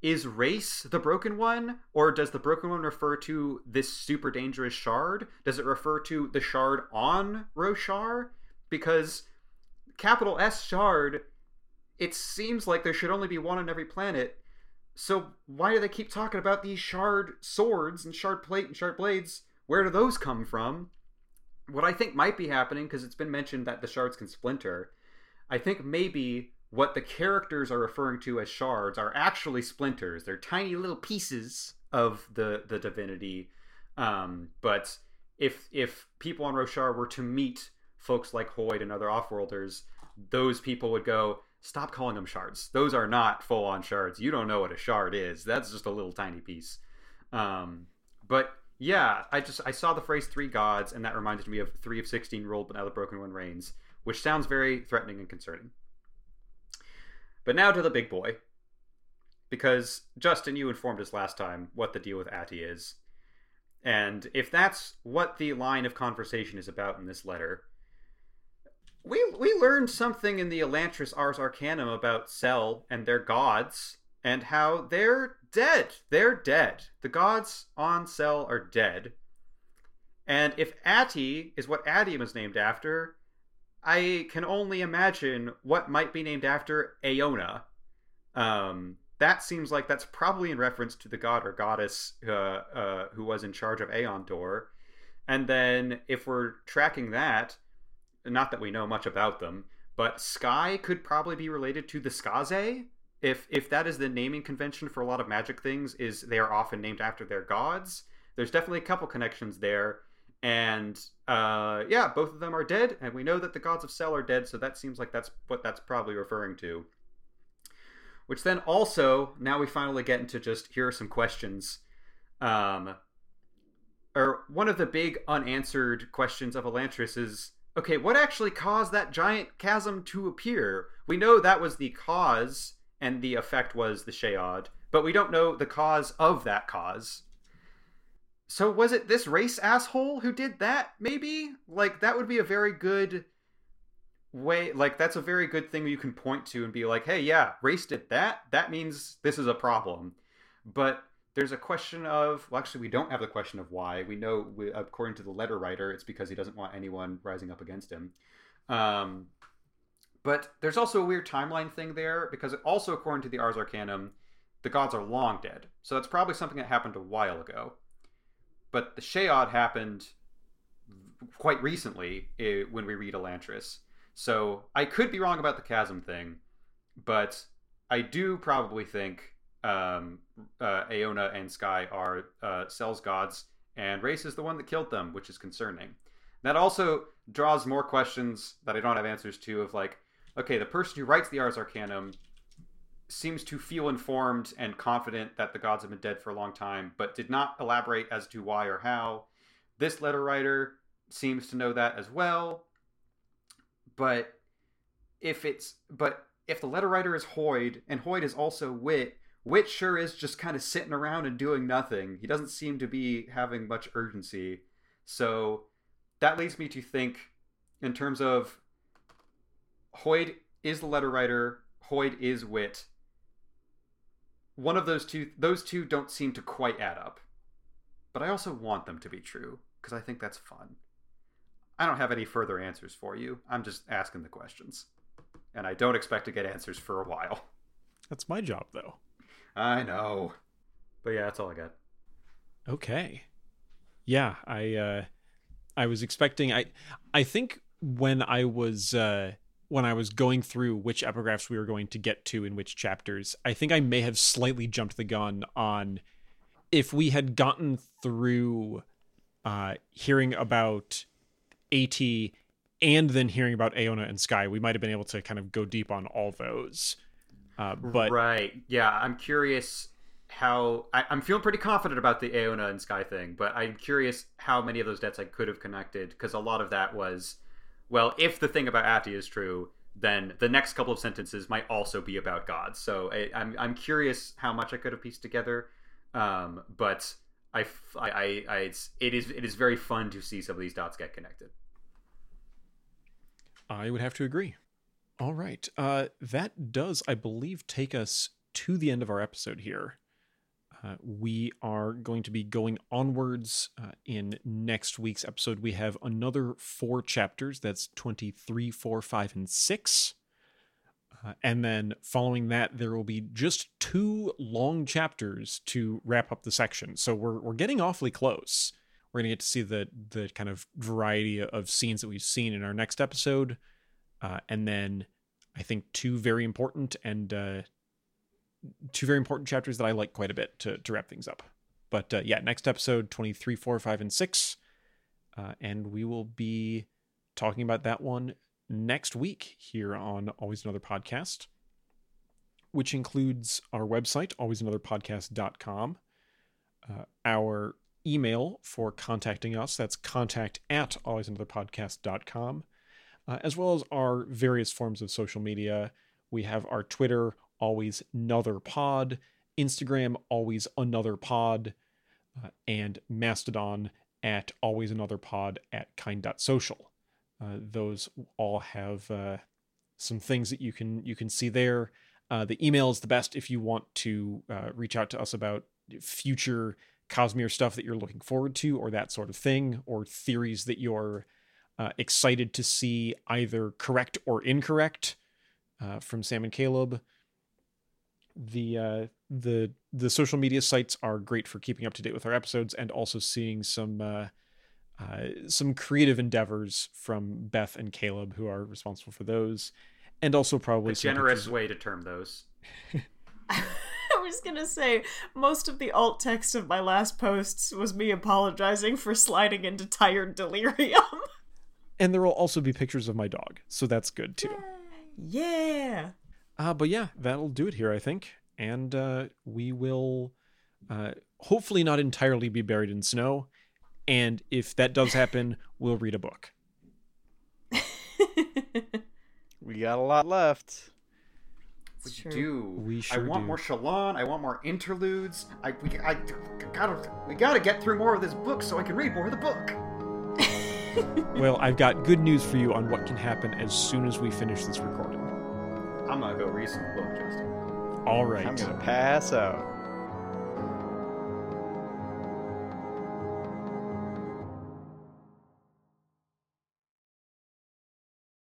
Is Rayse the broken one, or does the broken one refer to this super dangerous shard? Does it refer to the shard on Roshar? Because capital S shard, it seems like there should only be one on every planet. So why do they keep talking about these shard swords and shard plate and shard blades? Where do those come from? what I think might be happening, because it's been mentioned that the shards can splinter, I think maybe what the characters are referring to as shards are actually splinters. They're tiny little pieces of the the divinity. Um, but if if people on Roshar were to meet folks like Hoid and other offworlders, those people would go, "Stop calling them shards. Those are not full on shards. You don't know what a shard is. That's just a little tiny piece." Um, but yeah, I just I saw the phrase three gods, and that reminded me of three of sixteen ruled, but now the broken one reigns, which sounds very threatening and concerning. But now to the big boy, because Justin, you informed us last time what the deal with Ati is, and if that's what the line of conversation is about in this letter, we we learned something in the Elantris Ars Arcanum about Sel and their gods and how they're dead. They're dead. The gods on Sel are dead. And if Ati is what Atium is named after, I can only imagine what might be named after Aona. Um, that seems like that's probably in reference to the god or goddess uh, uh, who was in charge of AonDor. And then if we're tracking that, not that we know much about them, but Skai could probably be related to the Skaze. If if that is the naming convention for a lot of magic things, is they are often named after their gods. There's definitely a couple connections there, and uh, yeah, both of them are dead, and we know that the gods of Sel are dead, so that seems like that's what that's probably referring to. Which then also now we finally get into just here are some questions. Um, or one of the big unanswered questions of Elantris is okay, what actually caused that giant chasm to appear? We know that was the cause, and the effect was the Shaod, but we don't know the cause of that cause. So was it this Rayse asshole who did that? Maybe like that would be a very good way. Like that's a very good thing you can point to and be like, "Hey, yeah, Rayse did that. That means this is a problem." But there's a question of well actually we don't have the question of why we know we, according to the letter writer it's because he doesn't want anyone rising up against him um, but there's also a weird timeline thing there because also according to the ars arcanum the gods are long dead so that's probably something that happened a while ago but the Shaod happened quite recently eh, when we read Elantris so i could be wrong about the chasm thing but i do probably think um, uh, Aona and Skai are uh, Sel's gods, and Rayse is the one that killed them, which is concerning. That also draws more questions that I don't have answers to of like, okay, the person who writes the Ars Arcanum seems to feel informed and confident that the gods have been dead for a long time, but did not elaborate as to why or how. This letter writer seems to know that as well. But if it's but if the letter writer is Hoid and Hoid is also Wit, Wit sure is just kind of sitting around and doing nothing. He doesn't seem to be having much urgency. So that leads me to think, in terms of Hoid is the letter writer, Hoid is Wit. One of those two, those two don't seem to quite add up. But I also want them to be true because I think that's fun. I don't have any further answers for you. I'm just asking the questions. And I don't expect to get answers for a while. That's my job, though. I know. But yeah, that's all I got. Okay. Yeah, I uh I was expecting I I think when I was uh when I was going through which epigraphs we were going to get to in which chapters, I think I may have slightly jumped the gun on if we had gotten through uh hearing about Ati and then hearing about Aona and Skai, we might have been able to kind of go deep on all those. Uh, but right, yeah, I'm curious how I, am feeling pretty confident about the Aona and Skai thing, but I'm curious how many of those debts I could have connected because a lot of that was, well, if the thing about Ati is true, then the next couple of sentences might also be about gods. So I, am I'm, I'm curious how much I could have pieced together, um, but I, I, I, I it's, it is it is very fun to see some of these dots get connected. I would have to agree. All right. Uh, that does, I believe, take us to the end of our episode here. Uh, we are going to be going onwards uh, in next week's episode. We have another four chapters. That's 23, 4, 5, and 6. Uh, and then following that, there will be just two long chapters to wrap up the section. So we're, we're getting awfully close. We're going to get to see the, the kind of variety of scenes that we've seen in our next episode. Uh, and then I think two very important and uh, two very important chapters that I like quite a bit to, to wrap things up. but uh, yeah, next episode 23, 4, 5, and 6. Uh, and we will be talking about that one next week here on Always Another Podcast, which includes our website, alwaysanotherpodcast.com, uh, our email for contacting us, that's contact at alwaysanotherpodcast.com, uh, as well as our various forms of social media. We have our Twitter, always another pod, Instagram, always another pod, uh, and Mastodon at always another pod at kind.social. Uh, those all have uh, some things that you can you can see there. Uh, the email is the best if you want to uh, reach out to us about future Cosmere stuff that you're looking forward to, or that sort of thing, or theories that you're uh, excited to see either correct or incorrect uh, from Sam and Caleb. The the the social media sites are great for keeping up to date with our episodes and also seeing some uh, uh, some creative endeavors from Beth and Caleb, who are responsible for those, and also probably a generous way to term those. I was gonna say most of the alt text of my last posts was me apologizing for sliding into tired delirium. and there will also be pictures of my dog, so that's good too. Yeah. Uh, but yeah, that'll do it here, I think and uh, we will uh, hopefully not entirely be buried in snow. And if that does happen, we'll read a book. we got a lot left. We true. do. We sure I want do. more Shallan. I want more interludes. I we I, I gotta we gotta get through more of this book so I can read more of the book. well, I've got good news for you on what can happen as soon as we finish this recording. I'm gonna go read some book, Justin. All right. I'm gonna pass out.